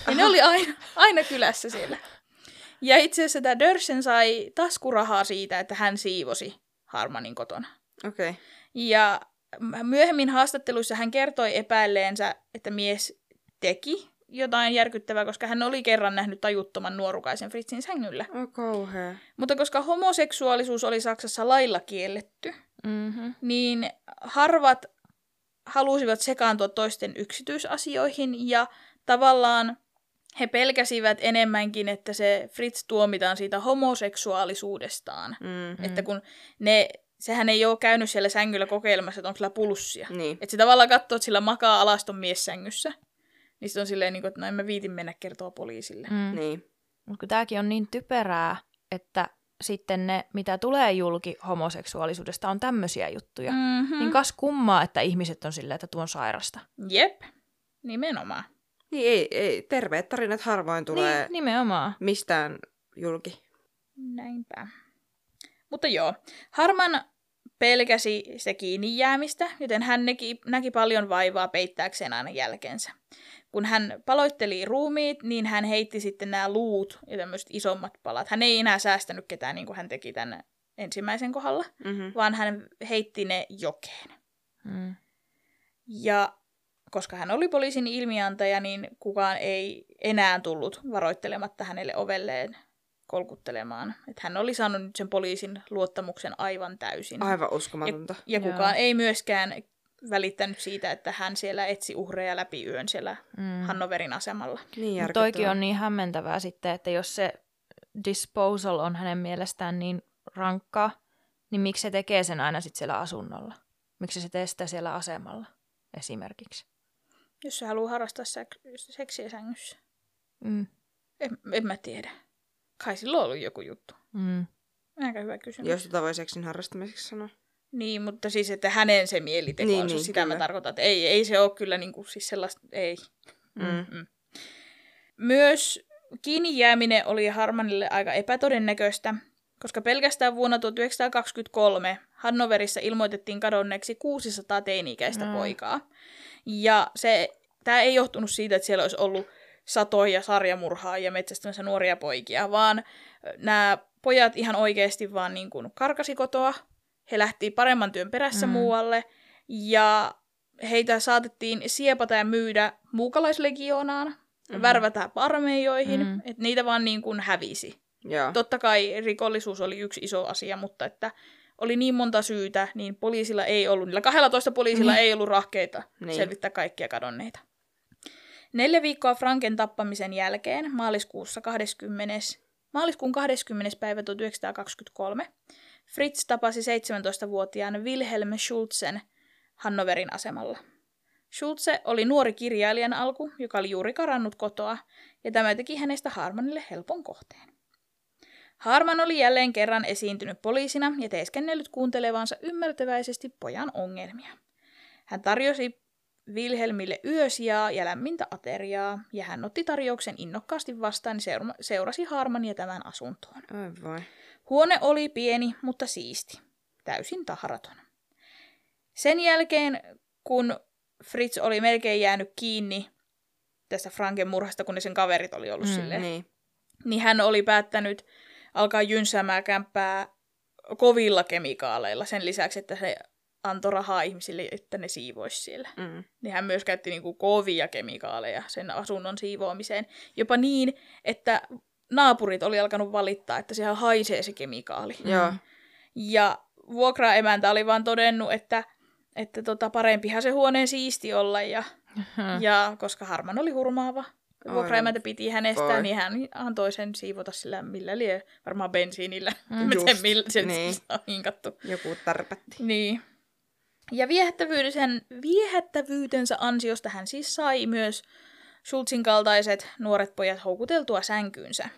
Ja ne oli aina, aina kylässä siellä. Ja itse asiassa tämä Dörsen sai taskurahaa siitä, että hän siivosi Harmanin kotona. Okei. Okay. Ja myöhemmin haastatteluissa hän kertoi epäilleensä, että mies teki jotain järkyttävää, koska hän oli kerran nähnyt tajuttoman nuorukaisen Fritzin sängyllä. Oh, kauhea. Mutta koska homoseksuaalisuus oli Saksassa lailla kielletty, Mm-hmm. niin harvat halusivat sekaantua toisten yksityisasioihin ja tavallaan he pelkäsivät enemmänkin, että se Fritz tuomitaan siitä homoseksuaalisuudestaan. Mm. Että kun ne, sehän ei ole käynyt siellä sängyllä kokeilemassa, että onko sillä pulssia. Niin. Että se tavallaan katsoo, että sillä makaa alaston mies sängyssä. Niin sit on silleen, niin kuin, että no en mä viitin mennä kertoa poliisille. Mm. Niin. Mutta kun tämäkin on niin typerää, että sitten ne, mitä tulee julki homoseksuaalisuudesta, on tämmöisiä juttuja. Mm. Mm-hmm. Niin kas kummaa, että ihmiset on silleen, että tuo on sairasta. Jep, nimenomaan. Niin ei, ei, terveet tarinat harvoin tulee Niin, nimenomaan. mistään julki. Näinpä. Mutta joo, Harman pelkäsi se kiinni jäämistä, joten hän näki, näki paljon vaivaa peittääkseen aina jälkensä. Kun hän paloitteli ruumiit, niin hän heitti sitten nämä luut ja tämmöiset isommat palat. Hän ei enää säästänyt ketään niin kuin hän teki tämän ensimmäisen kohdalla, Mm-hmm. vaan hän heitti ne jokeen. Mm. Ja koska hän oli poliisin ilmiantaja, niin kukaan ei enää tullut varoittelematta hänelle ovelleen kolkuttelemaan. Että hän oli saanut nyt sen poliisin luottamuksen aivan täysin. Aivan uskomatonta. ja Joo. kukaan ei myöskään välittänyt siitä, että hän siellä etsi uhreja läpi yön siellä Mm. Hannoverin asemalla. Niin toikin on niin hämmentävää sitten, että jos se disposal on hänen mielestään niin rankkaa, niin miksi se tekee sen aina sitten siellä asunnolla? Miksi se tee sitä siellä asemalla esimerkiksi? Jos se haluaa harrastaa sek- seksiä sängyssä. Mm. En, en mä tiedä. Kai sillä on ollut joku juttu. Mm. Aika hyvä kysymys. Jos tota voi seksin harrastamiseksi sanoa. Niin, mutta siis, että hänen se mieliteko Niin, on, niin, sitä mä kyllä. tarkoitan. Että ei, ei se ole kyllä niin kuin, siis sellaista, ei. Mm. Mm. Myös kiinni jääminen oli Harmanille aika epätodennäköistä, koska pelkästään vuonna 1923 Hannoverissa ilmoitettiin kadonneeksi 600 teini-ikäistä Mm. poikaa. Ja se, tämä ei johtunut siitä, että siellä olisi ollut satoja sarjamurhaa ja metsästämässä nuoria poikia, vaan nämä pojat ihan oikeasti vaan niin kuin karkasi kotoa. He lähti paremman työn perässä Mm. muualle ja heitä saatettiin siepata ja myydä muukalaislegioonaan, mm. värvätä armeijoihin, Mm. että niitä vaan niin kuin hävisi. Joo. Totta kai rikollisuus oli yksi iso asia, mutta että oli niin monta syytä, niin poliisilla ei ollut, niillä 12 poliisilla Niin. ei ollut rahkeita Niin. selvittää kaikkia kadonneita. Neljä viikkoa Franken tappamisen jälkeen, maaliskuussa 20, maaliskuun 20. päivä 1923, Fritz tapasi 17-vuotiaan Wilhelm Schulzen Hannoverin asemalla. Schulze oli nuori kirjailijan alku, joka oli juuri karannut kotoa, ja tämä teki hänestä Harmanille helpon kohteen. Harman oli jälleen kerran esiintynyt poliisina ja teeskennellyt kuuntelevansa ymmärtäväisesti pojan ongelmia. Hän tarjosi Wilhelmille yösijaa ja lämmintä ateriaa, ja hän otti tarjouksen innokkaasti vastaan ja seura- seurasi Harmania tämän asuntoon. Ai vai. Huone oli pieni, mutta siisti. Täysin tahraton. Sen jälkeen, kun Fritz oli melkein jäänyt kiinni tästä Franken murhasta, kun ne sen kaverit oli ollut mm, silleen, Niin. niin hän oli päättänyt alkaa jynsäämään kämppää kovilla kemikaaleilla sen lisäksi, että se antoi rahaa ihmisille, että ne siivoisi siellä. Mm. Niin hän myös käytti niinku kovia kemikaaleja sen asunnon siivoamiseen. Jopa niin, että naapurit oli alkanut valittaa, että siellä haisee se kemikaali. Joo. Ja vuokraemäntä oli vaan todennut, että, että tota, parempihan se huoneen siisti olla. Ja, Mm. ja koska Harman oli hurmaava, Ai vuokraemäntä piti hänestä, voi. niin hän antoi sen siivota sillä millä lie, varmaan bensiinillä. Mm. Just, millä se niin. on hinkattu. Joku tarpetti. Niin. Ja viehättävyyden, viehättävyytensä ansiosta hän siis sai myös Schulzin kaltaiset nuoret pojat houkuteltua sänkyynsä.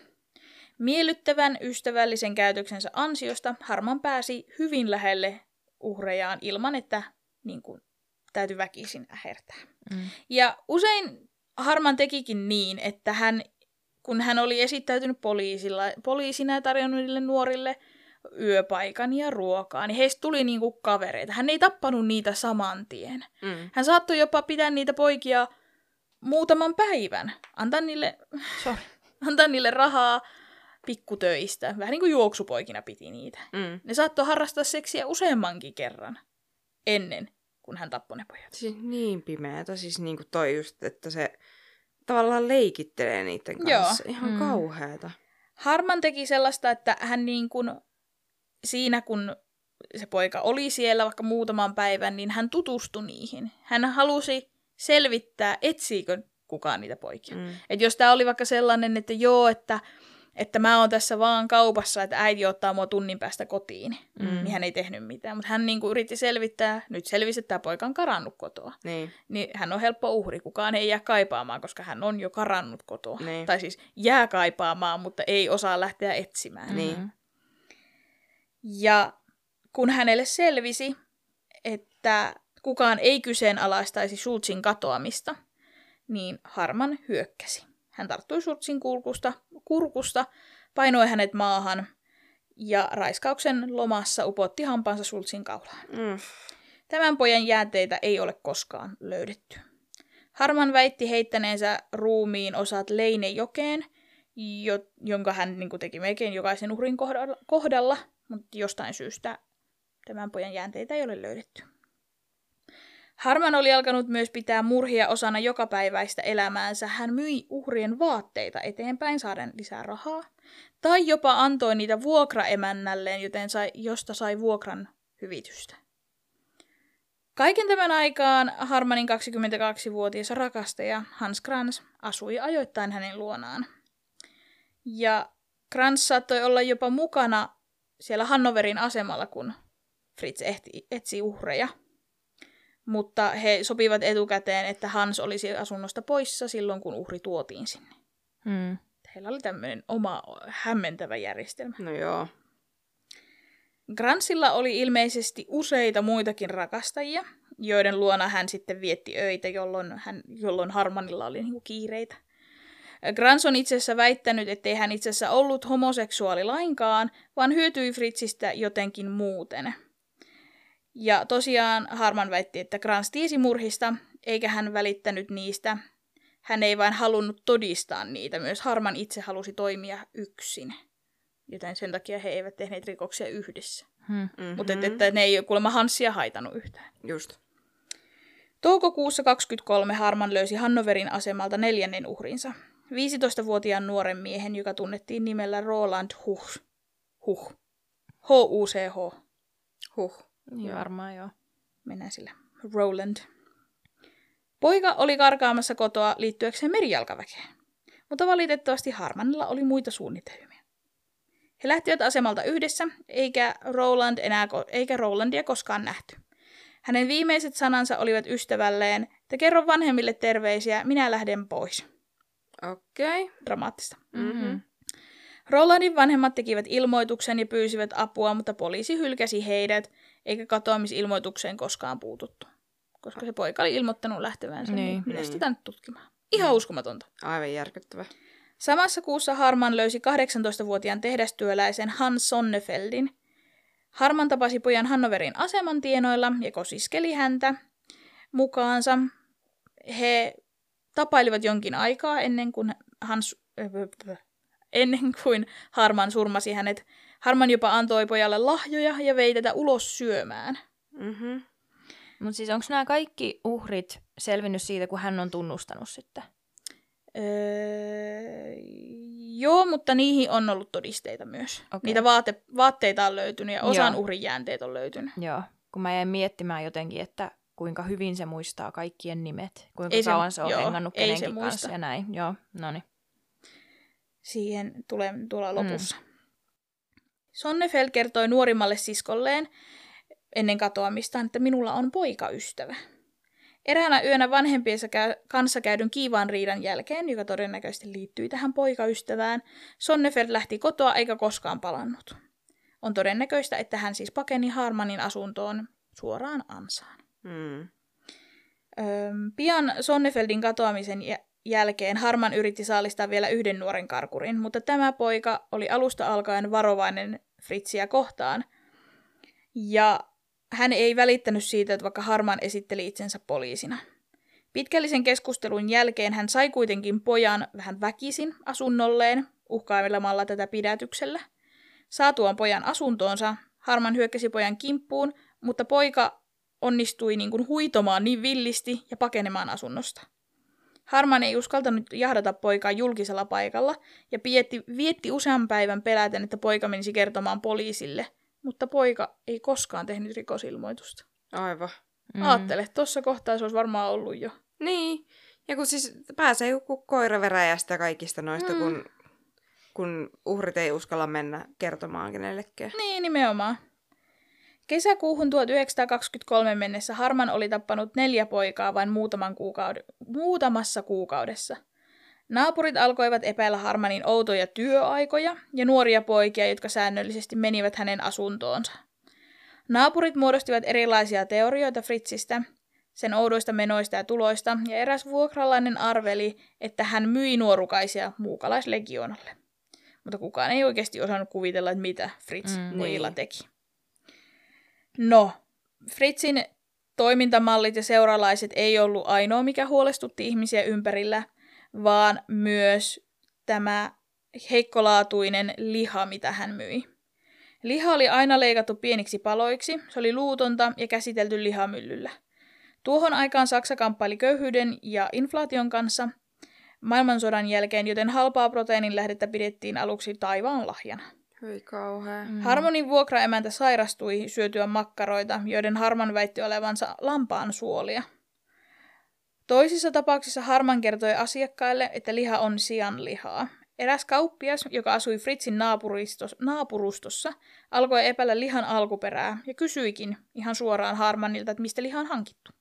Miellyttävän ystävällisen käytöksensä ansiosta Harman pääsi hyvin lähelle uhrejaan ilman, että niin kuin, täytyy väkisin ähertää. Mm. Ja usein Harman tekikin niin, että hän, kun hän oli esittäytynyt poliisilla, poliisina ja tarjonnut niille nuorille yöpaikan ja ruokaa, niin heistä tuli niinku kavereita. Hän ei tappanut niitä saman tien. Mm. Hän saattoi jopa pitää niitä poikia muutaman päivän. Antaa niille, Sorry. antaa niille rahaa pikkutöistä. Vähän niin kuin juoksupoikina piti niitä. Mm. Ne saattoi harrastaa seksiä useammankin kerran ennen, kun hän tappoi ne pojat. Siis niin pimeätä, siis niinku toi just, että se tavallaan leikittelee niiden Joo. kanssa. Ihan Mm. kauheeta. Harman teki sellaista, että hän niin kuin siinä kun se poika oli siellä vaikka muutaman päivän, niin hän tutustui niihin. Hän halusi selvittää, etsiikö kukaan niitä poikia. Mm. Et jos tämä oli vaikka sellainen, että joo, että, että mä oon tässä vaan kaupassa, että äiti ottaa mua tunnin päästä kotiin, mm. niin hän ei tehnyt mitään. Mutta hän niinku yritti selvittää, nyt selvisi, että tämä poika on karannut kotoa. Niin. Niin hän on helppo uhri, kukaan ei jää kaipaamaan, koska hän on jo karannut kotoa. Niin. Tai siis jää kaipaamaan, mutta ei osaa lähteä etsimään. Niin. Ja kun hänelle selvisi, että kukaan ei kyseenalaistaisi Schultzin katoamista, niin Harman hyökkäsi. Hän tarttui Schultzin kurkusta, kurkusta, painoi hänet maahan ja raiskauksen lomassa upotti hampansa Schultzin kaulaan. Mm. Tämän pojan jäänteitä ei ole koskaan löydetty. Harman väitti heittäneensä ruumiin osat Leinejokeen, jo, jonka hän niin kuin, teki melkein jokaisen uhrin kohdalla, kohdalla, mutta jostain syystä tämän pojan jäänteitä ei ole löydetty. Harman oli alkanut myös pitää murhia osana jokapäiväistä elämäänsä. Hän myi uhrien vaatteita eteenpäin saaden lisää rahaa. Tai jopa antoi niitä vuokraemännälleen, joten sai, josta sai vuokran hyvitystä. Kaiken tämän aikaan Harmanin 22-vuotias rakastaja Hans Kranz asui ajoittain hänen luonaan. Ja Kranz saattoi olla jopa mukana siellä Hannoverin asemalla, kun Fritz ehti, etsi uhreja. Mutta he sopivat etukäteen, että Hans olisi asunnosta poissa silloin, kun uhri tuotiin sinne. Mm. Heillä oli tämmöinen oma hämmentävä järjestelmä. No joo. Gransilla oli ilmeisesti useita muitakin rakastajia, joiden luona hän sitten vietti öitä, jolloin, hän, jolloin Harmanilla oli niinku kiireitä. Grans on itse asiassa väittänyt, ettei hän itse asiassa ollut homoseksuaali lainkaan, vaan hyötyi Fritzistä jotenkin muuten. Ja tosiaan Harman väitti, että Grans tiesi murhista, eikä hän välittänyt niistä. Hän ei vain halunnut todistaa niitä, myös Harman itse halusi toimia yksin. Joten sen takia he eivät tehneet rikoksia yhdessä. Hmm. Mm-hmm. Mutta että, että ne ei ole kuulemma Hansia haitanut yhtään. Just. Toukokuussa 23 Harman löysi Hannoverin asemalta neljännen uhrinsa. 15-vuotiaan nuoren miehen, joka tunnettiin nimellä Roland Huch. Huch. H-U-C-H. Huh. Niin varmaan joo. Mennään sillä. Roland. Poika oli karkaamassa kotoa liittyäkseen merijalkaväkeen, mutta valitettavasti Harmanilla oli muita suunnitelmia. He lähtivät asemalta yhdessä, eikä, Roland enää, eikä Rolandia koskaan nähty. Hänen viimeiset sanansa olivat ystävälleen, että kerro vanhemmille terveisiä, minä lähden pois. Okei. Okay. Dramaattista. Mm-hmm. Rolandin vanhemmat tekivät ilmoituksen ja pyysivät apua, mutta poliisi hylkäsi heidät, eikä katoamisilmoitukseen koskaan puututtu. Koska se poika oli ilmoittanut lähtevänsä, niin, Niin. niin mitä Niin. sitä nyt tutkimaan? Ihan uskomatonta. Aivan järkyttävä. Samassa kuussa Harman löysi 18-vuotiaan tehdastyöläisen Hans Sonnefeldin. Harman tapasi pojan Hannoverin aseman tienoilla ja kosiskeli häntä mukaansa. He tapailivat jonkin aikaa ennen kuin, Hans, ennen kuin Harman surmasi hänet. Harman jopa antoi pojalle lahjoja ja vei tätä ulos syömään. Mm-hmm. Mutta siis onko nämä kaikki uhrit selvinnyt siitä, kun hän on tunnustanut sitten? Öö, joo, mutta niihin on ollut todisteita myös. Okei. Niitä vaate, vaatteita on löytynyt ja osan Joo. uhrin jäänteet on löytynyt. Joo, kun mä jäin miettimään jotenkin, että kuinka hyvin se muistaa kaikkien nimet, kuinka Ei se- kauan se on joo, hengannut ei se kenenkin muista. kanssa ja näin. Joo, no niin. Siihen tulee tuolla lopussa. Mm. Sonnefeld kertoi nuorimmalle siskolleen ennen katoamistaan, että minulla on poikaystävä. Eräänä yönä vanhempiensa kanssa käydyn kiivaan riidan jälkeen, joka todennäköisesti liittyi tähän poikaystävään, Sonnefeld lähti kotoa eikä koskaan palannut. On todennäköistä, että hän siis pakeni Harmanin asuntoon suoraan ansaan. Mm. Öm, pian Sonnefeldin katoamisen jä- jälkeen Harman yritti saalistaa vielä yhden nuoren karkurin, mutta tämä poika oli alusta alkaen varovainen Fritsiä kohtaan. Ja hän ei välittänyt siitä, että vaikka Harman esitteli itsensä poliisina. Pitkällisen keskustelun jälkeen hän sai kuitenkin pojan vähän väkisin asunnolleen, uhkailemalla tätä pidätyksellä. Saatuaan pojan asuntoonsa, Harman hyökkäsi pojan kimppuun, mutta poika onnistui niin kuin huitomaan niin villisti ja pakenemaan asunnosta. Harman ei uskaltanut jahdata poikaa julkisella paikalla ja pietti, vietti usean päivän peläten, että poika menisi kertomaan poliisille, mutta poika ei koskaan tehnyt rikosilmoitusta. Aivan. Mm. Aattele, tuossa kohtaa se olisi varmaan ollut jo. Niin. Ja kun siis pääsee joku koira veräjästä kaikista noista, mm. kun, kun uhrit ei uskalla mennä kertomaan kenellekään. Niin, nimenomaan. Kesäkuuhun 1923 mennessä Harman oli tappanut neljä poikaa vain muutaman kuukaud- muutamassa kuukaudessa. Naapurit alkoivat epäillä Harmanin outoja työaikoja ja nuoria poikia, jotka säännöllisesti menivät hänen asuntoonsa. Naapurit muodostivat erilaisia teorioita Fritzistä, sen oudoista menoista ja tuloista, ja eräs vuokralainen arveli, että hän myi nuorukaisia muukalaislegionalle. Mutta kukaan ei oikeasti osannut kuvitella, että mitä Fritz mm, pojilla niin. teki. No, Fritzin toimintamallit ja seuralaiset ei ollut ainoa, mikä huolestutti ihmisiä ympärillä, vaan myös tämä heikkolaatuinen liha, mitä hän myi. Liha oli aina leikattu pieniksi paloiksi, se oli luutonta ja käsitelty lihamyllyllä. Tuohon aikaan Saksa kamppaili köyhyyden ja inflaation kanssa maailmansodan jälkeen, joten halpaa proteiinin lähdettä pidettiin aluksi taivaan lahjana. Hyi kauhea. Mm. Harmonin vuokraemäntä sairastui syötyä makkaroita, joiden Harman väitti olevansa lampaan suolia. Toisissa tapauksissa Harman kertoi asiakkaille, että liha on sianlihaa. Eräs kauppias, joka asui Fritzin naapurustossa, alkoi epäillä lihan alkuperää ja kysyikin ihan suoraan Harmanilta, että mistä liha on hankittu.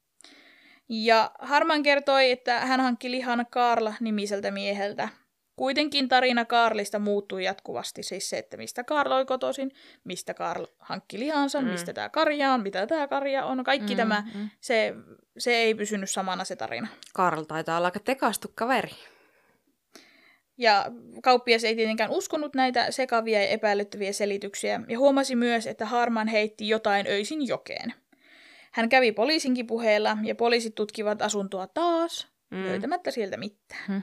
Ja Harman kertoi, että hän hankki lihan Karl-nimiseltä mieheltä, Kuitenkin tarina Karlista muuttui jatkuvasti, siis se, että mistä Karl oli kotoisin, mistä Karl hankki lihansa, mm. mistä tämä karja on, mitä tämä karja on, kaikki mm, tämä, mm. Se, se ei pysynyt samana se tarina. Karl taitaa olla aika tekastu kaveri. Ja kauppias ei tietenkään uskonut näitä sekavia ja epäilyttäviä selityksiä ja huomasi myös, että Harman heitti jotain öisin jokeen. Hän kävi poliisinkin puheella ja poliisit tutkivat asuntoa taas, mm. löytämättä sieltä mitään. Mm.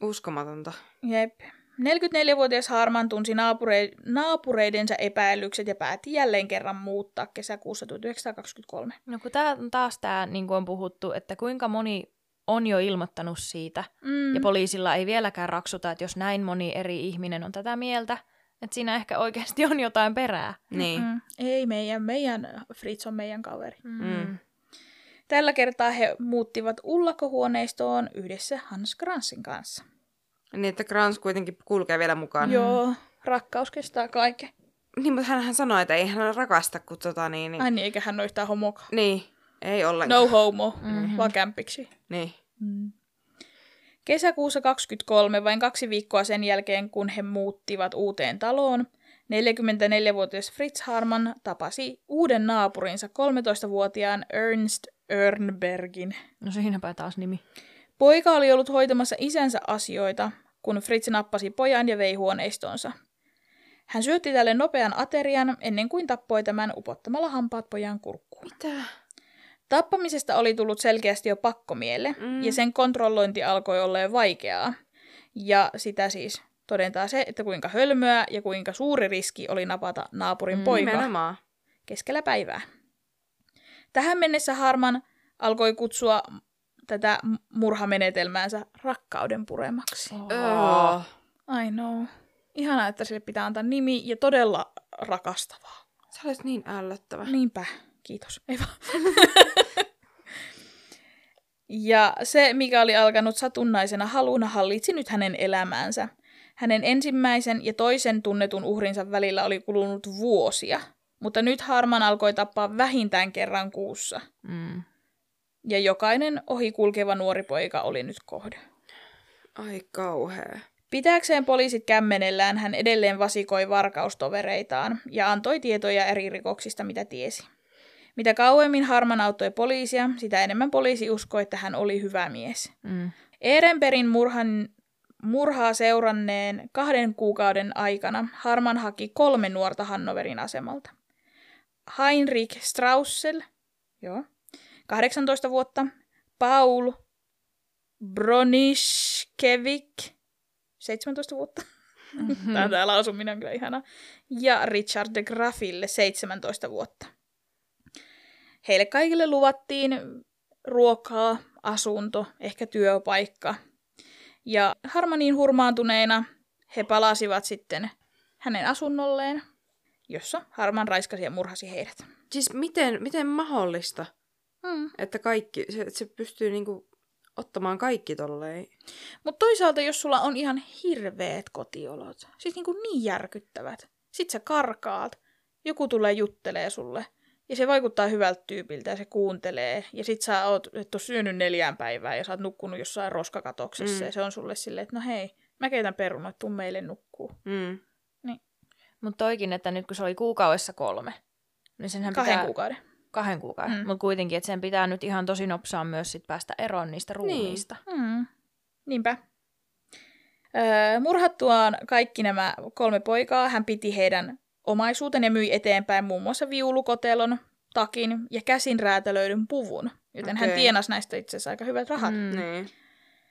Uskomatonta. Jep. 44-vuotias Harman tunsi naapure- naapureidensa epäilykset ja päätti jälleen kerran muuttaa kesäkuussa 1923. No kun tää on taas tämä, niin kuin on puhuttu, että kuinka moni on jo ilmoittanut siitä, mm. ja poliisilla ei vieläkään raksuta, että jos näin moni eri ihminen on tätä mieltä, että siinä ehkä oikeasti on jotain perää. Niin. Mm. Ei meidän, meidän Fritz on meidän kaveri. Mm. mm. Tällä kertaa he muuttivat ullakkohuoneistoon yhdessä Hans Gransin kanssa. Niin, että Grans kuitenkin kulkee vielä mukaan. Joo, rakkaus kestää kaiken. Niin, mutta hän sanoi, että ei hän rakasta, kun tota niin... niin... Ai niin, eikä hän ole yhtään homoka. Niin, ei ollenkaan. No homo, mm-hmm. vaan kämpiksi. Niin. Mm. Kesäkuussa 23, vain kaksi viikkoa sen jälkeen, kun he muuttivat uuteen taloon, 44-vuotias Fritz Harman tapasi uuden naapurinsa 13-vuotiaan Ernst Örnbergin. No siinäpä taas nimi. Poika oli ollut hoitamassa isänsä asioita, kun Fritz nappasi pojan ja vei huoneistonsa. Hän syötti tälle nopean aterian ennen kuin tappoi tämän upottamalla hampaat pojan kurkkuun. Mitä? Tappamisesta oli tullut selkeästi jo pakkomielle, mm. ja sen kontrollointi alkoi olla jo vaikeaa. Ja sitä siis todentaa se, että kuinka hölmöä ja kuinka suuri riski oli napata naapurin mm, poika nimenomaan. keskellä päivää. Tähän mennessä Harman alkoi kutsua tätä murhamenetelmäänsä rakkauden puremaksi. Oh. I know. Ihanaa, että sille pitää antaa nimi ja todella rakastavaa. Sä olet niin ällöttävä. Niinpä. Kiitos. Ei vaan. ja se, mikä oli alkanut satunnaisena haluna, hallitsi nyt hänen elämäänsä. Hänen ensimmäisen ja toisen tunnetun uhrinsa välillä oli kulunut vuosia, mutta nyt Harman alkoi tappaa vähintään kerran kuussa. Mm ja jokainen ohikulkeva nuori poika oli nyt kohde. Ai kauhea. Pitääkseen poliisit kämmenellään hän edelleen vasikoi varkaustovereitaan ja antoi tietoja eri rikoksista, mitä tiesi. Mitä kauemmin Harman auttoi poliisia, sitä enemmän poliisi uskoi, että hän oli hyvä mies. Mm. Ehrenbergin murhan, murhaa seuranneen kahden kuukauden aikana Harman haki kolme nuorta Hannoverin asemalta. Heinrich Straussel, joo, 18 vuotta, Paul Broniskevik, 17 vuotta. Mm-hmm. Tämä, tämä lausuminen on kyllä ihana. Ja Richard de Graffille 17 vuotta. Heille kaikille luvattiin ruokaa, asunto, ehkä työpaikka. Ja harmoniin hurmaantuneina he palasivat sitten hänen asunnolleen. Jossa Harman raiskasi ja murhasi heidät. Siis miten, miten mahdollista, Mm. että kaikki, se, se pystyy niinku ottamaan kaikki tolleen. Mutta toisaalta, jos sulla on ihan hirveät kotiolot, siis niinku niin järkyttävät, sit sä karkaat, joku tulee juttelee sulle, ja se vaikuttaa hyvältä tyypiltä ja se kuuntelee, ja sit sä oot, et syönyt neljään päivään ja sä oot nukkunut jossain roskakatoksessa, mm. ja se on sulle silleen, että no hei, mä keitän perunat, tuu meille nukkuu. Mm. Mutta toikin, että nyt kun se oli kuukaudessa kolme, niin senhän Kahden pitää... kuukauden. Kahden kuukauden. Mm. Mutta kuitenkin, että sen pitää nyt ihan tosi nopsaa myös sit päästä eroon niistä ruumiista. Mm. Niinpä. Öö, murhattuaan kaikki nämä kolme poikaa, hän piti heidän omaisuuten ja myi eteenpäin muun muassa viulukotelon, takin ja käsin räätälöidyn puvun, joten hän Okei. tienasi näistä itse asiassa aika hyvät rahat. Mm. Niin.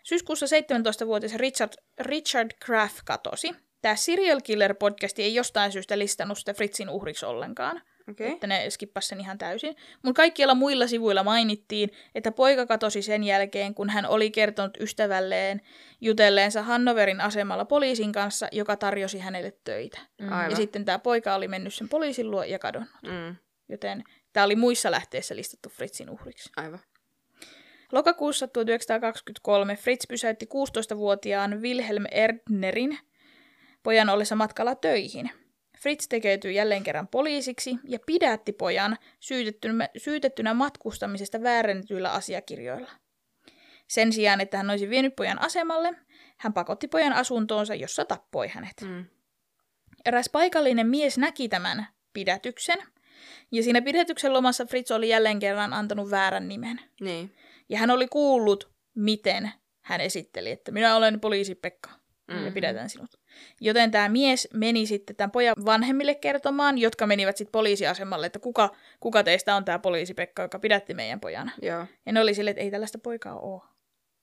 Syyskuussa 17-vuotias Richard, Richard Graff katosi. Tämä Serial Killer podcasti ei jostain syystä listannut sitä Fritzin uhriksi ollenkaan Okei. että ne skippas sen ihan täysin. Mutta kaikkialla muilla sivuilla mainittiin, että poika katosi sen jälkeen, kun hän oli kertonut ystävälleen jutelleensa Hannoverin asemalla poliisin kanssa, joka tarjosi hänelle töitä. Mm. Aivan. Ja sitten tämä poika oli mennyt sen poliisin luo ja kadonnut. Mm. Joten tämä oli muissa lähteissä listattu Fritzin uhriksi. Aivan. Lokakuussa 1923 Fritz pysäytti 16-vuotiaan Wilhelm Erdnerin pojan ollessa matkalla töihin. Fritz tekeytyi jälleen kerran poliisiksi ja pidätti pojan syytettynä, syytettynä matkustamisesta väärennetyillä asiakirjoilla. Sen sijaan, että hän olisi vienyt pojan asemalle, hän pakotti pojan asuntoonsa, jossa tappoi hänet. Mm. Eräs paikallinen mies näki tämän pidätyksen, ja siinä pidätyksen lomassa Fritz oli jälleen kerran antanut väärän nimen. Niin. Ja hän oli kuullut, miten hän esitteli, että minä olen poliisi Pekka ja Mm. pidätän sinut. Joten tämä mies meni sitten tämän pojan vanhemmille kertomaan, jotka menivät sitten poliisiasemalle, että kuka, kuka teistä on tämä poliisi Pekka, joka pidätti meidän pojan. Joo. Ja ne oli silleen, että ei tällaista poikaa ole.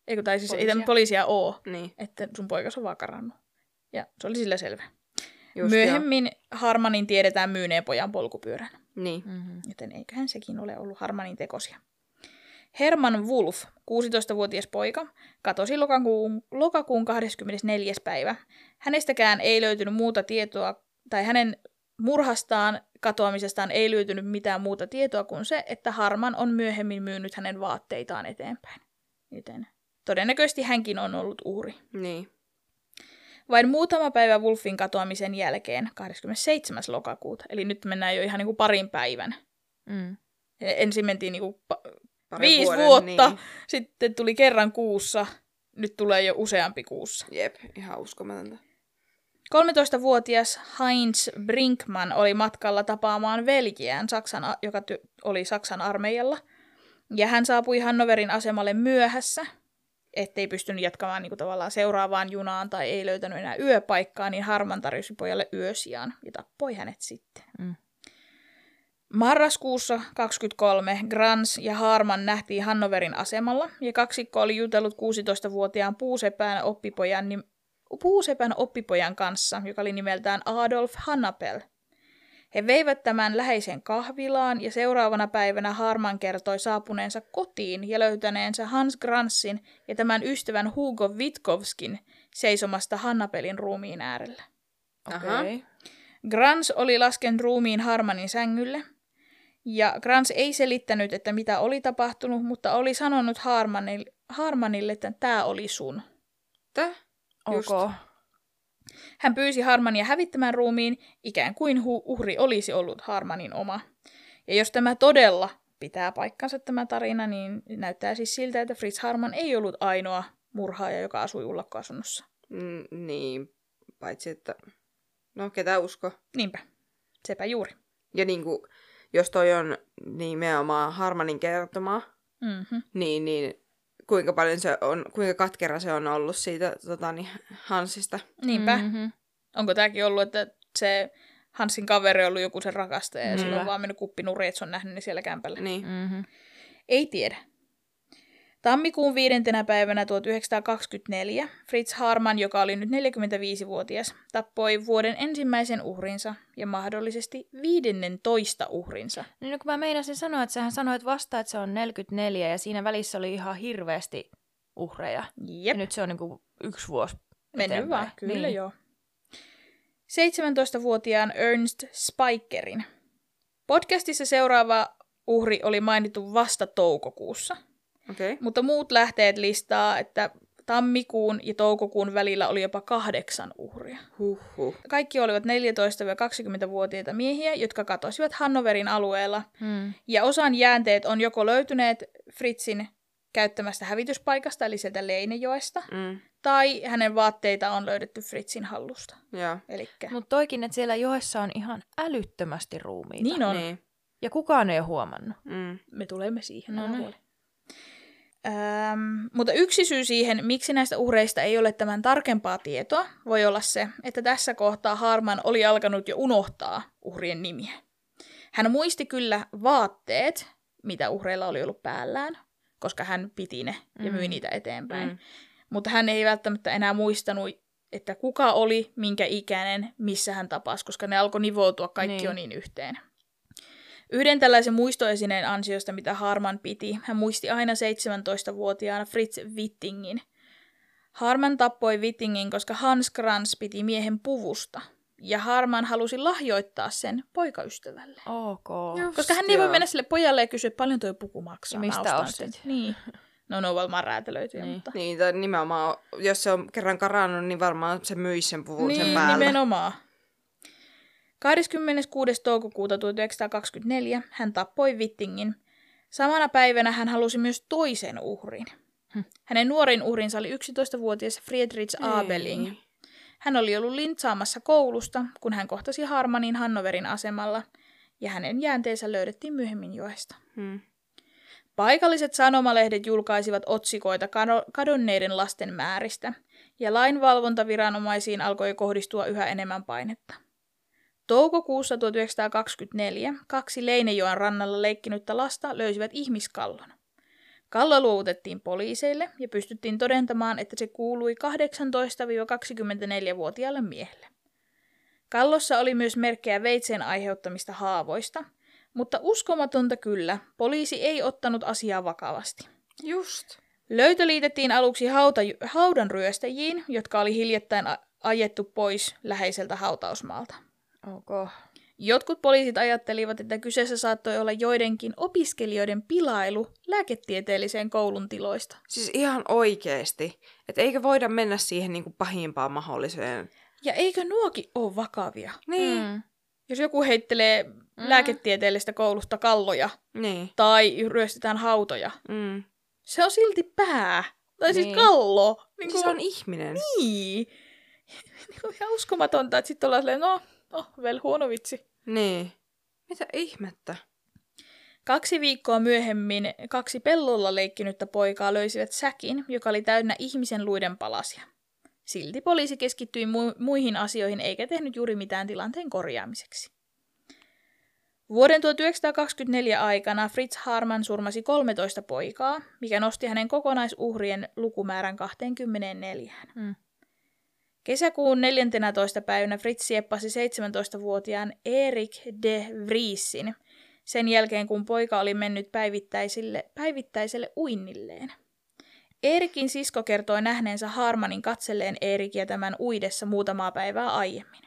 Eikö, tai siis ei Poliisia. tämmöistä poliisia ole, Niin. että sun poikas on vaan karannut. Ja se oli sillä selvä. Just Myöhemmin Harmanin tiedetään myyneen pojan polkupyörän. Joo. Niin. Mm-hmm. joten eiköhän sekin ole ollut Harmanin tekosia. Herman Wolf, 16-vuotias poika, katosi lokakuun, lokakuun 24. päivä. Hänestäkään ei löytynyt muuta tietoa, tai hänen murhastaan katoamisestaan ei löytynyt mitään muuta tietoa kuin se, että Harman on myöhemmin myynyt hänen vaatteitaan eteenpäin. Joten todennäköisesti hänkin on ollut uhri. Niin. Vain muutama päivä Wolfin katoamisen jälkeen, 27. lokakuuta, eli nyt mennään jo ihan niin kuin parin päivän. Mm. Ensin mentiin niin kuin viisi vuoden, vuotta, Niin. sitten tuli kerran kuussa, nyt tulee jo useampi kuussa. Jep, ihan uskomatonta. 13-vuotias Heinz Brinkman oli matkalla tapaamaan veljeään, Saksan, joka ty- oli Saksan armeijalla. Ja hän saapui Hannoverin asemalle myöhässä, ettei pystynyt jatkamaan niin kuin tavallaan seuraavaan junaan tai ei löytänyt enää yöpaikkaa, niin Harman tarjosi pojalle yösijan ja tappoi hänet sitten. Mm. Marraskuussa 23 Grans ja Harman nähtiin Hannoverin asemalla ja kaksikko oli jutellut 16-vuotiaan puusepään oppipojan, nim- puusepän oppipojan kanssa, joka oli nimeltään Adolf Hannapel. He veivät tämän läheisen kahvilaan ja seuraavana päivänä Harman kertoi saapuneensa kotiin ja löytäneensä Hans Gransin ja tämän ystävän Hugo Witkovskin seisomasta Hannapelin ruumiin äärellä. Aha. Okei. Grans oli laskenut ruumiin Harmanin sängylle, ja Grans ei selittänyt, että mitä oli tapahtunut, mutta oli sanonut Harmanille, Harmanille että tämä oli sun. Täh? Just. Ok. Hän pyysi Harmania hävittämään ruumiin, ikään kuin hu- uhri olisi ollut Harmanin oma. Ja jos tämä todella pitää paikkansa tämä tarina, niin näyttää siis siltä, että Fritz Harman ei ollut ainoa murhaaja, joka asui ullakkoasunnossa. Mm, niin, paitsi että... No, ketä usko? Niinpä, sepä juuri. Ja niin kuin, jos toi on nimenomaan Harmanin kertomaa, Mm-hmm. niin, niin kuinka paljon se on, kuinka katkera se on ollut siitä tota, niin, Hansista. Niinpä. Mm. Mm-hmm. Onko tämäkin ollut, että se Hansin kaveri on ollut joku sen rakastaja ja Kyllä. sillä on vaan mennyt kuppinuri, että se on nähnyt ne siellä kämpällä? Niin. Mm-hmm. Ei tiedä. Tammikuun viidentenä päivänä 1924 Fritz Harman, joka oli nyt 45-vuotias, tappoi vuoden ensimmäisen uhrinsa ja mahdollisesti 15 uhrinsa. Niin no, kun mä meinasin sanoa, että sähän sanoit vasta, että se on 44 ja siinä välissä oli ihan hirveästi uhreja. Jep, Ja nyt se on niinku yksi vuosi mennyt eteenpäin. vaan, kyllä niin. niin. joo. 17-vuotiaan Ernst Spikerin. Podcastissa seuraava uhri oli mainittu vasta toukokuussa. Okay. mutta muut lähteet listaa, että tammikuun ja toukokuun välillä oli jopa kahdeksan uhria. Huhhuh. Kaikki olivat 14-20-vuotiaita miehiä, jotka katosivat Hannoverin alueella, Mm. ja osan jäänteet on joko löytyneet Fritzin käyttämästä hävityspaikasta, eli sieltä Leinejoesta, Mm. tai hänen vaatteita on löydetty Fritzin hallusta. Elikkä, Mutta toikin, että siellä joessa on ihan älyttömästi ruumiita. niin on. Niin. Ja kukaan ei ole huomannut. Mm. Me tulemme siihen. No niin. Öm, mutta yksi syy siihen, miksi näistä uhreista ei ole tämän tarkempaa tietoa, voi olla se, että tässä kohtaa Harman oli alkanut jo unohtaa uhrien nimiä. Hän muisti kyllä vaatteet, mitä uhreilla oli ollut päällään, koska hän piti ne ja myi Mm. niitä eteenpäin. Mm. Mutta hän ei välttämättä enää muistanut, että kuka oli, minkä ikäinen, missä hän tapasi, koska ne alkoi nivoutua kaikki Niin. jo niin yhteen. Yhden tällaisen muistoesineen ansiosta, mitä Harman piti, hän muisti aina 17-vuotiaana Fritz Wittingin. Harman tappoi Wittingin, koska Hans Kranz piti miehen puvusta, ja Harman halusi lahjoittaa sen poikaystävälle. Ok. Just Koska hän ei voi mennä sille pojalle ja kysyä, paljon tuo puku maksaa. Ja mä mistä ostit? sen. Niin. No ne on varmaan räätälöityjä, Niin. mutta... Niin, tai nimenomaan, jos se on kerran karannut, niin varmaan se myisi sen puvun niin, sen päällä. nimenomaan. 26. toukokuuta 1924 hän tappoi Wittingin. Samana päivänä hän halusi myös toisen uhrin. Hm. Hänen nuorin uhrinsa oli 11-vuotias Friedrich Abeling. Ei. Hän oli ollut lintsaamassa koulusta, kun hän kohtasi Harmanin Hannoverin asemalla, ja hänen jäänteensä löydettiin myöhemmin joesta. Hmm. Paikalliset sanomalehdet julkaisivat otsikoita kado- kadonneiden lasten määristä, ja lainvalvontaviranomaisiin alkoi kohdistua yhä enemmän painetta. Toukokuussa 1924 kaksi Leinejoen rannalla leikkinyttä lasta löysivät ihmiskallon. Kallo luovutettiin poliiseille ja pystyttiin todentamaan, että se kuului 18-24-vuotiaalle miehelle. Kallossa oli myös merkkejä veitseen aiheuttamista haavoista, mutta uskomatonta kyllä, poliisi ei ottanut asiaa vakavasti. Just. Löytö liitettiin aluksi hauta, haudan ryöstäjiin, jotka oli hiljattain ajettu pois läheiseltä hautausmaalta. Ok. Jotkut poliisit ajattelivat, että kyseessä saattoi olla joidenkin opiskelijoiden pilailu lääketieteelliseen koulun tiloista. Siis ihan oikeesti. Että eikö voida mennä siihen niin kuin pahimpaan mahdolliseen. Ja eikö nuokin ole vakavia? Niin. Mm. Jos joku heittelee mm. lääketieteellisestä koulusta kalloja Niin. tai ryöstetään hautoja, Mm. se on silti pää. Tai siis Niin. kallo. Niin Siis se on ihminen. Niin. Niin kuin ihan uskomatonta, että sitten ollaan silleen, no, oh, vel huono vitsi. Niin. Mitä ihmettä? Kaksi viikkoa myöhemmin kaksi pellolla leikkinyttä poikaa löysivät säkin, joka oli täynnä ihmisen luiden palasia. Silti poliisi keskittyi mu- muihin asioihin eikä tehnyt juuri mitään tilanteen korjaamiseksi. Vuoden 1924 aikana Fritz Harman surmasi 13 poikaa, mikä nosti hänen kokonaisuhrien lukumäärän 24. Mm. Kesäkuun 14. päivänä Fritz sieppasi 17-vuotiaan Erik de Vriesin sen jälkeen, kun poika oli mennyt päivittäisille, päivittäiselle uinnilleen. Erikin sisko kertoi nähneensä Harmanin katselleen Erikiä tämän uidessa muutamaa päivää aiemmin.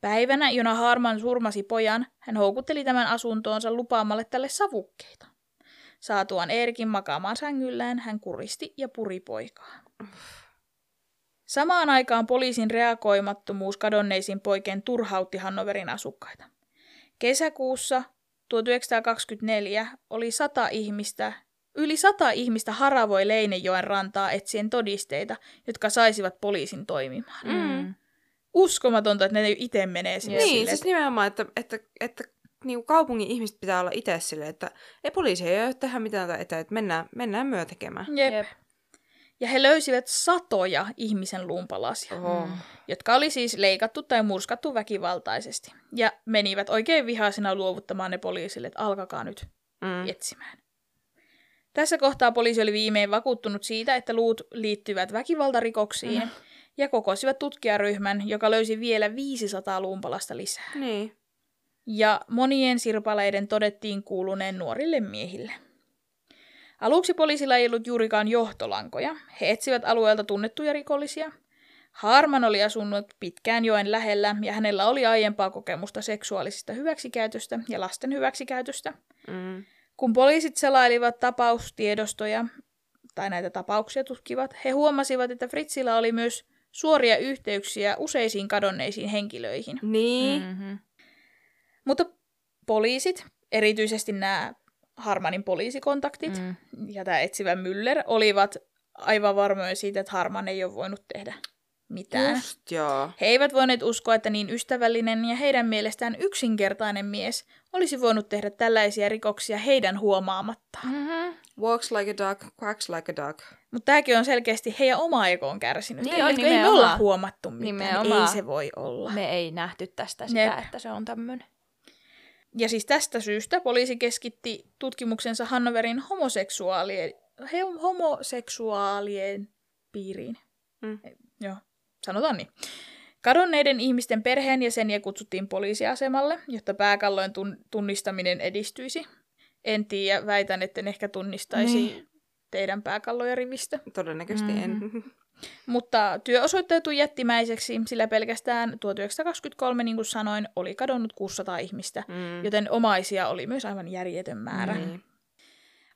Päivänä, jona Harman surmasi pojan, hän houkutteli tämän asuntoonsa lupaamalle tälle savukkeita. Saatuaan Erikin makaamaan sängyllään, hän kuristi ja puri poikaa. Samaan aikaan poliisin reagoimattomuus kadonneisiin poikien turhautti Hannoverin asukkaita. Kesäkuussa 1924 oli sata ihmistä, yli sata ihmistä haravoi Leinejoen rantaa etsien todisteita, jotka saisivat poliisin toimimaan. Mm. Uskomatonta, että ne itse menee sinne Niin, sille, siis nimenomaan, että, että, että niin kaupungin ihmiset pitää olla itse silleen, että ei poliisi ei ole tehdä mitään tai eteen, että mennään, mennään myö tekemään. Jep. Jep. Ja he löysivät satoja ihmisen luunpalasia, Oho. Mm. jotka oli siis leikattu tai murskattu väkivaltaisesti. Ja menivät oikein vihaisena luovuttamaan ne poliisille, että alkakaa nyt Mm. etsimään. Tässä kohtaa poliisi oli viimein vakuuttunut siitä, että luut liittyvät väkivaltarikoksiin, ja kokosivat tutkijaryhmän, joka löysi vielä 500 luunpalasta lisää. Niin. Ja monien sirpaleiden todettiin kuuluneen nuorille miehille. Aluksi poliisilla ei ollut juurikaan johtolankoja. He etsivät alueelta tunnettuja rikollisia. Harman oli asunut pitkään joen lähellä ja hänellä oli aiempaa kokemusta seksuaalisista hyväksikäytöstä ja lasten hyväksikäytöstä. Mm. Kun poliisit selailivat tapaustiedostoja tai näitä tapauksia tutkivat, he huomasivat, että Fritzillä oli myös suoria yhteyksiä useisiin kadonneisiin henkilöihin. Niin. Mm-hmm. Mutta poliisit, erityisesti nämä Harmanin poliisikontaktit Mm. ja tämä etsivä Müller, olivat aivan varmoja siitä, että Harman ei ole voinut tehdä mitään. Just joo. He eivät voineet uskoa, että niin ystävällinen ja heidän mielestään yksinkertainen mies olisi voinut tehdä tällaisia rikoksia heidän huomaamattaan. Mm-hmm. Walks like a duck, quacks like a duck. Mutta tämäkin on selkeästi heidän oma ego on kärsinyt. Niin Niin on, ei me olla huomattu mitään. Nimenomaan. Ei se voi olla. Me ei nähty tästä sitä, Jep. että se on tämmöinen. Ja siis tästä syystä poliisi keskitti tutkimuksensa Hannoverin homoseksuaalien, he, homoseksuaalien piiriin. Mm. Joo, sanotaan niin. Kadonneiden ihmisten perheenjäseniä kutsuttiin poliisiasemalle, jotta pääkallojen tun- tunnistaminen edistyisi. En tiedä, väitän, että en ehkä tunnistaisi Niin. teidän pääkalloja rivistä. Todennäköisesti en. Mutta työ osoittautui jättimäiseksi, sillä pelkästään 1923, niin kuin sanoin, oli kadonnut 600 ihmistä, Mm. joten omaisia oli myös aivan järjetön määrä. Niin.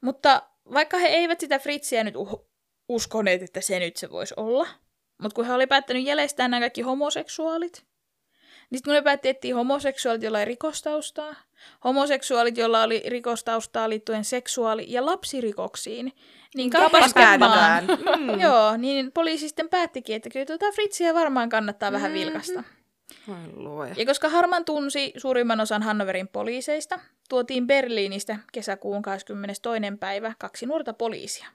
Mutta vaikka he eivät sitä Fritsiä nyt uh- uskoneet, että se nyt se voisi olla, mutta kun he oli päättänyt jälestää nämä kaikki homoseksuaalit, niin sitten kun ne päätti etsiä homoseksuaalit, joilla ei rikostaustaa, homoseksuaalit, joilla oli rikostaustaa liittyen seksuaali- ja lapsirikoksiin, niin käännetään. kummaan. Mm. Joo, niin poliisi sitten päättikin, että kyllä tuota Fritsiä varmaan kannattaa vähän Mhm. vilkasta. Ja koska Harman tunsi suurimman osan Hannoverin poliiseista, tuotiin Berliinistä kesäkuun 22. päivä kaksi nuorta poliisia.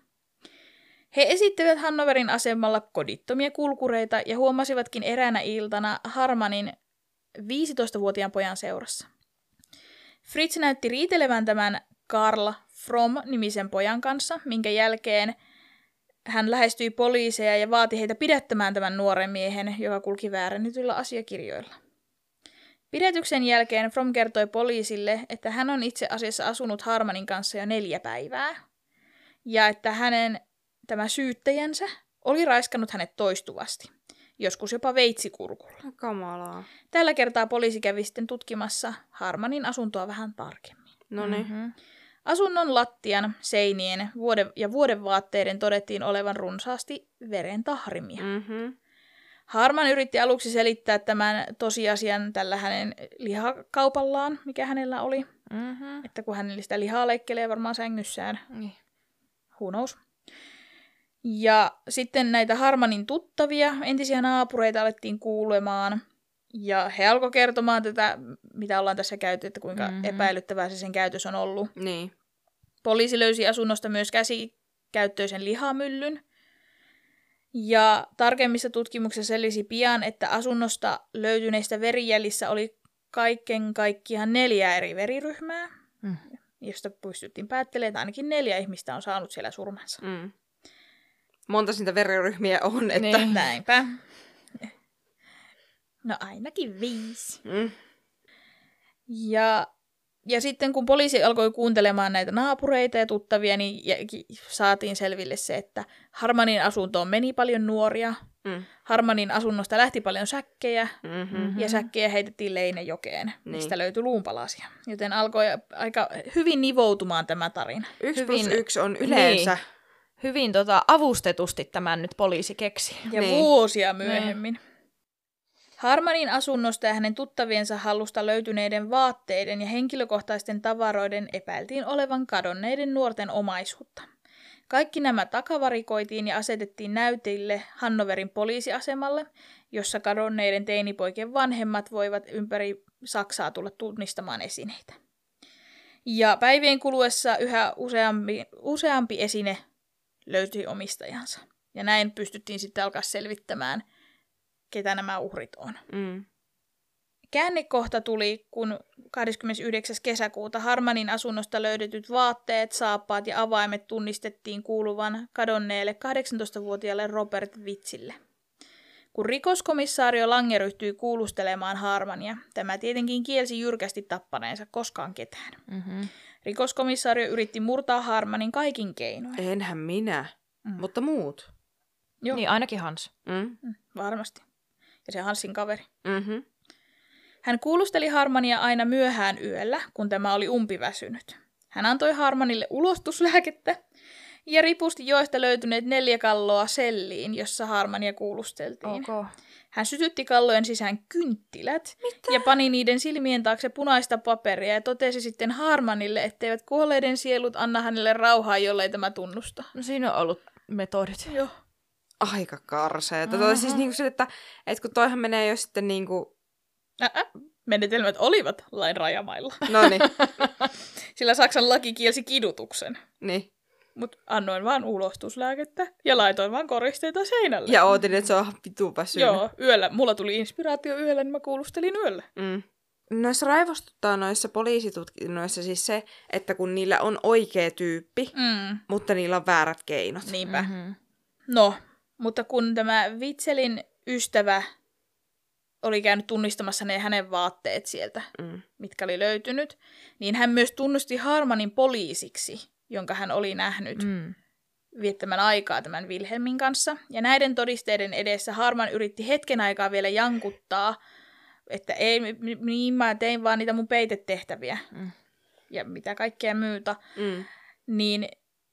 He esittivät Hannoverin asemalla kodittomia kulkureita ja huomasivatkin eräänä iltana Harmanin 15-vuotiaan pojan seurassa. Fritz näytti riitelevän tämän Karl From-nimisen pojan kanssa, minkä jälkeen hän lähestyi poliiseja ja vaati heitä pidättämään tämän nuoren miehen, joka kulki väärännetyillä asiakirjoilla. Pidätyksen jälkeen From kertoi poliisille, että hän on itse asiassa asunut Harmanin kanssa jo neljä päivää, ja että hänen tämä syyttäjänsä oli raiskannut hänet toistuvasti, joskus jopa veitsikurkulla. Kamalaa. Tällä kertaa poliisi kävi sitten tutkimassa Harmanin asuntoa vähän tarkemmin. No niin. Mm-hmm. Asunnon lattian, seinien vuode- ja vuodenvaatteiden todettiin olevan runsaasti veren tahrimia. Mm-hmm. Harman yritti aluksi selittää tämän tosiasian tällä hänen lihakaupallaan, mikä hänellä oli. Mm-hmm. Että kun hän sitä lihaa leikkelee varmaan sängyssään, Niin. who knows. Ja sitten näitä Harmanin tuttavia, entisiä naapureita alettiin kuulemaan. Ja he alkoi kertomaan tätä, mitä ollaan tässä käyty, että kuinka Mhm. mm-hmm. epäilyttävää se sen käytös on ollut. Niin. Poliisi löysi asunnosta myös käsikäyttöisen lihamyllyn. Ja tarkemmissa tutkimuksissa selvisi pian, että asunnosta löytyneistä verijäljissä oli kaiken kaikkiaan neljä eri veriryhmää, Mm. josta pystyttiin päättelemään, että ainakin neljä ihmistä on saanut siellä surmansa. Mm. Monta niitä veriryhmiä on, että... Niin. Näinpä. No ainakin viisi. Mm. Ja, ja sitten kun poliisi alkoi kuuntelemaan näitä naapureita ja tuttavia, niin saatiin selville se, että Harmanin asuntoon meni paljon nuoria. Mm. Harmanin asunnosta lähti paljon säkkejä Mm-hmm. ja säkkejä heitettiin Leinejokeen, Niin. mistä löytyi luumpalasia. Joten alkoi aika hyvin nivoutumaan tämä tarina. Yksi Hyvin- plus yksi on yleensä. Hyvin tota, avustetusti tämän nyt poliisi keksi. Ja Niin. vuosia myöhemmin. Harmanin asunnosta ja hänen tuttaviensa hallusta löytyneiden vaatteiden ja henkilökohtaisten tavaroiden epäiltiin olevan kadonneiden nuorten omaisuutta. Kaikki nämä takavarikoitiin ja asetettiin näytille Hannoverin poliisiasemalle, jossa kadonneiden teinipoikien vanhemmat voivat ympäri Saksaa tulla tunnistamaan esineitä. Ja päivien kuluessa yhä useampi, useampi esine löytyi omistajansa. Ja näin pystyttiin sitten alkaa selvittämään, ketä nämä uhrit on. Mm. Käännekohta tuli, kun 29. kesäkuuta Harmanin asunnosta löydetyt vaatteet, saappaat ja avaimet tunnistettiin kuuluvan kadonneelle 18-vuotiaalle Robert Vitsille. Kun rikoskomissaario Lange ryhtyi kuulustelemaan Harmania, tämä tietenkin kielsi jyrkästi tappaneensa koskaan ketään. Mm-hmm. Rikoskomissaario yritti murtaa Harmanin kaikin keinoin. Enhän minä. Mm. Mutta muut. Joo, Niin ainakin Hans. Mm. mm, varmasti. Ja se Hansin kaveri. Mm-hmm. Hän kuulusteli Harmania aina myöhään yöllä, kun tämä oli umpiväsynyt. Hän antoi Harmanille ulostuslääkettä ja ripusti joista löytyneet neljä kalloa selliin, jossa Harmania kuulusteltiin. Ok. Hän sytytti kallojen sisään kynttilät Mitä? ja pani niiden silmien taakse punaista paperia ja totesi sitten Harmanille, etteivät kuolleiden sielut anna hänelle rauhaa, jollei tämä tunnusta. No siinä on ollut metodit. Joo. Aika karseeta. Tota, siis niinku se, että, että kun toihan menee jo sitten niinku... Ä-ä. Menetelmät olivat lain rajamailla, No niin, sillä Saksan laki kielsi kidutuksen. niin. Mutta annoin vaan ulostuslääkettä ja laitoin vaan koristeita seinälle. Ja ootin, että se on vitun väsynyt. Joo, yöllä. Mulla tuli inspiraatio yöllä, niin mä kuulustelin yöllä. Mm. Noissa raivostuttaa noissa poliisitutkinnoissa siis se, että kun niillä on oikea tyyppi, Mm, mutta niillä on väärät keinot. niinpä. Mm-hmm. No, mutta kun tämä Vitselin ystävä oli käynyt tunnistamassa ne hänen vaatteet sieltä, Mm. mitkä oli löytynyt, niin hän myös tunnusti Harmanin poliisiksi, jonka hän oli nähnyt Mm. viettämän aikaa tämän Wilhelmin kanssa. Ja näiden todisteiden edessä Harman yritti hetken aikaa vielä jankuttaa, että ei, niin mä tein vaan niitä mun peitetehtäviä Mm. ja mitä kaikkea muuta. Mm. Niin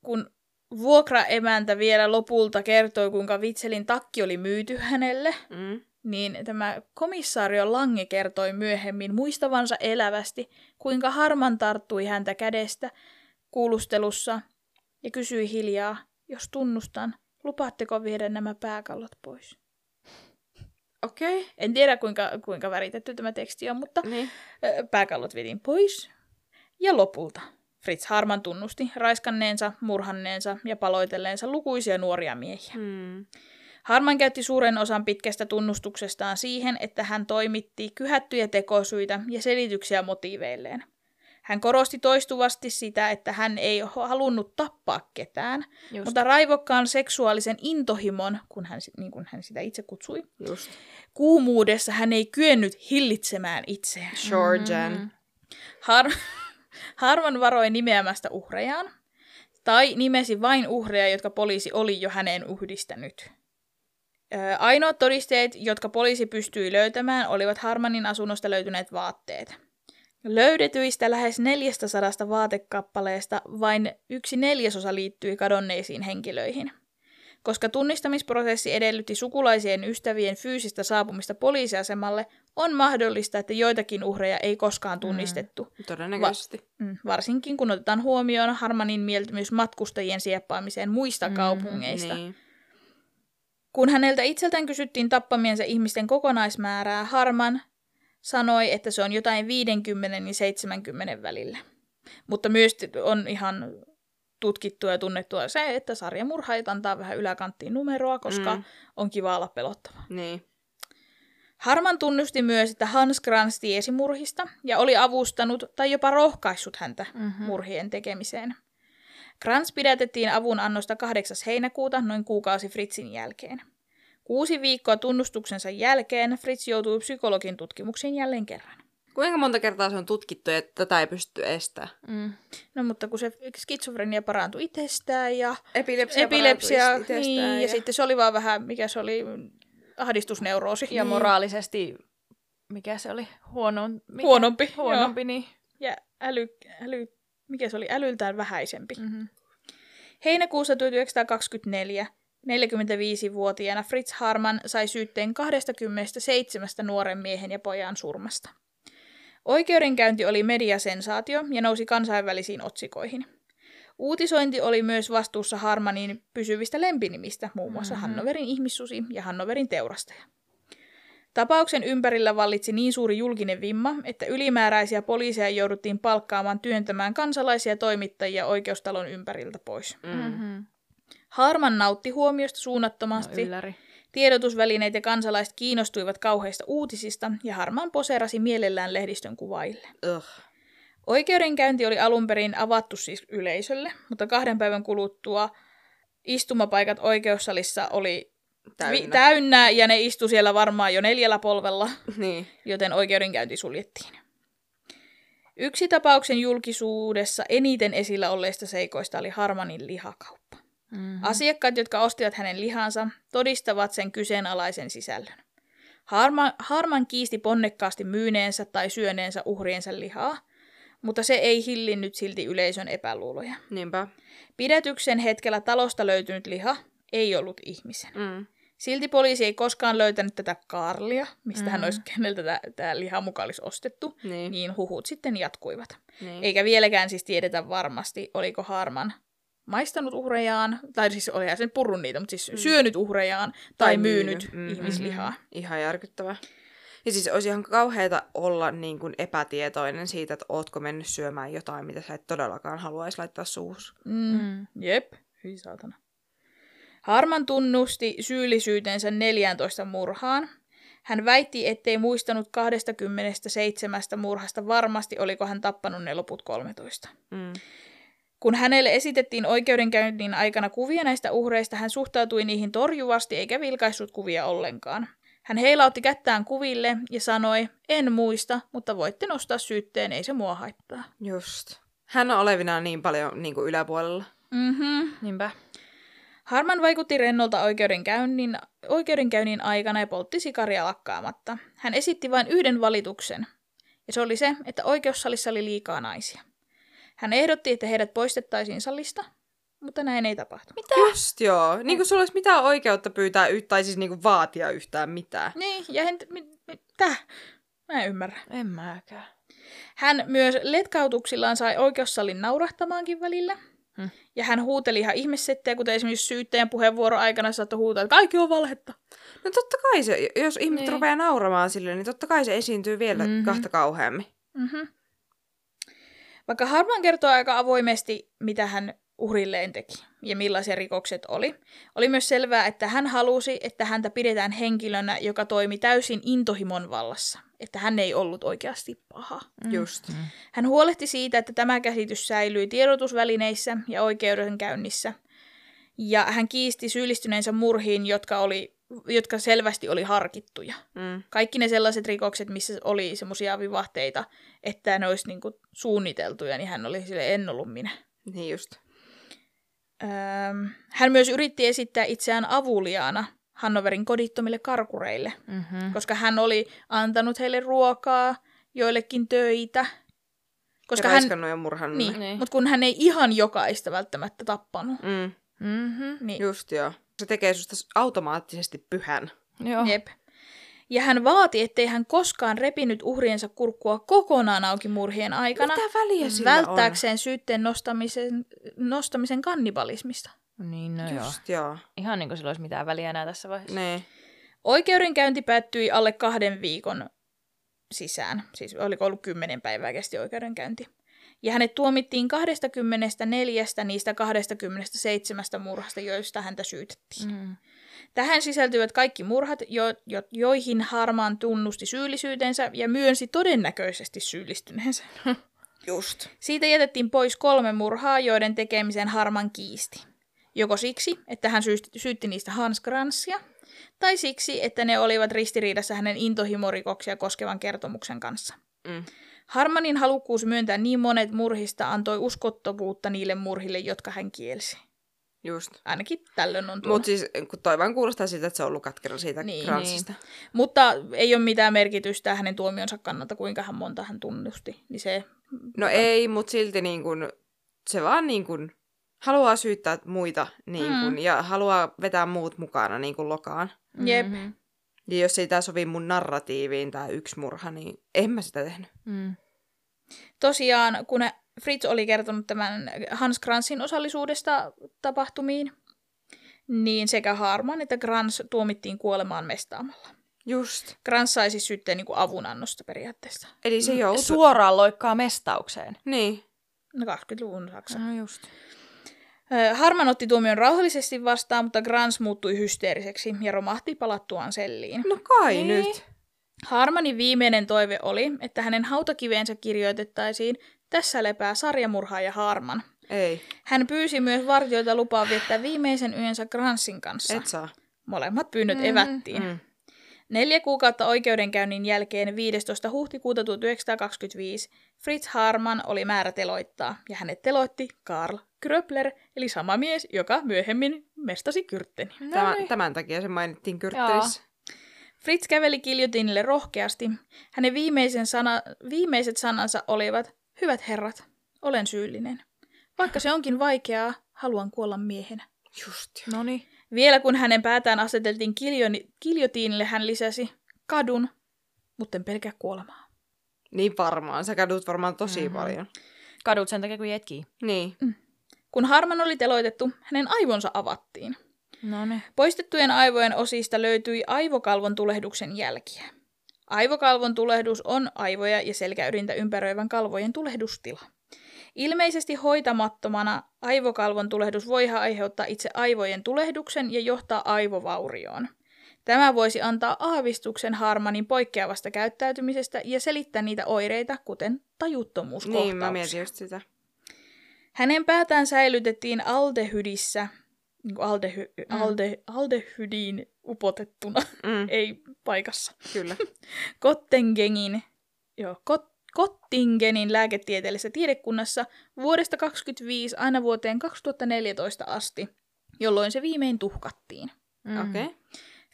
kun vuokraemäntä vielä lopulta kertoi, kuinka Vitselin takki oli myyty hänelle, Mm. niin tämä komissaario Lange kertoi myöhemmin muistavansa elävästi, kuinka Harman tarttui häntä kädestä kuulustelussa ja kysyi hiljaa, jos tunnustan, lupaatteko viedä nämä pääkallot pois? Okei. Okay. En tiedä, kuinka, kuinka väritetty tämä teksti on, mutta Niin. pääkallot vietiin pois. Ja lopulta Fritz Harman tunnusti raiskanneensa, murhanneensa ja paloitelleensa lukuisia nuoria miehiä. Hmm. Harman käytti suuren osan pitkästä tunnustuksestaan siihen, että hän toimitti kyhättyjä tekosyitä ja selityksiä motiiveilleen. Hän korosti toistuvasti sitä, että hän ei halunnut tappaa ketään, Just. mutta raivokkaan seksuaalisen intohimon, kun hän, niin kuin hän sitä itse kutsui, Just. kuumuudessa hän ei kyennyt hillitsemään itseään. Sure, Jen. Mm. Har- Harman varoi nimeämästä uhrejaan, tai nimesi vain uhreja, jotka poliisi oli jo häneen yhdistänyt. Ainoat todisteet, jotka poliisi pystyi löytämään, olivat Harmanin asunnosta löytyneet vaatteet. Löydetyistä lähes 400 vaatekappaleesta vain yksi neljäsosa liittyi kadonneisiin henkilöihin. Koska tunnistamisprosessi edellytti sukulaisien ystävien fyysistä saapumista poliisiasemalle, on mahdollista, että joitakin uhreja ei koskaan tunnistettu, Todennäköisesti. Mm, varsinkin kun otetaan huomioon Harmanin mieltymys matkustajien sieppaamiseen muista Mm, kaupungeista. Niin. Kun häneltä itseltään kysyttiin tappamiensa ihmisten kokonaismäärää, Harman sanoi, että se on jotain 50 ja 70 välillä. Mutta myös on ihan tutkittua ja tunnettua se, että sarjamurhaajat antaa vähän yläkanttiin numeroa, koska Mm. on kiva olla pelottava. Niin. Harman tunnusti myös, että Hans Krantz tiesi murhista ja oli avustanut tai jopa rohkaissut häntä Mhm. murhien tekemiseen. Krantz pidätettiin avunannosta 8. heinäkuuta noin kuukausi Fritzin jälkeen. Kuusi viikkoa tunnustuksensa jälkeen Fritz joutui psykologin tutkimuksiin jälleen kerran. Kuinka monta kertaa se on tutkittu, että tätä ei pysty estämään? Mm. No mutta kun se skitsofrenia parantui itsestään ja Epilepsia, epilepsia, itsestään niin, ja... ja sitten se oli vaan vähän, mikä se oli, ahdistusneuroosi. Ja Niin. moraalisesti, mikä se oli? Huono, mikä? Huonompi, Huonompi, niin. Ja äly, äly, mikä se oli, älyltään vähäisempi. Mm-hmm. Heinäkuussa 1924 45-vuotiaana Fritz Harman sai syytteen 27 nuoren miehen ja pojan surmasta. Oikeudenkäynti oli mediasensaatio ja nousi kansainvälisiin otsikoihin. Uutisointi oli myös vastuussa Harmanin pysyvistä lempinimistä, muun muassa Mhm. Hannoverin ihmissusi ja Hannoverin teurastaja. Tapauksen ympärillä vallitsi niin suuri julkinen vimma, että ylimääräisiä poliiseja jouduttiin palkkaamaan työntämään kansalaisia toimittajia oikeustalon ympäriltä pois. Mm. Mm-hmm. Harman nautti huomiosta No, suunnattomasti. ylläri. Tiedotusvälineet ja kansalaiset kiinnostuivat kauheista uutisista ja Harman poseerasi mielellään lehdistön kuvaille. Ugh. Oikeudenkäynti oli alun perin avattu siis yleisölle, mutta kahden päivän kuluttua istumapaikat oikeussalissa oli Täynnä. Vi- täynnä ja ne istu siellä varmaan jo neljällä polvella, niin. joten oikeudenkäynti suljettiin. Yksi tapauksen julkisuudessa eniten esillä olleista seikoista oli Harmanin lihakauppa. Mm-hmm. Asiakkaat, jotka ostivat hänen lihansa, todistavat sen kyseenalaisen sisällön. Harman, Harman kiisti ponnekkaasti myyneensä tai syöneensä uhriensa lihaa, mutta se ei hillinnyt silti yleisön epäluuloja. Niinpä. Pidätyksen hetkellä talosta löytynyt liha ei ollut ihmisen. Mm. Silti poliisi ei koskaan löytänyt tätä Karlia, mistä mm. hän Mm. olisi keneltä tämä, tämä liha muka olisi ostettu, Niin. niin huhut sitten jatkuivat. niin. Eikä vieläkään siis tiedetä varmasti, oliko Harman maistanut uhrejaan, tai siis olihan sen purrun niitä, mutta siis Mm. syönyt uhrejaan tai, myynyt, Mm, ihmislihaa. Ihan järkyttävää. Ja siis olisi ihan kauheata olla niin kuin epätietoinen siitä, että ootko mennyt syömään jotain, mitä sä et todellakaan haluaisi laittaa suuhun. Mm. Mm. Jep, hyi saatana. Harman tunnusti syyllisyytensä 14 murhaan. Hän väitti, ettei muistanut 27 murhasta varmasti, oliko hän tappanut ne loput 13. Mm. Kun hänelle esitettiin oikeudenkäynnin aikana kuvia näistä uhreista, hän suhtautui niihin torjuvasti eikä vilkaissut kuvia ollenkaan. Hän heilautti kättään kuville ja sanoi, en muista, mutta voitte nostaa syytteen, ei se mua haittaa. Just. Hän on olevinaan niin paljon niin kuin yläpuolella. Mhm. Niinpä. Harman vaikutti rennolta oikeudenkäynnin, oikeudenkäynnin aikana ja poltti sikaria lakkaamatta. Hän esitti vain yhden valituksen, ja se oli se, että oikeussalissa oli liikaa naisia. Hän ehdotti, että heidät poistettaisiin salista, mutta näin ei tapahtunut. Mitä? Just joo. Niin kuin sulla olisi mitään oikeutta pyytää y- tai siis niin kuin vaatia yhtään mitään. Niin, ja hän... mi- Mitä? Mä en ymmärrä. En mäkään. Hän myös letkautuksillaan sai oikeussalin naurahtamaankin välillä. Hmm. Ja hän huuteli ihan ihmissettejä, kuten esimerkiksi syyttäjän puheenvuoro aikana saattoi huutaa, että kaikki on valhetta. No totta kai se, jos ihmiset Niin. rupeaa nauramaan sille, niin totta kai se esiintyy vielä Mhm. mm-hmm. kahta kauheammin. Mm-hmm. Vaikka Harman kertoo aika avoimesti, mitä hän uhrilleen teki ja millaisia rikokset oli, oli myös selvää, että hän halusi, että häntä pidetään henkilönä, joka toimi täysin intohimon vallassa, että hän ei ollut oikeasti paha. Mm. Just. Mm. Hän huolehti siitä, että tämä käsitys säilyi tiedotusvälineissä ja oikeudenkäynnissä, ja hän kiisti syyllistyneensä murhiin, jotka, oli, jotka selvästi oli harkittuja. Mm. Kaikki ne sellaiset rikokset, missä oli semmoisia vivahteita, että ne olisi niinku suunniteltuja, niin hän oli sille en ollut minä. Niin just. Öö, hän myös yritti esittää itseään avuliaana Hannoverin kodittomille karkureille, Mm-hmm. koska hän oli antanut heille ruokaa, joillekin töitä. Koska ja hän, ja murhannut. niin. Niin. mutta kun hän ei ihan jokaista välttämättä tappanut. Mm. Mm-hmm. Niin, Just joo. Se tekee susta automaattisesti pyhän. Joo. jep. Ja hän vaati, ettei hän koskaan repinyt uhriensa kurkkua kokonaan auki murhien aikana, Mitä väliä sillä välttääkseen syytteen nostamisen, nostamisen kannibalismista. Niin, no on? joo. Just joo. Ihan niin kuin sillä olisi mitään väliä enää tässä vaiheessa. Ne. Oikeudenkäynti päättyi alle kahden viikon sisään. Siis oliko ollut kymmenen päivää kesti oikeudenkäynti. Ja hänet tuomittiin 24 niistä 27 murhasta, joista häntä syytettiin. Mm. Tähän sisältyvät kaikki murhat, jo, jo, joihin Harmaan tunnusti syyllisyytensä ja myönsi todennäköisesti syyllistyneensä. Just. Siitä jätettiin pois kolme murhaa, joiden tekemisen Harman kiisti. Joko siksi, että hän syysti, syytti niistä Hans Gransia, tai siksi, että ne olivat ristiriidassa hänen intohimorikoksia koskevan kertomuksen kanssa. Mm. Harmanin halukkuus myöntää niin monet murhista antoi uskottavuutta niille murhille, jotka hän kielsi. Just. Ainakin tällöin on tuo. Mutta siis kun toi vaan kuulostaa siltä, että se on ollut katkera siitä Niin. niin, Granssista. Mutta ei ole mitään merkitystä hänen tuomionsa kannalta, kuinka hän monta hän tunnusti. Niin se, No ei, mutta silti niin kun, se vaan niin kun, haluaa syyttää muita niin kun, Mm. ja haluaa vetää muut mukana niin kun lokaan. Jep. Mm-hmm. Ja jos ei tämä sovi mun narratiiviin, tämä yksi murha, niin en mä sitä tehnyt. Mm. tosiaan, kun Fritz oli kertonut tämän Hans Kransin osallisuudesta tapahtumiin, niin sekä Harman että Grans tuomittiin kuolemaan mestaamalla. Just. Grans sai siis syytteen niin kuin avunannosta periaatteessa. Eli se joutui... Suoraan loikkaa mestaukseen. Niin. No 20-luvun Saksa. No just. Harman otti tuomion rauhallisesti vastaan, mutta Grans muuttui hysteeriseksi ja romahti palattuaan selliin. No kai Niin. nyt. Harmanin viimeinen toive oli, että hänen hautakiveensä kirjoitettaisiin Tässä lepää sarjamurhaaja Harman. Ei, Hän pyysi myös vartijoita lupaa viettää viimeisen yönsä Gransin kanssa. et saa. Molemmat pyynnöt Mhm, evättiin. Mm. Neljä kuukautta oikeudenkäynnin jälkeen 15. huhtikuuta 1925 Fritz Harman oli määrä teloittaa, ja hänet teloitti Karl Kröpler, eli sama mies, joka myöhemmin mestasi Kyrtteni. No Tämän, niin. tämän takia se mainittiin Kyrttelissä. Fritz käveli Kiljotinille rohkeasti. Hänen viimeisen sana, viimeiset sanansa olivat, hyvät herrat, olen syyllinen. Vaikka se onkin vaikeaa, haluan kuolla miehenä. Just. No niin. Vielä kun hänen päätään aseteltiin kiljoni, kiljotiinille, hän lisäsi, kadun, mutta en pelkää kuolemaa. Niin varmaan. Sä kadut varmaan tosi Mhm. mm-hmm. paljon. Kadut sen takia, kun jetkii. Niin. Kun Harman oli teloitettu, hänen aivonsa avattiin. No niin. Poistettujen aivojen osista löytyi aivokalvon tulehduksen jälkiä. Aivokalvon tulehdus on aivoja ja selkäydintä ympäröivän kalvojen tulehdustila. Ilmeisesti hoitamattomana aivokalvon tulehdus voi aiheuttaa itse aivojen tulehduksen ja johtaa aivovaurioon. Tämä voisi antaa aavistuksen Harmanin poikkeavasta käyttäytymisestä ja selittää niitä oireita, kuten tajuttomuuskohtauksia. Niin, mä mietin just sitä. Hänen päätään säilytettiin aldehydissä, niin kuin aldehy, Mm. alde, aldehydiin upotettuna, Mm, ei paikassa. kyllä. Kottengenin, joo, Kot, Kottingenin lääketieteellisessä tiedekunnassa vuodesta 1925 aina vuoteen 2014 asti, jolloin se viimein tuhkattiin. Mm. Okei. Okay.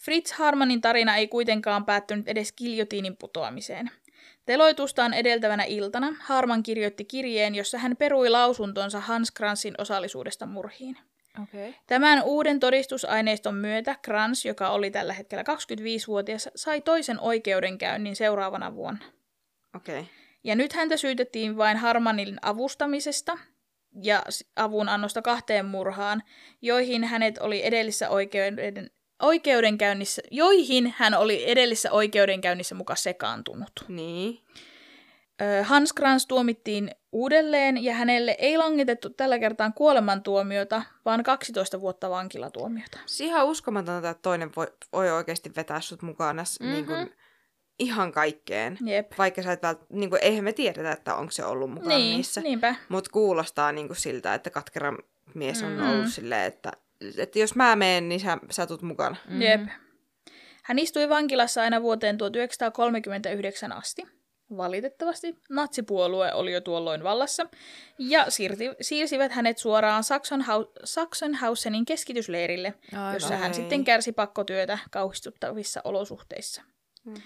Fritz Harmanin tarina ei kuitenkaan päättynyt edes kiljotiinin putoamiseen. Teloitustaan edeltävänä iltana Harman kirjoitti kirjeen, jossa hän perui lausuntonsa Hans Kransin osallisuudesta murhiin. Okay. Tämän uuden todistusaineiston myötä Krans, joka oli tällä hetkellä 25-vuotias, sai toisen oikeudenkäynnin seuraavana vuonna. Okay. Ja nyt häntä syytettiin vain Harmanin avustamisesta ja s- avunannosta kahteen murhaan, joihin hänet oli edellisessä oikeuden, oikeudenkäynnissä, joihin hän oli edellisessä oikeudenkäynnissä mukaan sekaantunut. Niin. Hans Krans tuomittiin uudelleen ja hänelle ei langitettu tällä kertaa kuolemantuomiota, vaan 12 vuotta vankilatuomiota. Ihan uskomatonta, että toinen voi, voi oikeasti vetää sut mukana mm-hmm. niin kuin, ihan kaikkeen. Jep. Vaikka sä et vält... niin kuin, eihän me tiedetä, että onko se ollut mukana Niin, niissä. Mutta kuulostaa niin kuin siltä, että katkera mies on Mm. mm. ollut silleen, että, että jos mä menen, niin sä, sä tulet mukana. Mm-hmm. Jep. Hän istui vankilassa aina vuoteen 1939 asti. Valitettavasti natsipuolue oli jo tuolloin vallassa ja siirti, siirsivät hänet suoraan Sachsenhau- Sachsenhausenin keskitysleirille, Aivan. jossa hän sitten kärsi pakkotyötä kauhistuttavissa olosuhteissa.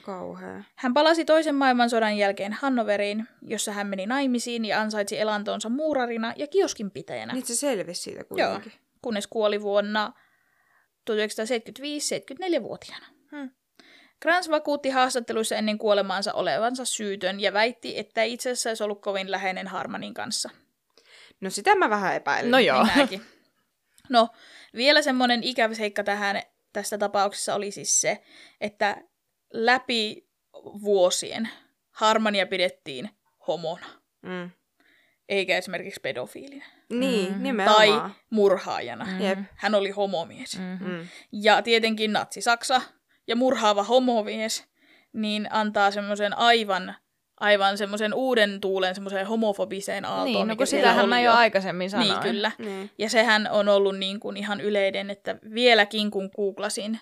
Kauhea. Hän palasi toisen maailmansodan jälkeen Hannoveriin, jossa hän meni naimisiin ja ansaitsi elantonsa muurarina ja kioskinpitäjänä, Niin se selvisi siitä Joo. Kunnes kuoli vuonna 1975 74-vuotiaana. Hmm. Krans vakuutti haastatteluissa ennen kuolemaansa olevansa syytön ja väitti, että ei itse asiassa olisi ollut kovin läheinen Harmanin kanssa. No sitä mä vähän epäilen. No joo. Mäkin. No, vielä semmoinen ikävä seikka tähän tässä tapauksessa oli siis se, että läpi vuosien Harmania pidettiin homona, Mm. eikä esimerkiksi pedofiilina Niin, Mm. nimenomaan. tai murhaajana. Mm. Jep. Hän oli homomies. Mm-hmm. Mm. Ja tietenkin natsi-Saksa ja murhaava homomies niin antaa semmoisen aivan, aivan semmoisen uuden tuulen semmoiseen homofobiseen aaltoon. Niin, no kun sitähän mä jo aikaisemmin sanoin. Niin, kyllä. Niin. Ja sehän on ollut niin kuin ihan yleinen, että vieläkin kun googlasin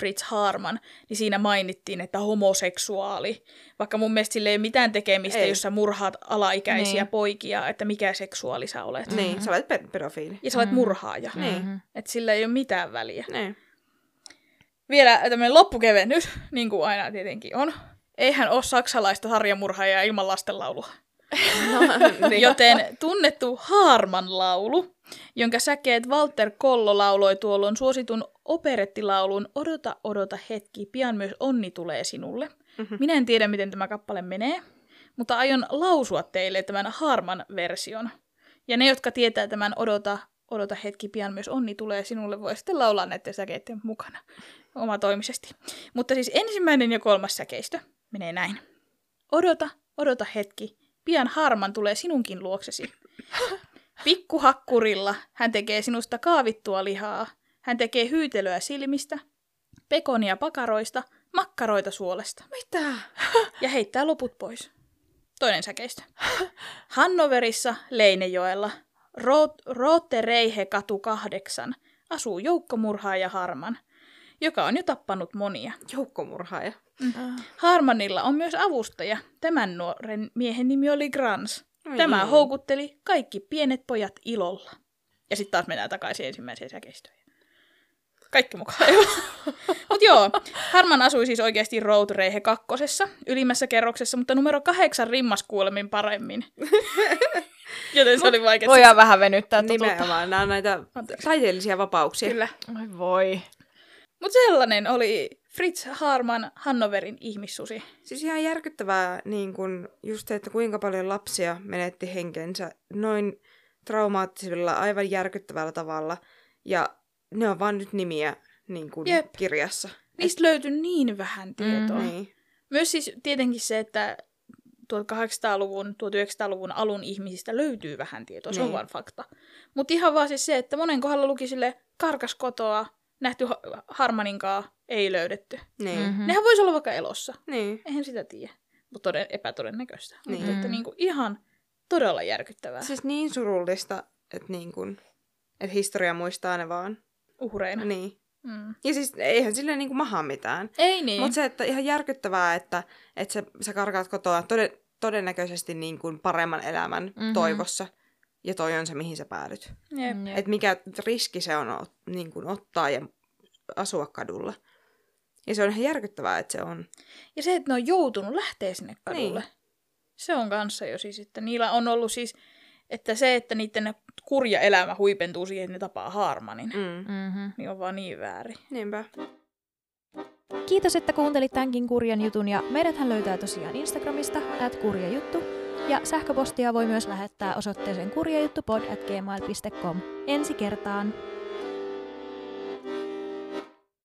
Fritz Harman, niin siinä mainittiin, että homoseksuaali. Vaikka mun mielestä sillä ei ole mitään tekemistä, Ei. jos sä murhaat alaikäisiä Niin. poikia, että mikä seksuaali sä olet. Niin, sä olet pe- pedofiili. Ja sä olet Mhm. murhaaja. Niin. Mm-hmm. Että sillä ei ole mitään väliä. Niin. Vielä tämmöinen loppukevennys, niin kuin aina tietenkin on. Eihän ole saksalaista sarjamurhaajaa ilman lastenlaulua. No, niin. Joten tunnettu Harman laulu, jonka säkeet Walter Kollo lauloi tuolloin suositun operettilaulun Odota, odota hetki, pian myös onni tulee sinulle. Mhm. Minä en tiedä, miten tämä kappale menee, mutta aion lausua teille tämän Harman version. Ja ne, jotka tietää tämän Odota, odota hetki, pian myös onni tulee sinulle, voi sitten laulaa näiden säkeiden mukana omatoimisesti. Mutta siis ensimmäinen ja kolmas säkeistö menee näin. Odota, odota hetki, pian Harman tulee sinunkin luoksesi. Pikkuhakkurilla hän tekee sinusta kaavittua lihaa. Hän tekee hyytelöä silmistä, pekonia pakaroista, makkaroita suolesta Mitä? ja heittää loput pois. Toinen säkeistö. Hannoverissa, Leinejoella, Root- Rootereihe katu kahdeksan, asuu joukkomurhaaja Harman, joka on jo tappanut monia. Joukkomurhaaja. Harmanilla on myös avustaja. Tämän nuoren miehen nimi oli Grans. Ai Tämä houkutteli kaikki pienet pojat ilolla. Ja sitten taas mennään takaisin ensimmäiseen säkeistöön. Kaikki mukaan. joo. Mut joo, Harman asui siis oikeasti Road Reihe kakkosessa, ylimmässä kerroksessa, mutta numero kahdeksan rimmas kuulemin paremmin. Joten se oli vaikea. Voidaan vähän venyttää totuutta. Nimenomaan, nämä on näitä Anteeksi. taiteellisia vapauksia. Kyllä. Oi voi. Mutta sellainen oli Fritz Harman Hannoverin ihmissusi. Siis ihan järkyttävää niin kun, just se, että kuinka paljon lapsia menetti henkensä noin traumaattisella, aivan järkyttävällä tavalla. Ja ne on vaan nyt nimiä niin kun, Jep. kirjassa. Niistä löytyi niin vähän tietoa. Mhm. Niin. Myös siis tietenkin se, että 1800-luvun, 1900-luvun alun ihmisistä löytyy vähän tietoa, se on Niin. vaan fakta. Mutta ihan vaan siis se, että monen kohdalla luki sille karkas kotoa, nähty ha- Harmaninkaa, ei löydetty. Niin. Mhm. Nehän voisi olla vaikka elossa, niin. eihän sitä tiedä. Mutta toden, epätodennäköistä. Niin. Mutta Niin. että niinku ihan todella järkyttävää Siis niin surullista, että niin kun, että historia muistaa ne vaan. uhreina. Niin. Mm. Ja siis eihän sille niin maha mitään. Ei niin. Mutta se, että ihan järkyttävää, että, että sä, sä karkaat kotoa toden, todennäköisesti niin kuin paremman elämän Mhm. mm-hmm. toivossa. Ja toi on se, mihin sä päädyt. Jep. Jep. Että mikä riski se on niin kuin ottaa ja asua kadulla. Ja se on ihan järkyttävää, että se on. Ja se, että ne on joutunut lähteä sinne kadulle. Niin. Se on kanssa jo siis, että niillä on ollut siis, että se, että niiden kurja elämä huipentuu siihen, että ne tapaa Harmanin, mm. Mm. Mm-hmm. niin on vaan niin väärin. Niinpä. Kiitos, että kuuntelit tämänkin kurjan jutun ja meidäthän löytää tosiaan Instagramista, at kurjajuttu. Ja sähköpostia voi myös lähettää osoitteeseen kurjajuttupod at gmail.com. Ensi kertaan!